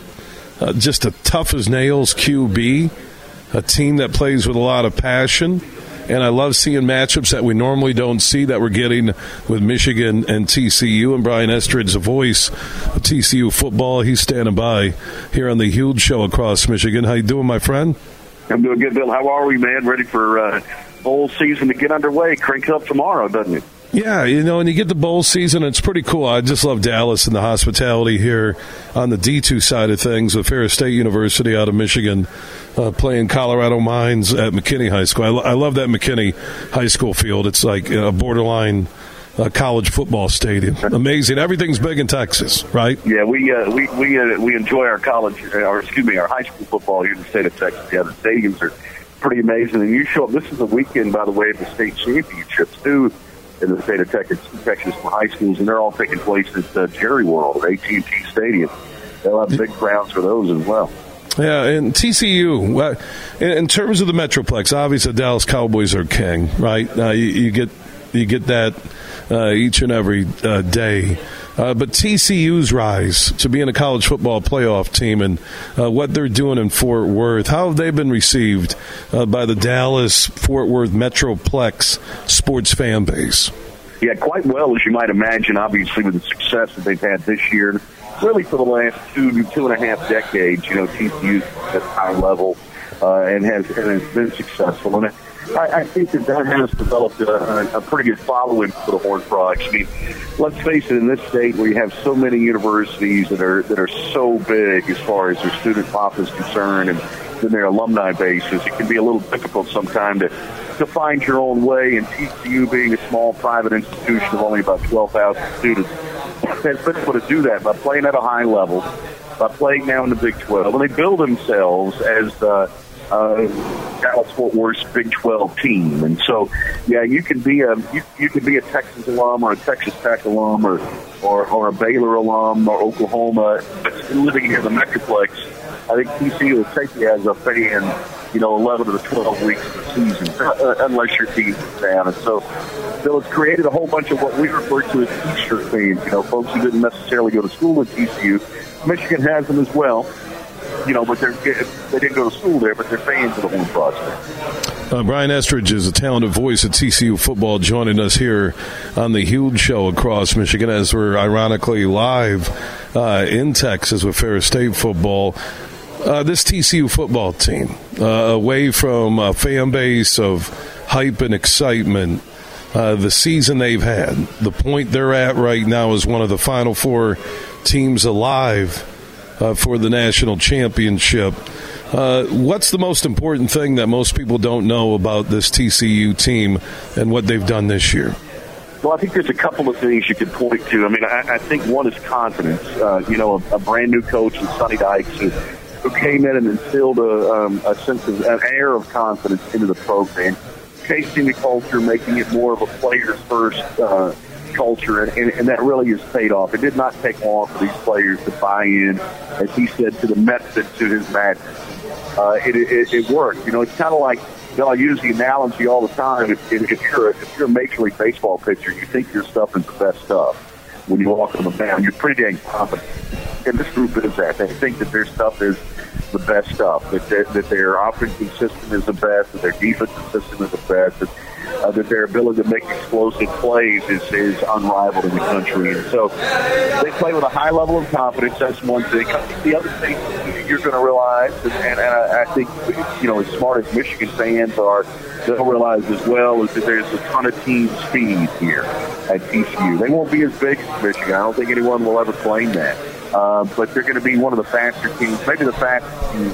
uh, just a tough as nails QB, a team that plays with a lot of passion. And I love seeing matchups that we normally don't see that we're getting with Michigan and TCU. And Brian Estridge, the voice of TCU football, he's standing by here on the huge show across Michigan. How you doing, my friend? I'm doing good, Bill. How are we, man? Ready for uh, bowl season to get underway. Crank up tomorrow, doesn't it? Yeah, you know, and you get the bowl season, it's pretty cool. I just love Dallas and the hospitality here on the D2 side of things with Ferris State University out of Michigan uh, playing Colorado Mines at McKinney High School. I, lo- I love that McKinney High School field. It's like a borderline uh, college football stadium. Amazing. Everything's big in Texas, right? Yeah, we uh, we we uh, we enjoy our college, or excuse me, our high school football here in the state of Texas. Yeah, the stadiums are pretty amazing. And you show up. This is the weekend, by the way, of the state championships too in the state of Texas, Texas for high schools, and they're all taking place at uh, Jerry World, AT&T Stadium. They'll have big crowds for those as well. Yeah, and TCU, in terms of the Metroplex, obviously Dallas Cowboys are king, right? Uh, you, you, get you get that uh, each and every uh, day. Uh, but TCU's rise to being a college football playoff team and uh, what they're doing in Fort Worth, how have they been received uh, by the Dallas Fort Worth Metroplex sports fan base? Yeah, quite well, as you might imagine, obviously, with the success that they've had this year. Really, for the last two, two and a half decades, you know, TCU's at high level uh, and, has, and has been successful. And I, I think that that has developed a, a pretty good following for the Horned Frogs. I mean, let's face it, in this state where you have so many universities that are that are so big as far as their student pop is concerned and then their alumni bases, it can be a little difficult sometimes to to find your own way. And TCU being a small private institution of only about 12,000 students has been able to do that by playing at a high level, by playing now in the Big 12. And they build themselves as uh, uh, Dallas Fort Worth's Big 12 team. And so, yeah, you can be a you, you can be a Texas alum or a Texas Tech alum or or, or a Baylor alum or Oklahoma, living here in the Metroplex. I think TCU will take you as a fan, you know, 11 to the 12 weeks of the season, uh, unless your team is down. And so, Bill has created a whole bunch of what we refer to as T-shirt fans. You know, folks who didn't necessarily go to school at TCU. Michigan has them as well you know, but they're they didn't go to school there, but they're fans of the Horned Frogs. Uh, Brian Estridge is a talented voice at TCU football joining us here on the huge show across Michigan as we're ironically live uh, in Texas with Ferris State football. Uh, this TCU football team, uh, away from a fan base of hype and excitement, uh, the season they've had, the point they're at right now is one of the final four teams alive uh, for the national championship. Uh, what's the most important thing that most people don't know about this TCU team and what they've done this year? Well, I think there's a couple of things you could point to. I mean, I, I think one is confidence. Uh, you know, a, a brand new coach in Sonny Dykes who, who came in and instilled a, um, a sense of an air of confidence into the program, chasing the culture, making it more of a players first uh, culture, and, and, and that really has paid off. It did not take long for these players to buy in, as he said, to the method to his madness. Uh, it, it, it worked. You know, it's kind of like you know, I use the analogy all the time. If, if you're a, if you're a major league baseball pitcher, you think your stuff is the best stuff. when you walk on the mound. You're pretty dang confident. And this group is that. They think that their stuff is the best stuff, that, their, that their offensive system is the best, that their defensive system is the best, that, uh, that their ability to make explosive plays is, is unrivaled in the country. And so they play with a high level of confidence. That's one thing. The other thing you're going to realize, and, and I, I think, you know, as smart as Michigan fans are, they'll realize as well is that there's a ton of team speed here at TCU. They won't be as big as Michigan. I don't think anyone will ever claim that. Uh, but they're going to be one of the faster teams, maybe the fastest team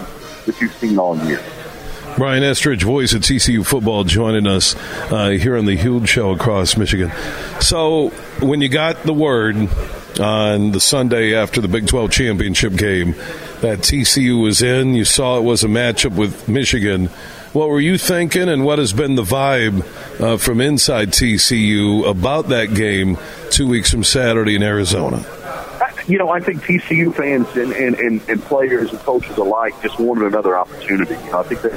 that you've seen all year. Brian Estridge, voice of TCU football, joining us uh, here on the huge show across Michigan. So, when you got the word on the Sunday after the Big 12 championship game that TCU was in, you saw it was a matchup with Michigan. What were you thinking, and what has been the vibe uh, from inside TCU about that game two weeks from Saturday in Arizona? You know, I think TCU fans and, and, and, and players and coaches alike just wanted another opportunity. You know, I think they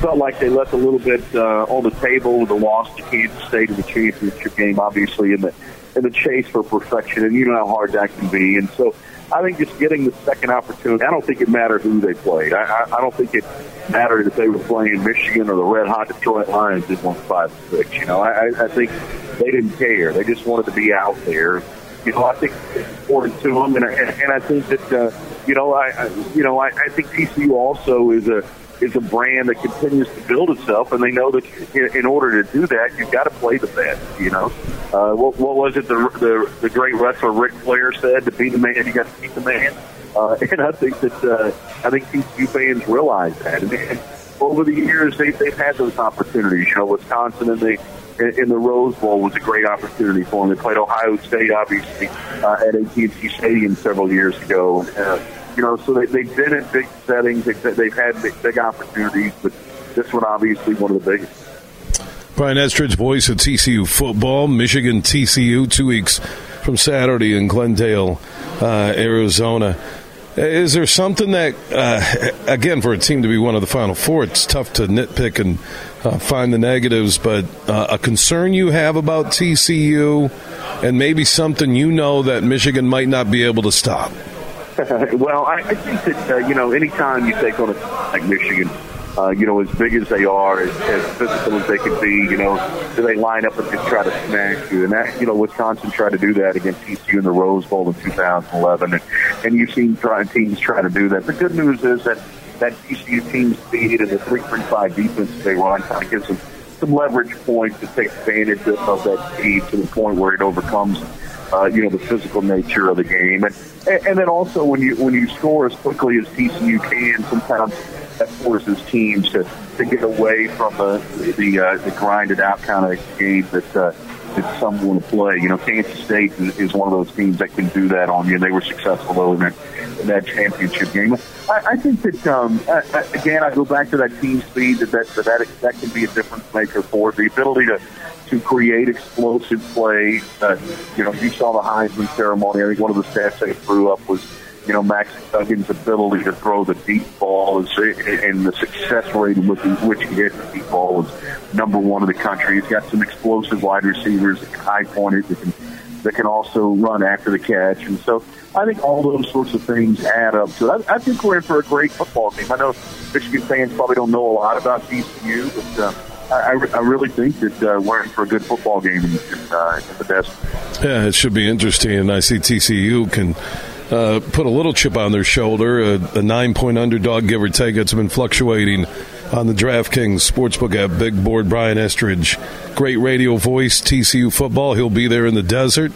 felt like they left a little bit uh, on the table with the loss to Kansas State in the championship game, obviously in the in the chase for perfection, and you know how hard that can be. And so, I think just getting the second opportunity. I don't think it mattered who they played. I, I, I don't think it mattered if they were playing Michigan or the Red Hot Detroit Lions in one five six. You know, I, I think they didn't care. They just wanted to be out there you know, I think it's important to them, and I, and I think that uh, you know, I, I you know, I, I think TCU also is a is a brand that continues to build itself, and they know that in, in order to do that, you've got to play the best. You know, uh, what, what was it the, the the great wrestler Ric Flair said? To be the man, you got to beat the man. Uh, and I think that uh, I think TCU fans realize that, and, and over the years they've they've had those opportunities. You know, Wisconsin and the in, the Rose Bowl was a great opportunity for them. They played Ohio State, obviously, uh, at AT&T Stadium several years ago. Uh, you know, so they, they've been in big settings. They've, they've had big, big opportunities, but this one obviously one of the biggest. Brian Estridge, voice of TCU football, Michigan TCU, two weeks from Saturday in Glendale, uh, Arizona. Is there something that, uh, again, for a team to be one of the Final Four, it's tough to nitpick and uh, find the negatives, but uh, a concern you have about TCU and maybe something you know that Michigan might not be able to stop? well, I, I think that, uh, you know, anytime you take on a like Michigan, uh, you know, as big as they are, as, as physical as they can be, you know, do they line up and just try to smash you? And that, you know, Wisconsin tried to do that against TCU in the Rose Bowl in 2011, and, and you've seen try, teams try to do that. The good news is that that TCU team speed and the 3-3-5 defense they run kind of gives them some leverage points to take advantage of, of that speed to the point where it overcomes, uh, you know, the physical nature of the game. And, and then also when you when you score as quickly as TCU can, sometimes that forces teams to, to get away from the the, uh, the grinded out kind of game that uh, that some want to play. You know, Kansas State is, one of those teams that can do that on you. They were successful though in that in that championship game. I, I think that um, I, I, again, I go back to that team speed that that that, that can be a difference maker for the ability to to create explosive plays. Uh, you know, you saw the Heisman ceremony. I think one of the stats they threw up was you know, Max Duggan's ability to throw the deep ball and the success rate with which he hits the deep ball is number one in the country. He's got some explosive wide receivers that can high point it, that can, that can also run after the catch. And so I think all those sorts of things add up to it. I, I think we're in for a great football game. I know Michigan fans probably don't know a lot about TCU, but uh, I, I really think that uh, we're in for a good football game uh, the best. Yeah, it should be interesting, and I see TCU can uh, put a little chip on their shoulder. A, a nine point underdog, give or take. It's been fluctuating on the DraftKings Sportsbook app. Big board, Brian Estridge. Great radio voice, TCU football. He'll be there in the desert.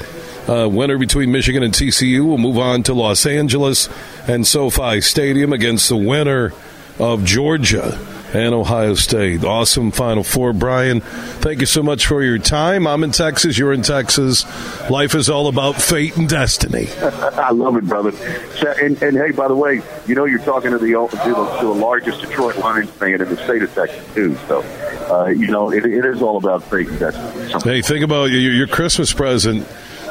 Uh, winner between Michigan and TCU will move on to Los Angeles and SoFi Stadium against the winner of Georgia and Ohio State. Awesome Final Four, Brian. Thank you so much for your time. I'm in Texas. You're in Texas. Life is all about fate and destiny. I love it, brother. And, and, hey, by the way, you know you're talking to the to the, to the largest Detroit Lions fan in the state of Texas too. So, uh, you know, it, it is all about fate and destiny. Hey, think about your, your Christmas present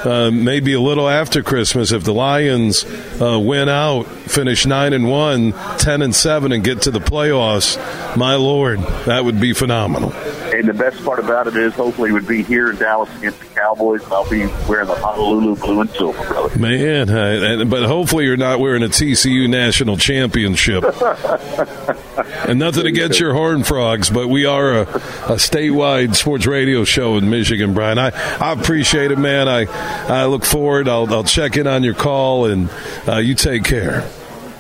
uh, maybe a little after Christmas if the Lions uh, win out, finish nine and one, 10 and seven, and get to the playoffs. My lord, that would be phenomenal. And the best part about it is, hopefully, would be here in Dallas against the Cowboys, and I'll be wearing the Honolulu blue and silver, brother. Man, uh, but hopefully you're not wearing a TCU national championship. and nothing against your Horn Frogs, but we are a, a, statewide sports radio show in Michigan, Brian. I, I appreciate it, man. I I look forward. I'll, I'll check in on your call, and uh, you take care.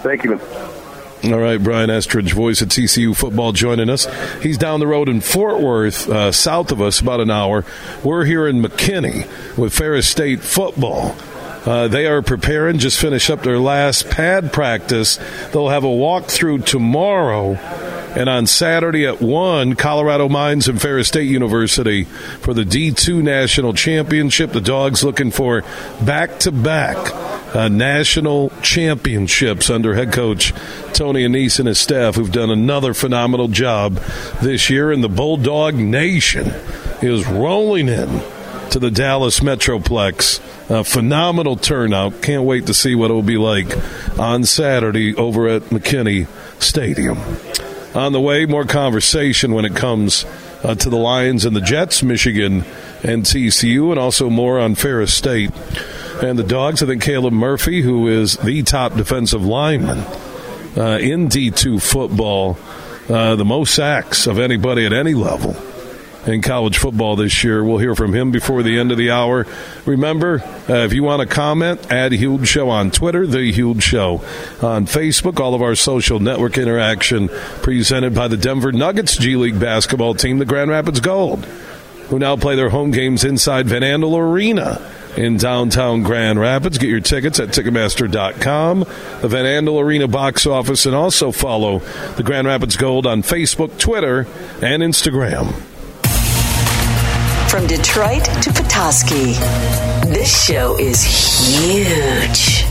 Thank you. All right, Brian Estridge, voice at TCU football, joining us. He's down the road in Fort Worth, uh, south of us, about an hour. We're here in McKinney with Ferris State football. Uh, they are preparing, just finished up their last pad practice. They'll have a walkthrough tomorrow. And on Saturday at 1, Colorado Mines and Ferris State University for the D2 National Championship. The Dogs looking for back to back national championships under head coach Tony Annese and his staff, who've done another phenomenal job this year. And the Bulldog Nation is rolling in to the Dallas Metroplex. A phenomenal turnout. Can't wait to see what it will be like on Saturday over at McKinney Stadium. On the way, more conversation when it comes uh, to the Lions and the Jets, Michigan and TCU, and also more on Ferris State and the Dogs. I think Caleb Murphy, who is the top defensive lineman uh, in D2 football, uh, the most sacks of anybody at any level in college football this year. We'll hear from him before the end of the hour. Remember, uh, if you want to comment, add Huge Show on Twitter, The Huge Show on Facebook, all of our social network interaction presented by the Denver Nuggets G League basketball team, the Grand Rapids Gold, who now play their home games inside Van Andel Arena in downtown Grand Rapids. Get your tickets at Ticketmaster.com, the Van Andel Arena box office, and also follow the Grand Rapids Gold on Facebook, Twitter, and Instagram. From Detroit to Petoskey, this show is huge.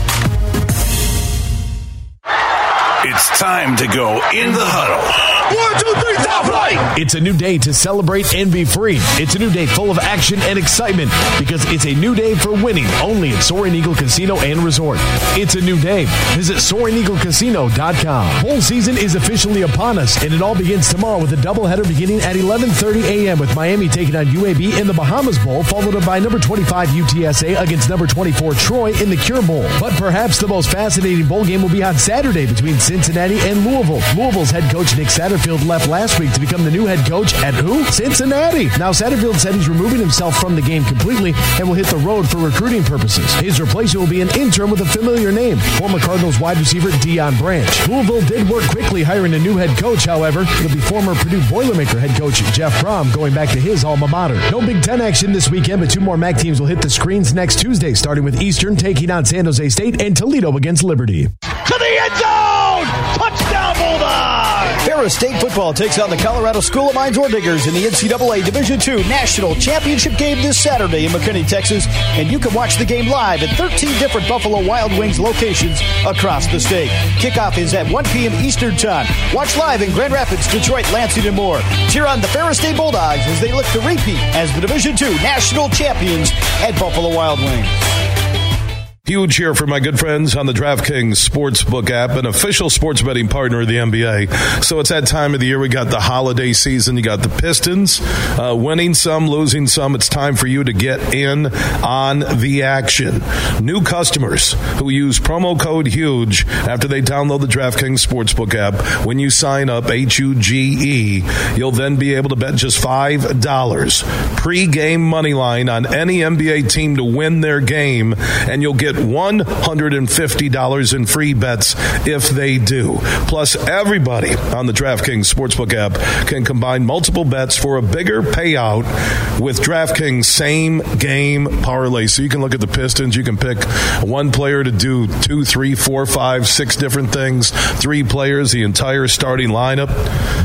It's time to go in the huddle. One, two, three, top flight! It's a new day to celebrate and be free. It's a new day full of action and excitement because it's a new day for winning only at Soaring Eagle Casino and Resort. It's a new day. Visit SoaringEagleCasino.com. Bowl season is officially upon us, and it all begins tomorrow with a doubleheader beginning at 11:30 a.m. with Miami taking on UAB in the Bahamas Bowl, followed up by number 25 UTSA against number 24 Troy in the Cure Bowl. But perhaps the most fascinating bowl game will be on Saturday between Cincinnati and Louisville. Louisville's head coach Nick Satterfield left last week to become the new head coach at who? Cincinnati. Now Satterfield said he's removing himself from the game completely and will hit the road for recruiting purposes. His replacement will be an interim with a familiar name, former Cardinals wide receiver Deion Branch. Louisville did work quickly hiring a new head coach, however. It'll be former Purdue Boilermaker head coach Jeff Brohm going back to his alma mater. No Big Ten action this weekend, but two more MAC teams will hit the screens next Tuesday, starting with Eastern taking on San Jose State and Toledo against Liberty. To the end zone! Touchdown Bulldogs! Ferris State football takes on the Colorado School of Mines or Diggers in the NCAA Division II National Championship game this Saturday in McKinney, Texas. And you can watch the game live at 13 different Buffalo Wild Wings locations across the state. Kickoff is at 1 p.m. Eastern Time. Watch live in Grand Rapids, Detroit, Lansing, and more. Cheer on the Ferris State Bulldogs as they look to repeat as the Division II National Champions at Buffalo Wild Wings. Huge here for my good friends on the DraftKings Sportsbook app, an official sports betting partner of the NBA. So it's that time of the year. We got the holiday season. You got the Pistons uh, winning some, losing some. It's time for you to get in on the action. New customers who use promo code HUGE after they download the DraftKings Sportsbook app, when you sign up, H U G E, you'll then be able to bet just $5 pre-game money line on any NBA team to win their game, and you'll get $150 in free bets if they do. Plus, everybody on the DraftKings Sportsbook app can combine multiple bets for a bigger payout with DraftKings same game parlay. So you can look at the Pistons, you can pick one player to do two, three, four, five, six different things, three players, the entire starting lineup.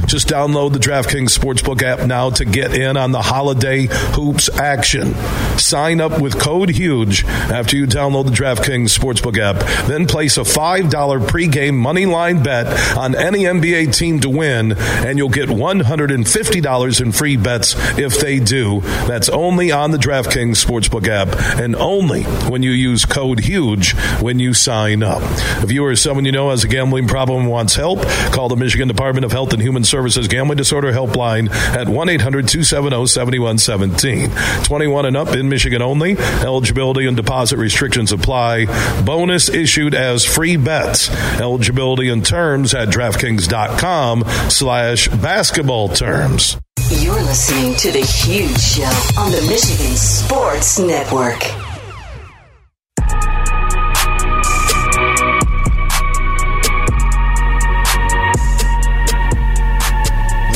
Just download the DraftKings Sportsbook app now to get in on the holiday hoops action. Sign up with code HUGE after you download the DraftKings Sportsbook app. Then place a $5 pregame money line bet on any NBA team to win, and you'll get $150 in free bets if they do. That's only on the DraftKings Sportsbook app and only when you use code HUGE when you sign up. If you or someone you know has a gambling problem and wants help, call the Michigan Department of Health and Human Services Gambling Disorder Helpline at 1 800 270 7117. 21 and up in Michigan only. Eligibility and deposit restrictions apply. Bonus issued as free bets. Eligibility and terms at DraftKings.com slash basketball terms. You're listening to The Huge Show on the Michigan Sports Network.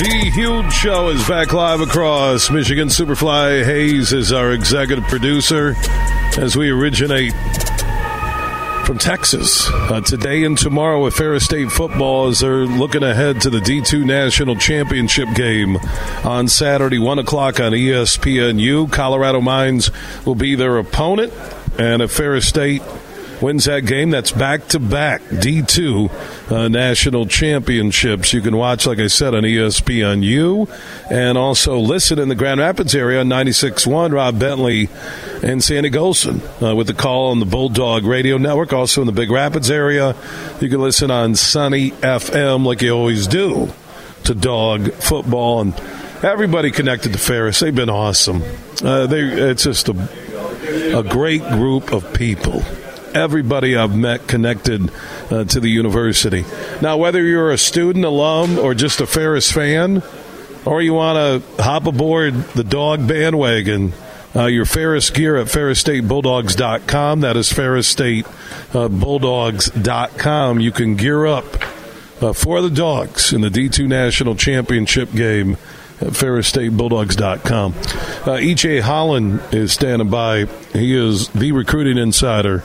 The Huge Show is back live across Michigan. Superfly Hayes is our executive producer as we originate from Texas. Uh, today and tomorrow with Ferris State football as they're looking ahead to the D2 National Championship game on Saturday, 1 o'clock on ESPNU. Colorado Mines will be their opponent. And if Ferris State wins that game, that's back to back D2 uh, national championships. You can watch, like I said, on E ESPNU and also listen in the Grand Rapids area on 96.1. Rob Bentley and Sandy Gholston uh, with the call on the Bulldog Radio Network. Also in the Big Rapids area, you can listen on Sunny FM like you always do to dog football and everybody connected to Ferris. They've been awesome. Uh, they, it's just a, a great group of people everybody I've met connected uh, to the university. Now, whether you're a student, alum, or just a Ferris fan, or you want to hop aboard the dog bandwagon, uh, your Ferris gear at FerrisStateBulldogs.com. That is FerrisStateBulldogs.com. You can gear up uh, for the dogs in the D2 National Championship game FerrisStateBulldogs.com. Uh, E.J. Holland is standing by. He is the recruiting insider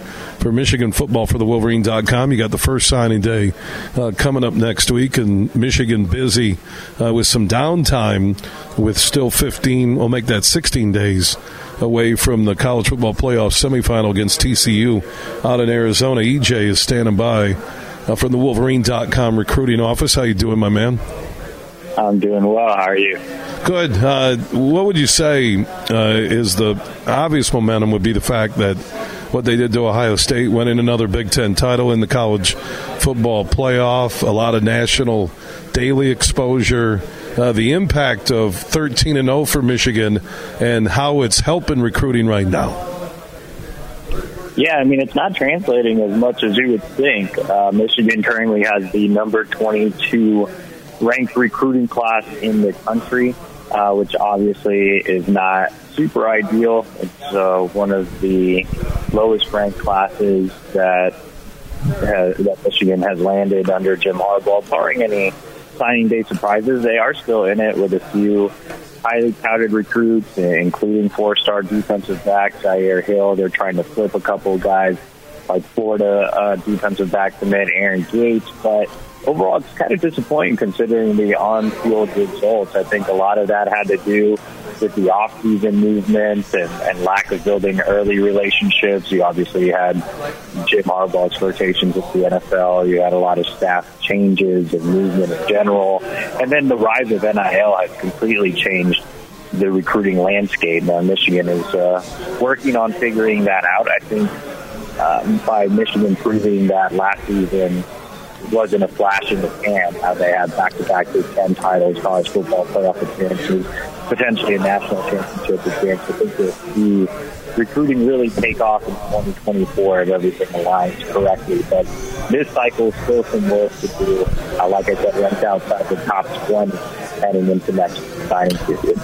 for Michigan football for the Wolverine.com. You got the first signing day uh, coming up next week, and Michigan busy uh, with some downtime with still 15, we'll make that 16 days away from the college football playoff semifinal against TCU out in Arizona. EJ is standing by uh, from the Wolverine.com recruiting office. How you doing, my man? I'm doing well. How are you? Good. Uh, what would you say uh, is the obvious momentum would be the fact that what they did to Ohio State, winning another Big Ten title in the college football playoff, a lot of national daily exposure, uh, the impact of 13 and 0 for Michigan, and how it's helping recruiting right now. Yeah, I mean, it's not translating as much as you would think. Uh, Michigan currently has the number 22 ranked recruiting class in the country, uh, which obviously is not super ideal. It's uh, one of the lowest ranked classes that has, that Michigan has landed under Jim Harbaugh, barring any signing day surprises. They are still in it with a few highly touted recruits, including four-star defensive back Jyaire Hill. They're trying to flip a couple of guys like Florida uh, defensive back commit Aaron Gates, but overall, it's kind of disappointing considering the on-field results. I think a lot of that had to do with the off-season movement and, and lack of building early relationships. You obviously had Jim Harbaugh's flirtations with the NFL. You had a lot of staff changes and movement in general. And then the rise of NIL has completely changed the recruiting landscape. Now, Michigan is uh, working on figuring that out. I think um, by Michigan proving that last season wasn't a flash in the pan how they had back-to-back Big Ten titles, college football playoff appearances, potentially a national championship appearance. I think that the recruiting really take off in 2024 if everything aligns correctly. But this cycle still some work to do. Uh, like I said, ranked outside the top 20 heading into next signing period.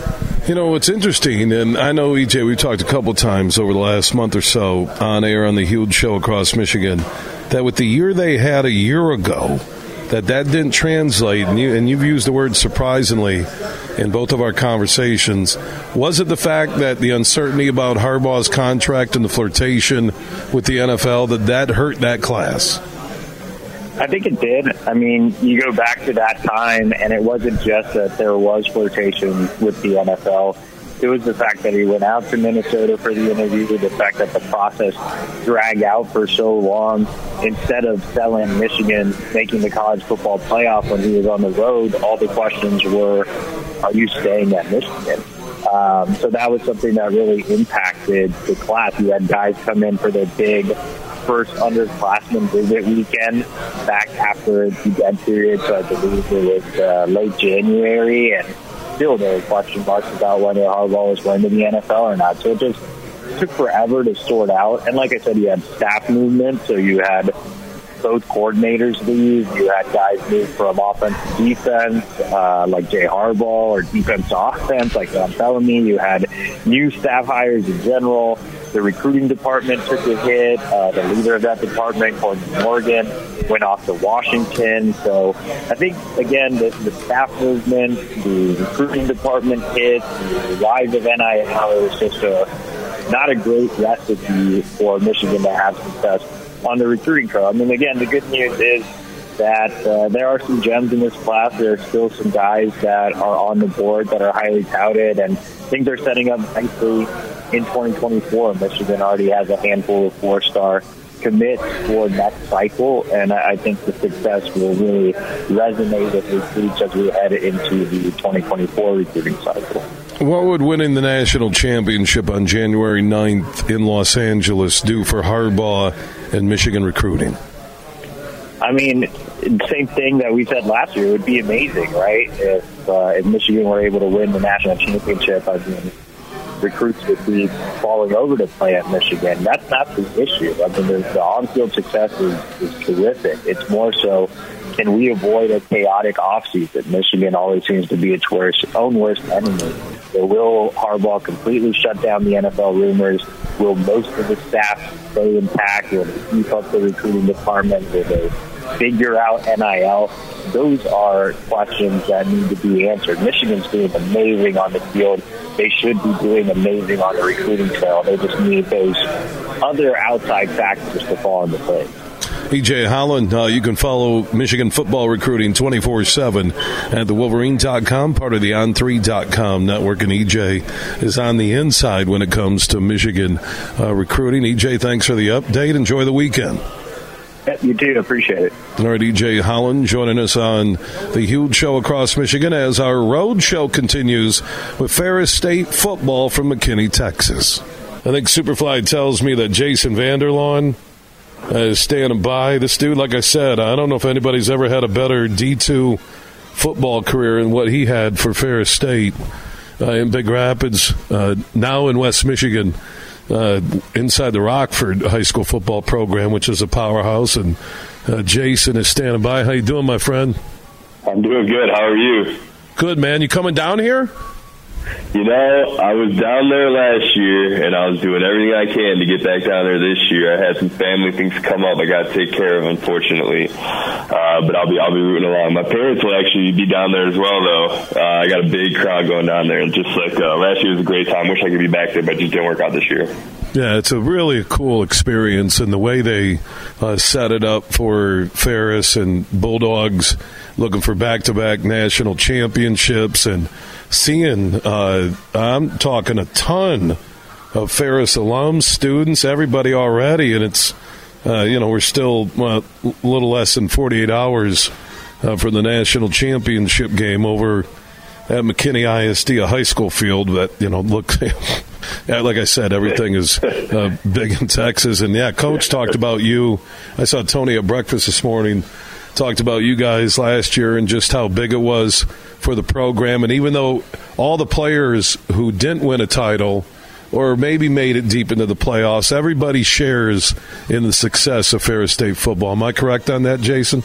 You know, what's interesting, and I know, EJ, we've talked a couple times over the last month or so on air on the huge show across Michigan, that with the year they had a year ago, that that didn't translate, and, you, and you've used the word surprisingly in both of our conversations. Was it the fact that the uncertainty about Harbaugh's contract and the flirtation with the NFL, that that hurt that class? I think it did. I mean, you go back to that time, and it wasn't just that there was flirtation with the NFL. It was the fact that he went out to Minnesota for the interview, the fact that the process dragged out for so long. Instead of selling Michigan making the college football playoff when he was on the road, all the questions were, are you staying at Michigan? Um, so that was something that really impacted the class. You had guys come in for their big first underclassmen visit weekend back after the dead period. So I believe it was uh, late January, and still there were question marks about whether Harbaugh was going to the NFL or not. So it just took forever to sort out. And like I said, you had staff movement, so you had both coordinators leave. You had guys move from offense to defense, uh, like Jay Harbaugh, or defense to offense, like Ron Bellamy. You had new staff hires in general. The recruiting department took a hit. Uh, the leader of that department, Courtney Morgan, went off to Washington. So I think, again, the, the staff movement, the recruiting department hit, the rise of NIL, it was just a, not a great recipe for Michigan to have success on the recruiting trail. I mean, again, the good news is that uh, there are some gems in this class. There are still some guys that are on the board that are highly touted, and things are setting up nicely in 2024. Michigan already has a handful of four-star commits for next cycle, and I think the success will really resonate with recruits as we head into the 2024 recruiting cycle. What would winning the national championship on January 9th in Los Angeles do for Harbaugh and Michigan recruiting? I mean, same thing that we said last year. It would be amazing, right? If uh, if Michigan were able to win the national championship, I mean, recruits would be falling over to play at Michigan. That's not the issue. I mean, the, on-field success is, is terrific. It's more so, can we avoid a chaotic offseason? Michigan always seems to be its worst, own worst enemy. So will Harbaugh completely shut down the NFL rumors? Will most of the staff stay intact? Will they keep up the recruiting department? Will they figure out NIL? Those are questions that need to be answered. Michigan's doing amazing on the field. They should be doing amazing on the recruiting trail. They just need those other outside factors to fall into place. EJ Holland, uh, you can follow Michigan football recruiting 24 7 at the Wolverine.com, part of the On3.com network. And EJ is on the inside when it comes to Michigan uh, recruiting. EJ, thanks for the update. Enjoy the weekend. You too. Appreciate it. All right, EJ Holland joining us on the huge show across Michigan as our road show continues with Ferris State football from McKinney, Texas. I think Superfly tells me that Jason Vander Laan is standing by. This dude, like I said, I don't know if anybody's ever had a better D2 football career than what he had for Ferris State uh, in Big Rapids, uh, now in West Michigan uh, inside the Rockford High School football program, which is a powerhouse. And uh, Jason is standing by. How you doing, my friend? I'm doing good. How are you? Good, man. You coming down here? You know, I was down there last year, and I was doing everything I can to get back down there this year. I had some family things come up I got to take care of, unfortunately. Uh, but I'll be I'll be rooting along. My parents will actually be down there as well, though. Uh, I got a big crowd going down there, and just like uh, last year was a great time. Wish I could be back there, but just didn't work out this year. Yeah, it's a really cool experience, and the way they uh, set it up for Ferris and Bulldogs looking for back-to-back national championships and seeing uh, i'm talking a ton of ferris alums students everybody already and it's uh, you know we're still a little less than 48 hours uh, for the national championship game over at mckinney isd a high school field that you know look like i said everything is uh, big in texas. And yeah coach talked about you. I saw tony at breakfast this morning talked about you guys last year and just how big it was for the program. And even though all the players who didn't win a title or maybe made it deep into the playoffs, everybody shares in the success of Ferris State football. Am I correct on that, Jason?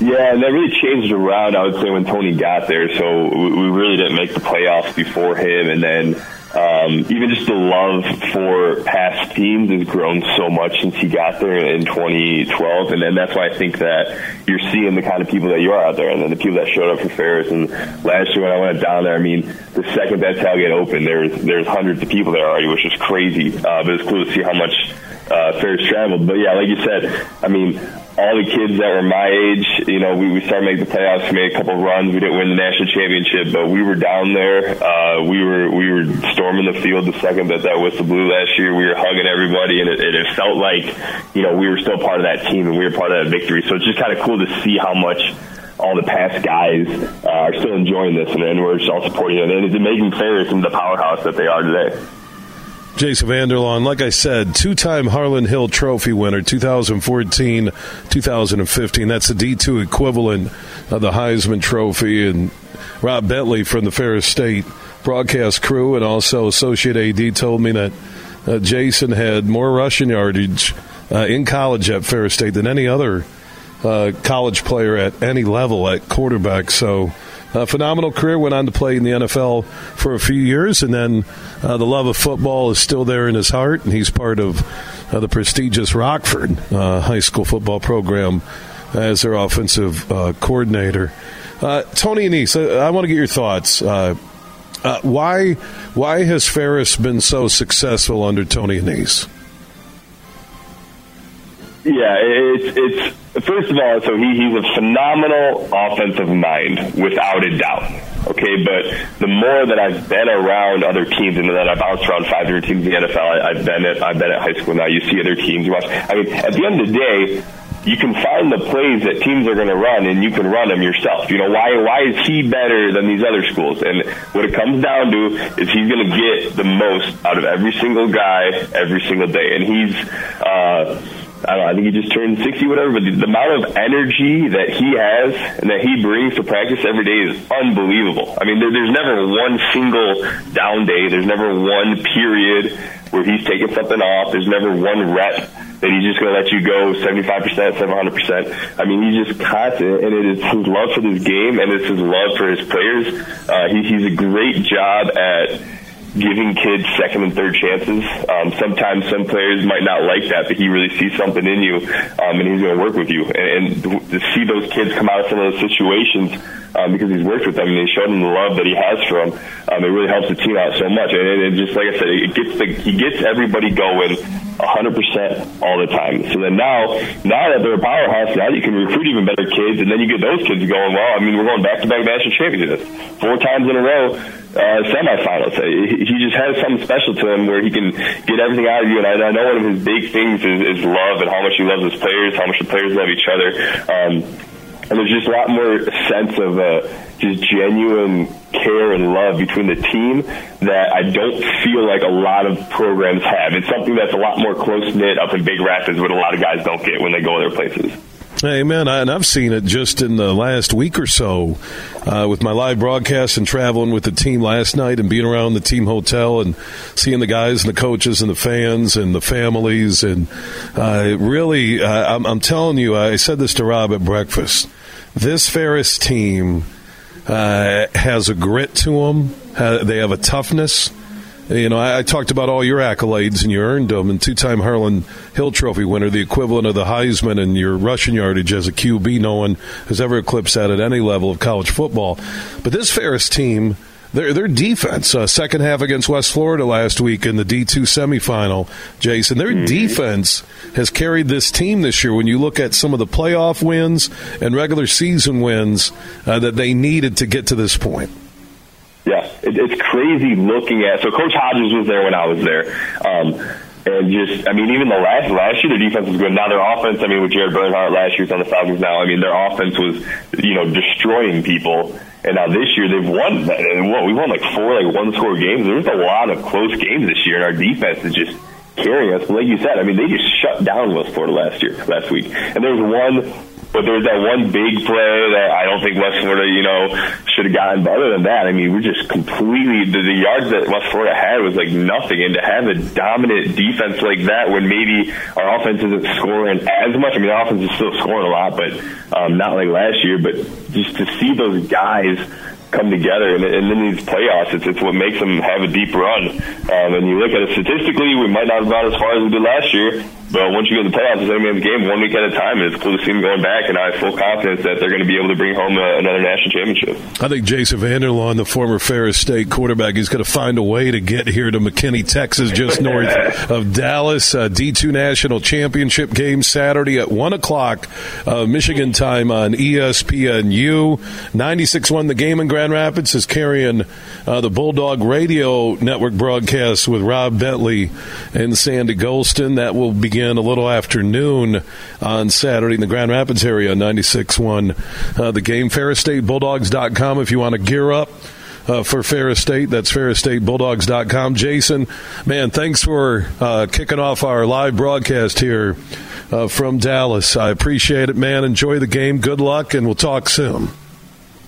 Yeah, and that really changed around, I would say, when Tony got there. So we really didn't make the playoffs before him. And then um, even just the love for past teams has grown so much since he got there in 2012, and then that's why I think that you're seeing the kind of people that you are out there, and then the people that showed up for Ferris. And last year when I went down there, I mean, the second that tailgate opened, there's there's hundreds of people there already, which is crazy. Uh, but it's cool to see how much uh, Ferris traveled. But yeah, like you said, I mean, all the kids that were my age, you know, we, we started making the playoffs. We made a couple runs. We didn't win the national championship, but we were down there. Uh, we were we were storming the field the second that that whistle blew last year. We were hugging everybody, and it, it felt like, you know, we were still part of that team and we were part of that victory. So it's just kind of cool to see how much all the past guys uh, are still enjoying this, and, and we're just all supporting it. And it's making Ferris into the powerhouse that they are today. Jason Vander Laan, like I said, two time Harlan Hill Trophy winner, 2014, 2015. That's the D2 equivalent of the Heisman Trophy. And Rob Bentley from the Ferris State broadcast crew and also Associate AD told me that uh, Jason had more rushing yardage uh, in college at Ferris State than any other uh, college player at any level at quarterback. So, a phenomenal career. Went on to play in the NFL for a few years, and then uh, the love of football is still there in his heart, and he's part of uh, the prestigious Rockford uh, high school football program as their offensive uh, coordinator. Uh, Tony Annese, I, I want to get your thoughts. Uh, why why has Ferris been so successful under Tony Annese? Yeah, it's it's first of all, so he, he's a phenomenal offensive mind, without a doubt. Okay, but the more that I've been around other teams, and that I've bounced around five different teams in the NFL, I, have been at I've been at high school now. You see other teams. You watch. I mean, at the end of the day, you can find the plays that teams are going to run, and you can run them yourself. You know why? Why is he better than these other schools? And what it comes down to is he's going to get the most out of every single guy every single day, and he's. Uh, I don't know, I think he just turned 60, whatever, but the, the amount of energy that he has and that he brings to practice every day is unbelievable. I mean, there, there's never one single down day. There's never one period where he's taking something off. There's never one rep that he's just going to let you go 75%, 700%. I mean, he's just constant, and it is his love for this game and it's his love for his players. Uh, he, he's a great job at giving kids second and third chances. Um, sometimes some players might not like that, but he really sees something in you, um, and he's going to work with you. And, and to see those kids come out of some of those situations um, because he's worked with them and he's shown them the love that he has for them, um, it really helps the team out so much. And, and just like I said, it gets the, he gets everybody going 100% all the time. So then now, now that they're a powerhouse, now you can recruit even better kids, and then you get those kids going, well, I mean, we're going back-to-back national championships. Four times in a row, uh, semifinals. He just has something special to him where he can get everything out of you. And I, I know one of his big things is, is love and how much he loves his players, how much the players love each other. Um, and there's just a lot more sense of uh, just genuine care and love between the team that I don't feel like a lot of programs have. It's something that's a lot more close knit up in Big Rapids, what a lot of guys don't get when they go other places. Amen. And I've seen it just in the last week or so uh, with my live broadcast and traveling with the team last night and being around the team hotel and seeing the guys and the coaches and the fans and the families. And uh, really, uh, I'm, I'm, telling you, I said this to Rob at breakfast. This Ferris team uh, has a grit to them, they have a toughness. You know, I, I, talked about all your accolades and you earned them, and two-time Harlan Hill Trophy winner, the equivalent of the Heisman, and your rushing yardage as a QB. No one has ever eclipsed that at any level of college football. But this Ferris team, their their defense, uh, second half against West Florida last week in the D two semifinal, Jason, their mm-hmm. defense has carried this team this year. When you look at some of the playoff wins and regular season wins uh, that they needed to get to this point. Yeah, it, it's crazy looking at. So Coach Hodges was there when I was there. Um, and just, I mean, even the last last year, their defense was good. Now their offense, I mean, with Jared Bernhardt last year's on the Falcons. Now, I mean, their offense was, you know, destroying people. And now this year they've won. And what we won like four like one score games. There's a lot of close games this year, and our defense is just carrying us. Like you said, I mean, they just shut down West Florida last year, last week. And there was one but there's that one big play that I don't think West Florida, you know, should have gotten. But other than that, I mean, we're just completely the, the yards that West Florida had was like nothing. And to have a dominant defense like that, when maybe our offense isn't scoring as much. I mean, our offense is still scoring a lot, but um, not like last year. But just to see those guys come together and, and in these playoffs, it's, it's what makes them have a deep run. Um, and you look at it statistically, we might not have gone as far as we did last year but once you get in the playoffs, it's only a game one week at a time, and it's cool to see them going back. And I have full confidence that they're going to be able to bring home a, another national championship. I think Jason Vander Laan, the former Ferris State quarterback, is going to find a way to get here to McKinney, Texas, just north of Dallas. Uh, D2 national championship game Saturday at one o'clock, uh, Michigan time on ESPNU. 96-1 the game in Grand Rapids is carrying uh, the Bulldog Radio Network broadcast with Rob Bentley and Sandy Gholston. That will begin a little after noon on Saturday in the Grand Rapids area, 96.1. Uh, the game, FerrisStateBulldogs.com if you want to gear up. Uh, for Ferris State. That's FerrisStateBulldogs.com. Jason, man, thanks for uh, kicking off our live broadcast here uh, from Dallas. I appreciate it, man. Enjoy the game. Good luck, and we'll talk soon.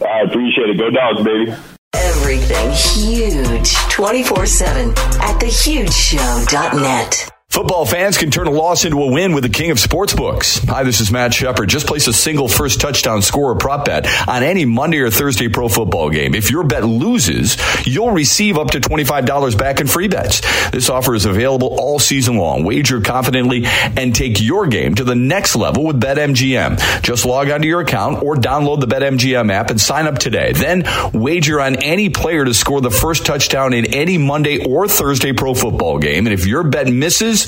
I appreciate it. Go Dogs, baby. Everything huge 24 7 at thehugeshow.net. Football fans can turn a loss into a win with the king of sportsbooks. Hi, this is Matt Shepard. Just place a single first touchdown score or prop bet on any Monday or Thursday pro football game. If your bet loses, you'll receive up to $25 back in free bets. This offer is available all season long. Wager confidently and take your game to the next level with BetMGM. Just log onto your account or download the BetMGM app and sign up today. Then wager on any player to score the first touchdown in any Monday or Thursday pro football game. And if your bet misses,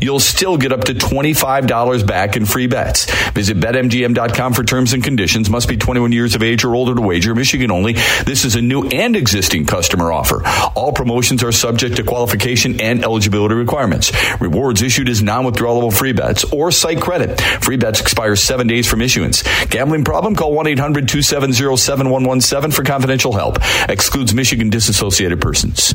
you'll still get up to $25 back in free bets. Visit betmgm.com for terms and conditions. Must be 21 years of age or older to wager. Michigan only. This is a new and existing customer offer. All promotions are subject to qualification and eligibility requirements. Rewards issued as non-withdrawable free bets or site credit. Free bets expire seven days from issuance. Gambling problem? Call 1-800-270-7117 for confidential help. Excludes Michigan disassociated persons.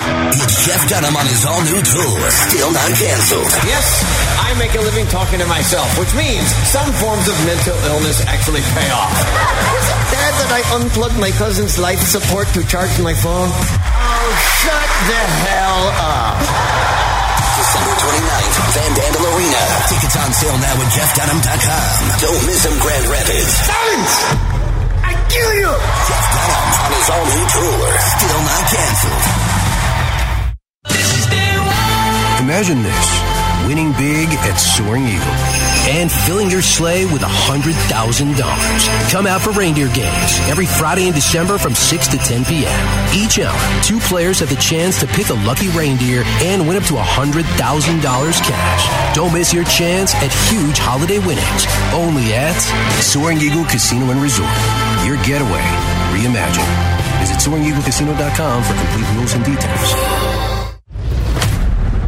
It's Jeff Dunham on his all new tour, still not canceled. Yes, I make a living talking to myself, which means some forms of mental illness actually pay off. Is it bad that I unplugged my cousin's life support to charge my phone? Oh, shut the hell up. December 29th, Van Andel Arena. Tickets on sale now at JeffDunham.com. Don't miss him, Grand Rapids. Silence! I kill you! Jeff Dunham on his all new tour, still not canceled. Imagine this winning big at Soaring Eagle and filling your sleigh with $100,000. Come out for reindeer games every Friday in December from 6 to 10 p.m. Each hour, two players have the chance to pick a lucky reindeer and win up to $100,000 cash. Don't miss your chance at huge holiday winnings only at Soaring Eagle Casino and Resort. Your getaway reimagined. Visit SoaringEagleCasino.com for complete rules and details.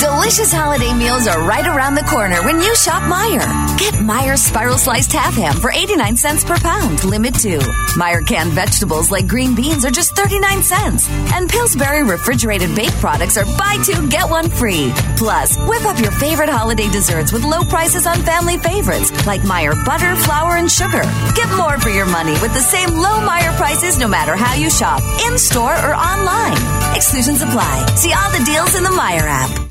Delicious holiday meals are right around the corner when you shop Meijer. Get Meijer's spiral sliced half ham for 89 cents per pound, limit two. Meijer canned vegetables like green beans are just 39 cents. And Pillsbury refrigerated baked products are buy two, get one free. Plus, whip up your favorite holiday desserts with low prices on family favorites like Meijer butter, flour, and sugar. Get more for your money with the same low Meijer prices no matter how you shop, in store or online. Exclusions apply. See all the deals in the Meijer app.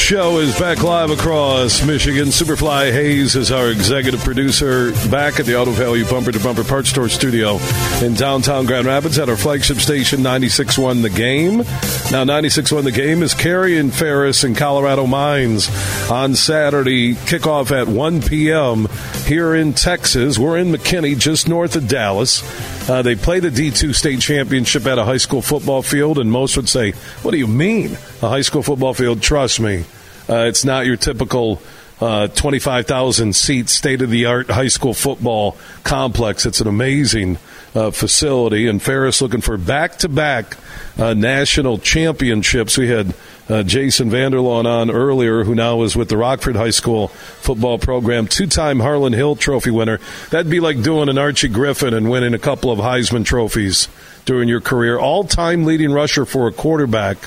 Show is back live across Michigan. Superfly Hayes is our executive producer back at the Auto Value Bumper to Bumper Parts Store studio in downtown Grand Rapids at our flagship station 96.1 The Game. Now 96.1 The Game is Cary and Ferris in Colorado Mines on Saturday. Kickoff at 1 p.m. here in Texas. We're in McKinney, just north of Dallas. Uh, they play the D2 state championship at a high school football field, and most would say, What do you mean? A high school football field? Trust me, uh, it's not your typical uh, 25,000 seat, state of the art high school football complex. It's an amazing uh, facility, and Ferris looking for back to back national championships. We had uh, Jason Vander Laan on earlier, who now is with the Rockford High School football program, two time Harlan Hill Trophy winner. That'd be like doing an Archie Griffin and winning a couple of Heisman trophies during your career. All time leading rusher for a quarterback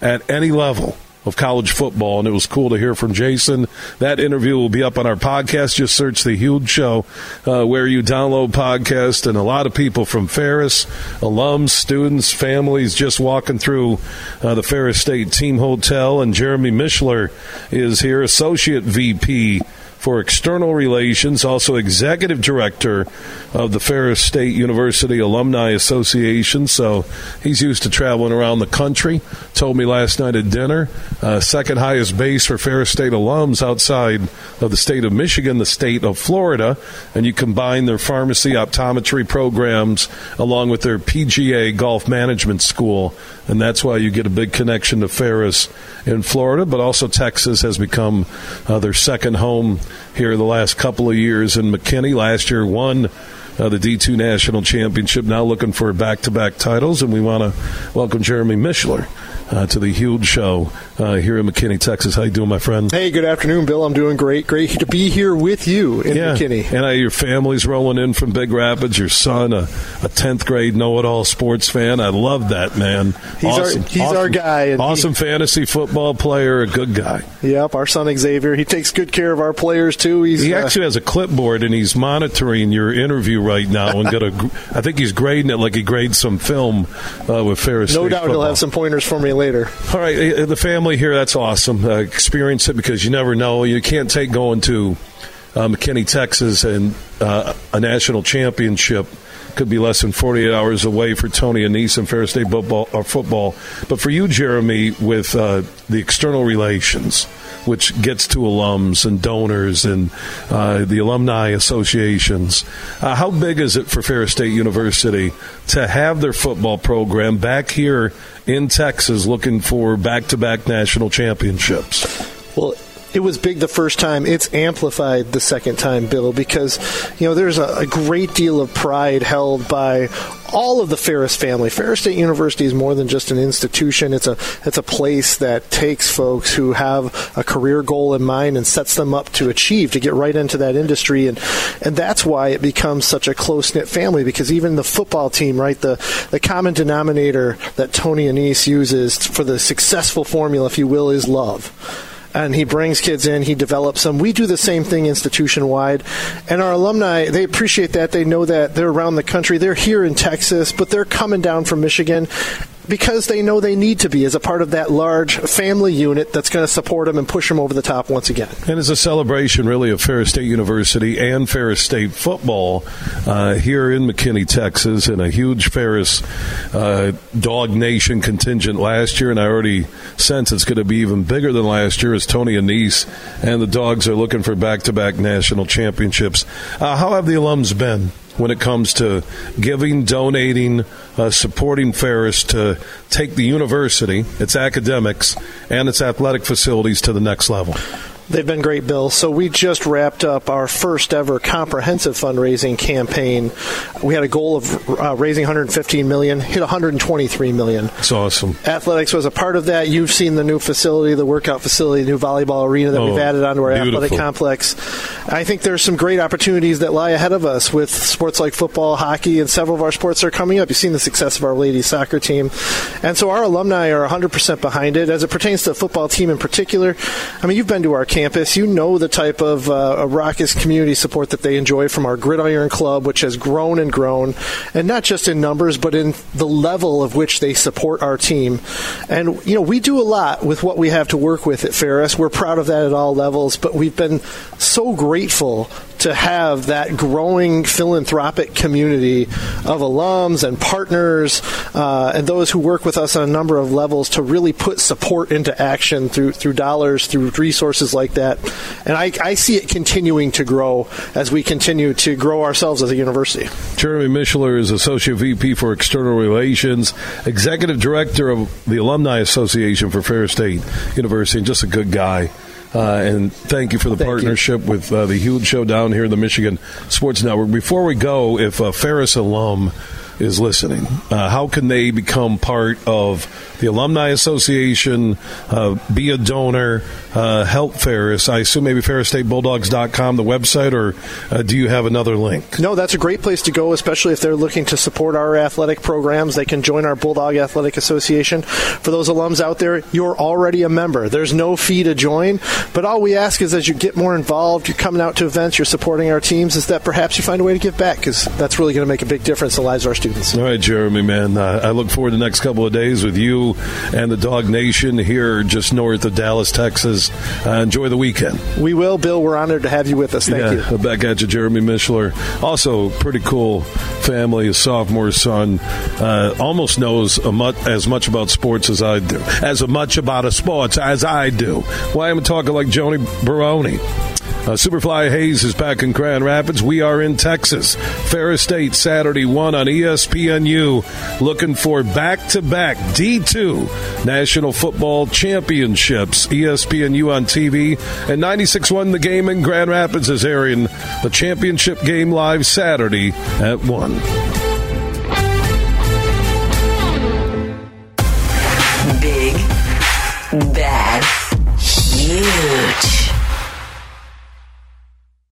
at any level of college football, and it was cool to hear from Jason. That interview will be up on our podcast. Just search the Huge Show uh, where you download podcast, and a lot of people from Ferris, alums, students, families, just walking through uh, the Ferris State Team Hotel. And Jeremy Mishler is here, Associate VP for External Relations, also Executive Director of the Ferris State University Alumni Association. So he's used to traveling around the country. Told me last night at dinner, uh, second highest base for Ferris State alums outside of the state of Michigan, the state of Florida. And you combine their pharmacy optometry programs along with their PGA golf management school. And that's why you get a big connection to Ferris in Florida, but also Texas has become uh, their second home here the last couple of years. And McKinney last year won uh, the D2 National Championship, now looking for back to back titles. And we want to welcome Jeremy Mishler uh, to the huge show uh, here in McKinney, Texas. How you doing, my friend? Hey, good afternoon, Bill. I'm doing great. Great to be here with you in yeah. McKinney. And uh, your family's rolling in from Big Rapids. Your son, a, a 10th grade know-it-all sports fan. I love that, man. He's, awesome. our, he's awesome. our guy. awesome he, fantasy football player, a good guy. Yep, our son Xavier. He takes good care of our players, too. He's, he actually has a clipboard, and he's monitoring your interview right now and got a, I think he's grading it like he grades some film uh, with Ferris No State doubt football. he'll have some pointers for me later. All right, the family here, that's awesome. Uh, experience it because you never know. You can't take going to uh, McKinney, Texas, and uh, a national championship could be less than 48 hours away for Tony Annese and Ferris State football, or football. But for you, Jeremy, with uh, the external relations, which gets to alums and donors and uh, the alumni associations, uh, how big is it for Ferris State University to have their football program back here in Texas looking for back to back national championships? Well, it was big the first time. It's amplified the second time, Bill, because you know there's a, a, great deal of pride held by all of the Ferris family. Ferris State University is more than just an institution. It's a it's a place that takes folks who have a career goal in mind and sets them up to achieve to get right into that industry and and that's why it becomes such a close knit family because even the football team, right, the the common denominator that Tony Annese uses for the successful formula, if you will, is love and he brings kids in, he develops them. We do the same thing institution wide, and our alumni they appreciate that. They know that they're around the country. They're here in Texas, but they're coming down from Michigan because they know they need to be as a part of that large family unit that's going to support them and push them over the top once again. And it's a celebration, really, of Ferris State University and Ferris State football uh, here in McKinney, Texas, and a huge Ferris uh, Dog Nation contingent last year. And I already sense it's going to be even bigger than last year as Tony Annese and the Dogs are looking for back to back national championships. Uh, how have the alums been? when it comes to giving, donating, uh, supporting Ferris to take the university, its academics, and its athletic facilities to the next level. They've been great, Bill. So we just wrapped up our first ever comprehensive fundraising campaign. We had a goal of uh, raising 115 million, hit 123 million. It's awesome. Athletics was a part of that. You've seen the new facility, the workout facility, the new volleyball arena that oh, we've added onto our beautiful. athletic complex. I think there's some great opportunities that lie ahead of us with sports like football, hockey, and several of our sports are coming up. You've seen the success of our ladies soccer team, and so our alumni are 100% behind it. As it pertains to the football team in particular, I mean, you've been to our campus. You know the type of uh, raucous community support that they enjoy from our Gridiron Club, which has grown and grown, and not just in numbers, but in the level of which they support our team. And, you know, we do a lot with what we have to work with at Ferris. We're proud of that at all levels, but we've been so grateful to have that growing philanthropic community of alums and partners uh, and those who work with us on a number of levels to really put support into action through through dollars, through resources like that. And I, I see it continuing to grow as we continue to grow ourselves as a university. Jeremy Mishler is Associate VP for External Relations, Executive Director of the Alumni Association for Ferris State University, and just a good guy. Uh, and thank you for the thank partnership you. with uh, the huge show down here in the Michigan Sports Network. Before we go, if a Ferris alum is listening, uh, how can they become part of the Alumni Association, uh, be a donor, uh, help Ferris? I assume maybe ferrisstatebulldogs.com, the website, or uh, do you have another link? No, that's a great place to go, especially if they're looking to support our athletic programs. They can join our Bulldog Athletic Association. For those alums out there, you're already a member. There's no fee to join, but all we ask is as you get more involved, you're coming out to events, you're supporting our teams, is that perhaps you find a way to give back because that's really going to make a big difference in the lives of our students. All right, Jeremy, man. Uh, I look forward to the next couple of days with you and the Dog Nation here just north of Dallas, Texas. Uh, enjoy the weekend. We will, Bill. We're honored to have you with us. Thank yeah, you. Back at you, Jeremy Mishler. Also, pretty cool family. A sophomore son uh, almost knows much, as much about sports as I do, as much about a sports as I do. Why am I talking like Joni Baroni? Uh, Superfly Hayes is back in Grand Rapids. We are in Texas. Ferris State, Saturday 1 on ESPNU. Looking for back to back D2 National Football Championships. ESPNU on TV. And 96 1 the game in Grand Rapids is airing the championship game live Saturday at 1. Big, bad, huge.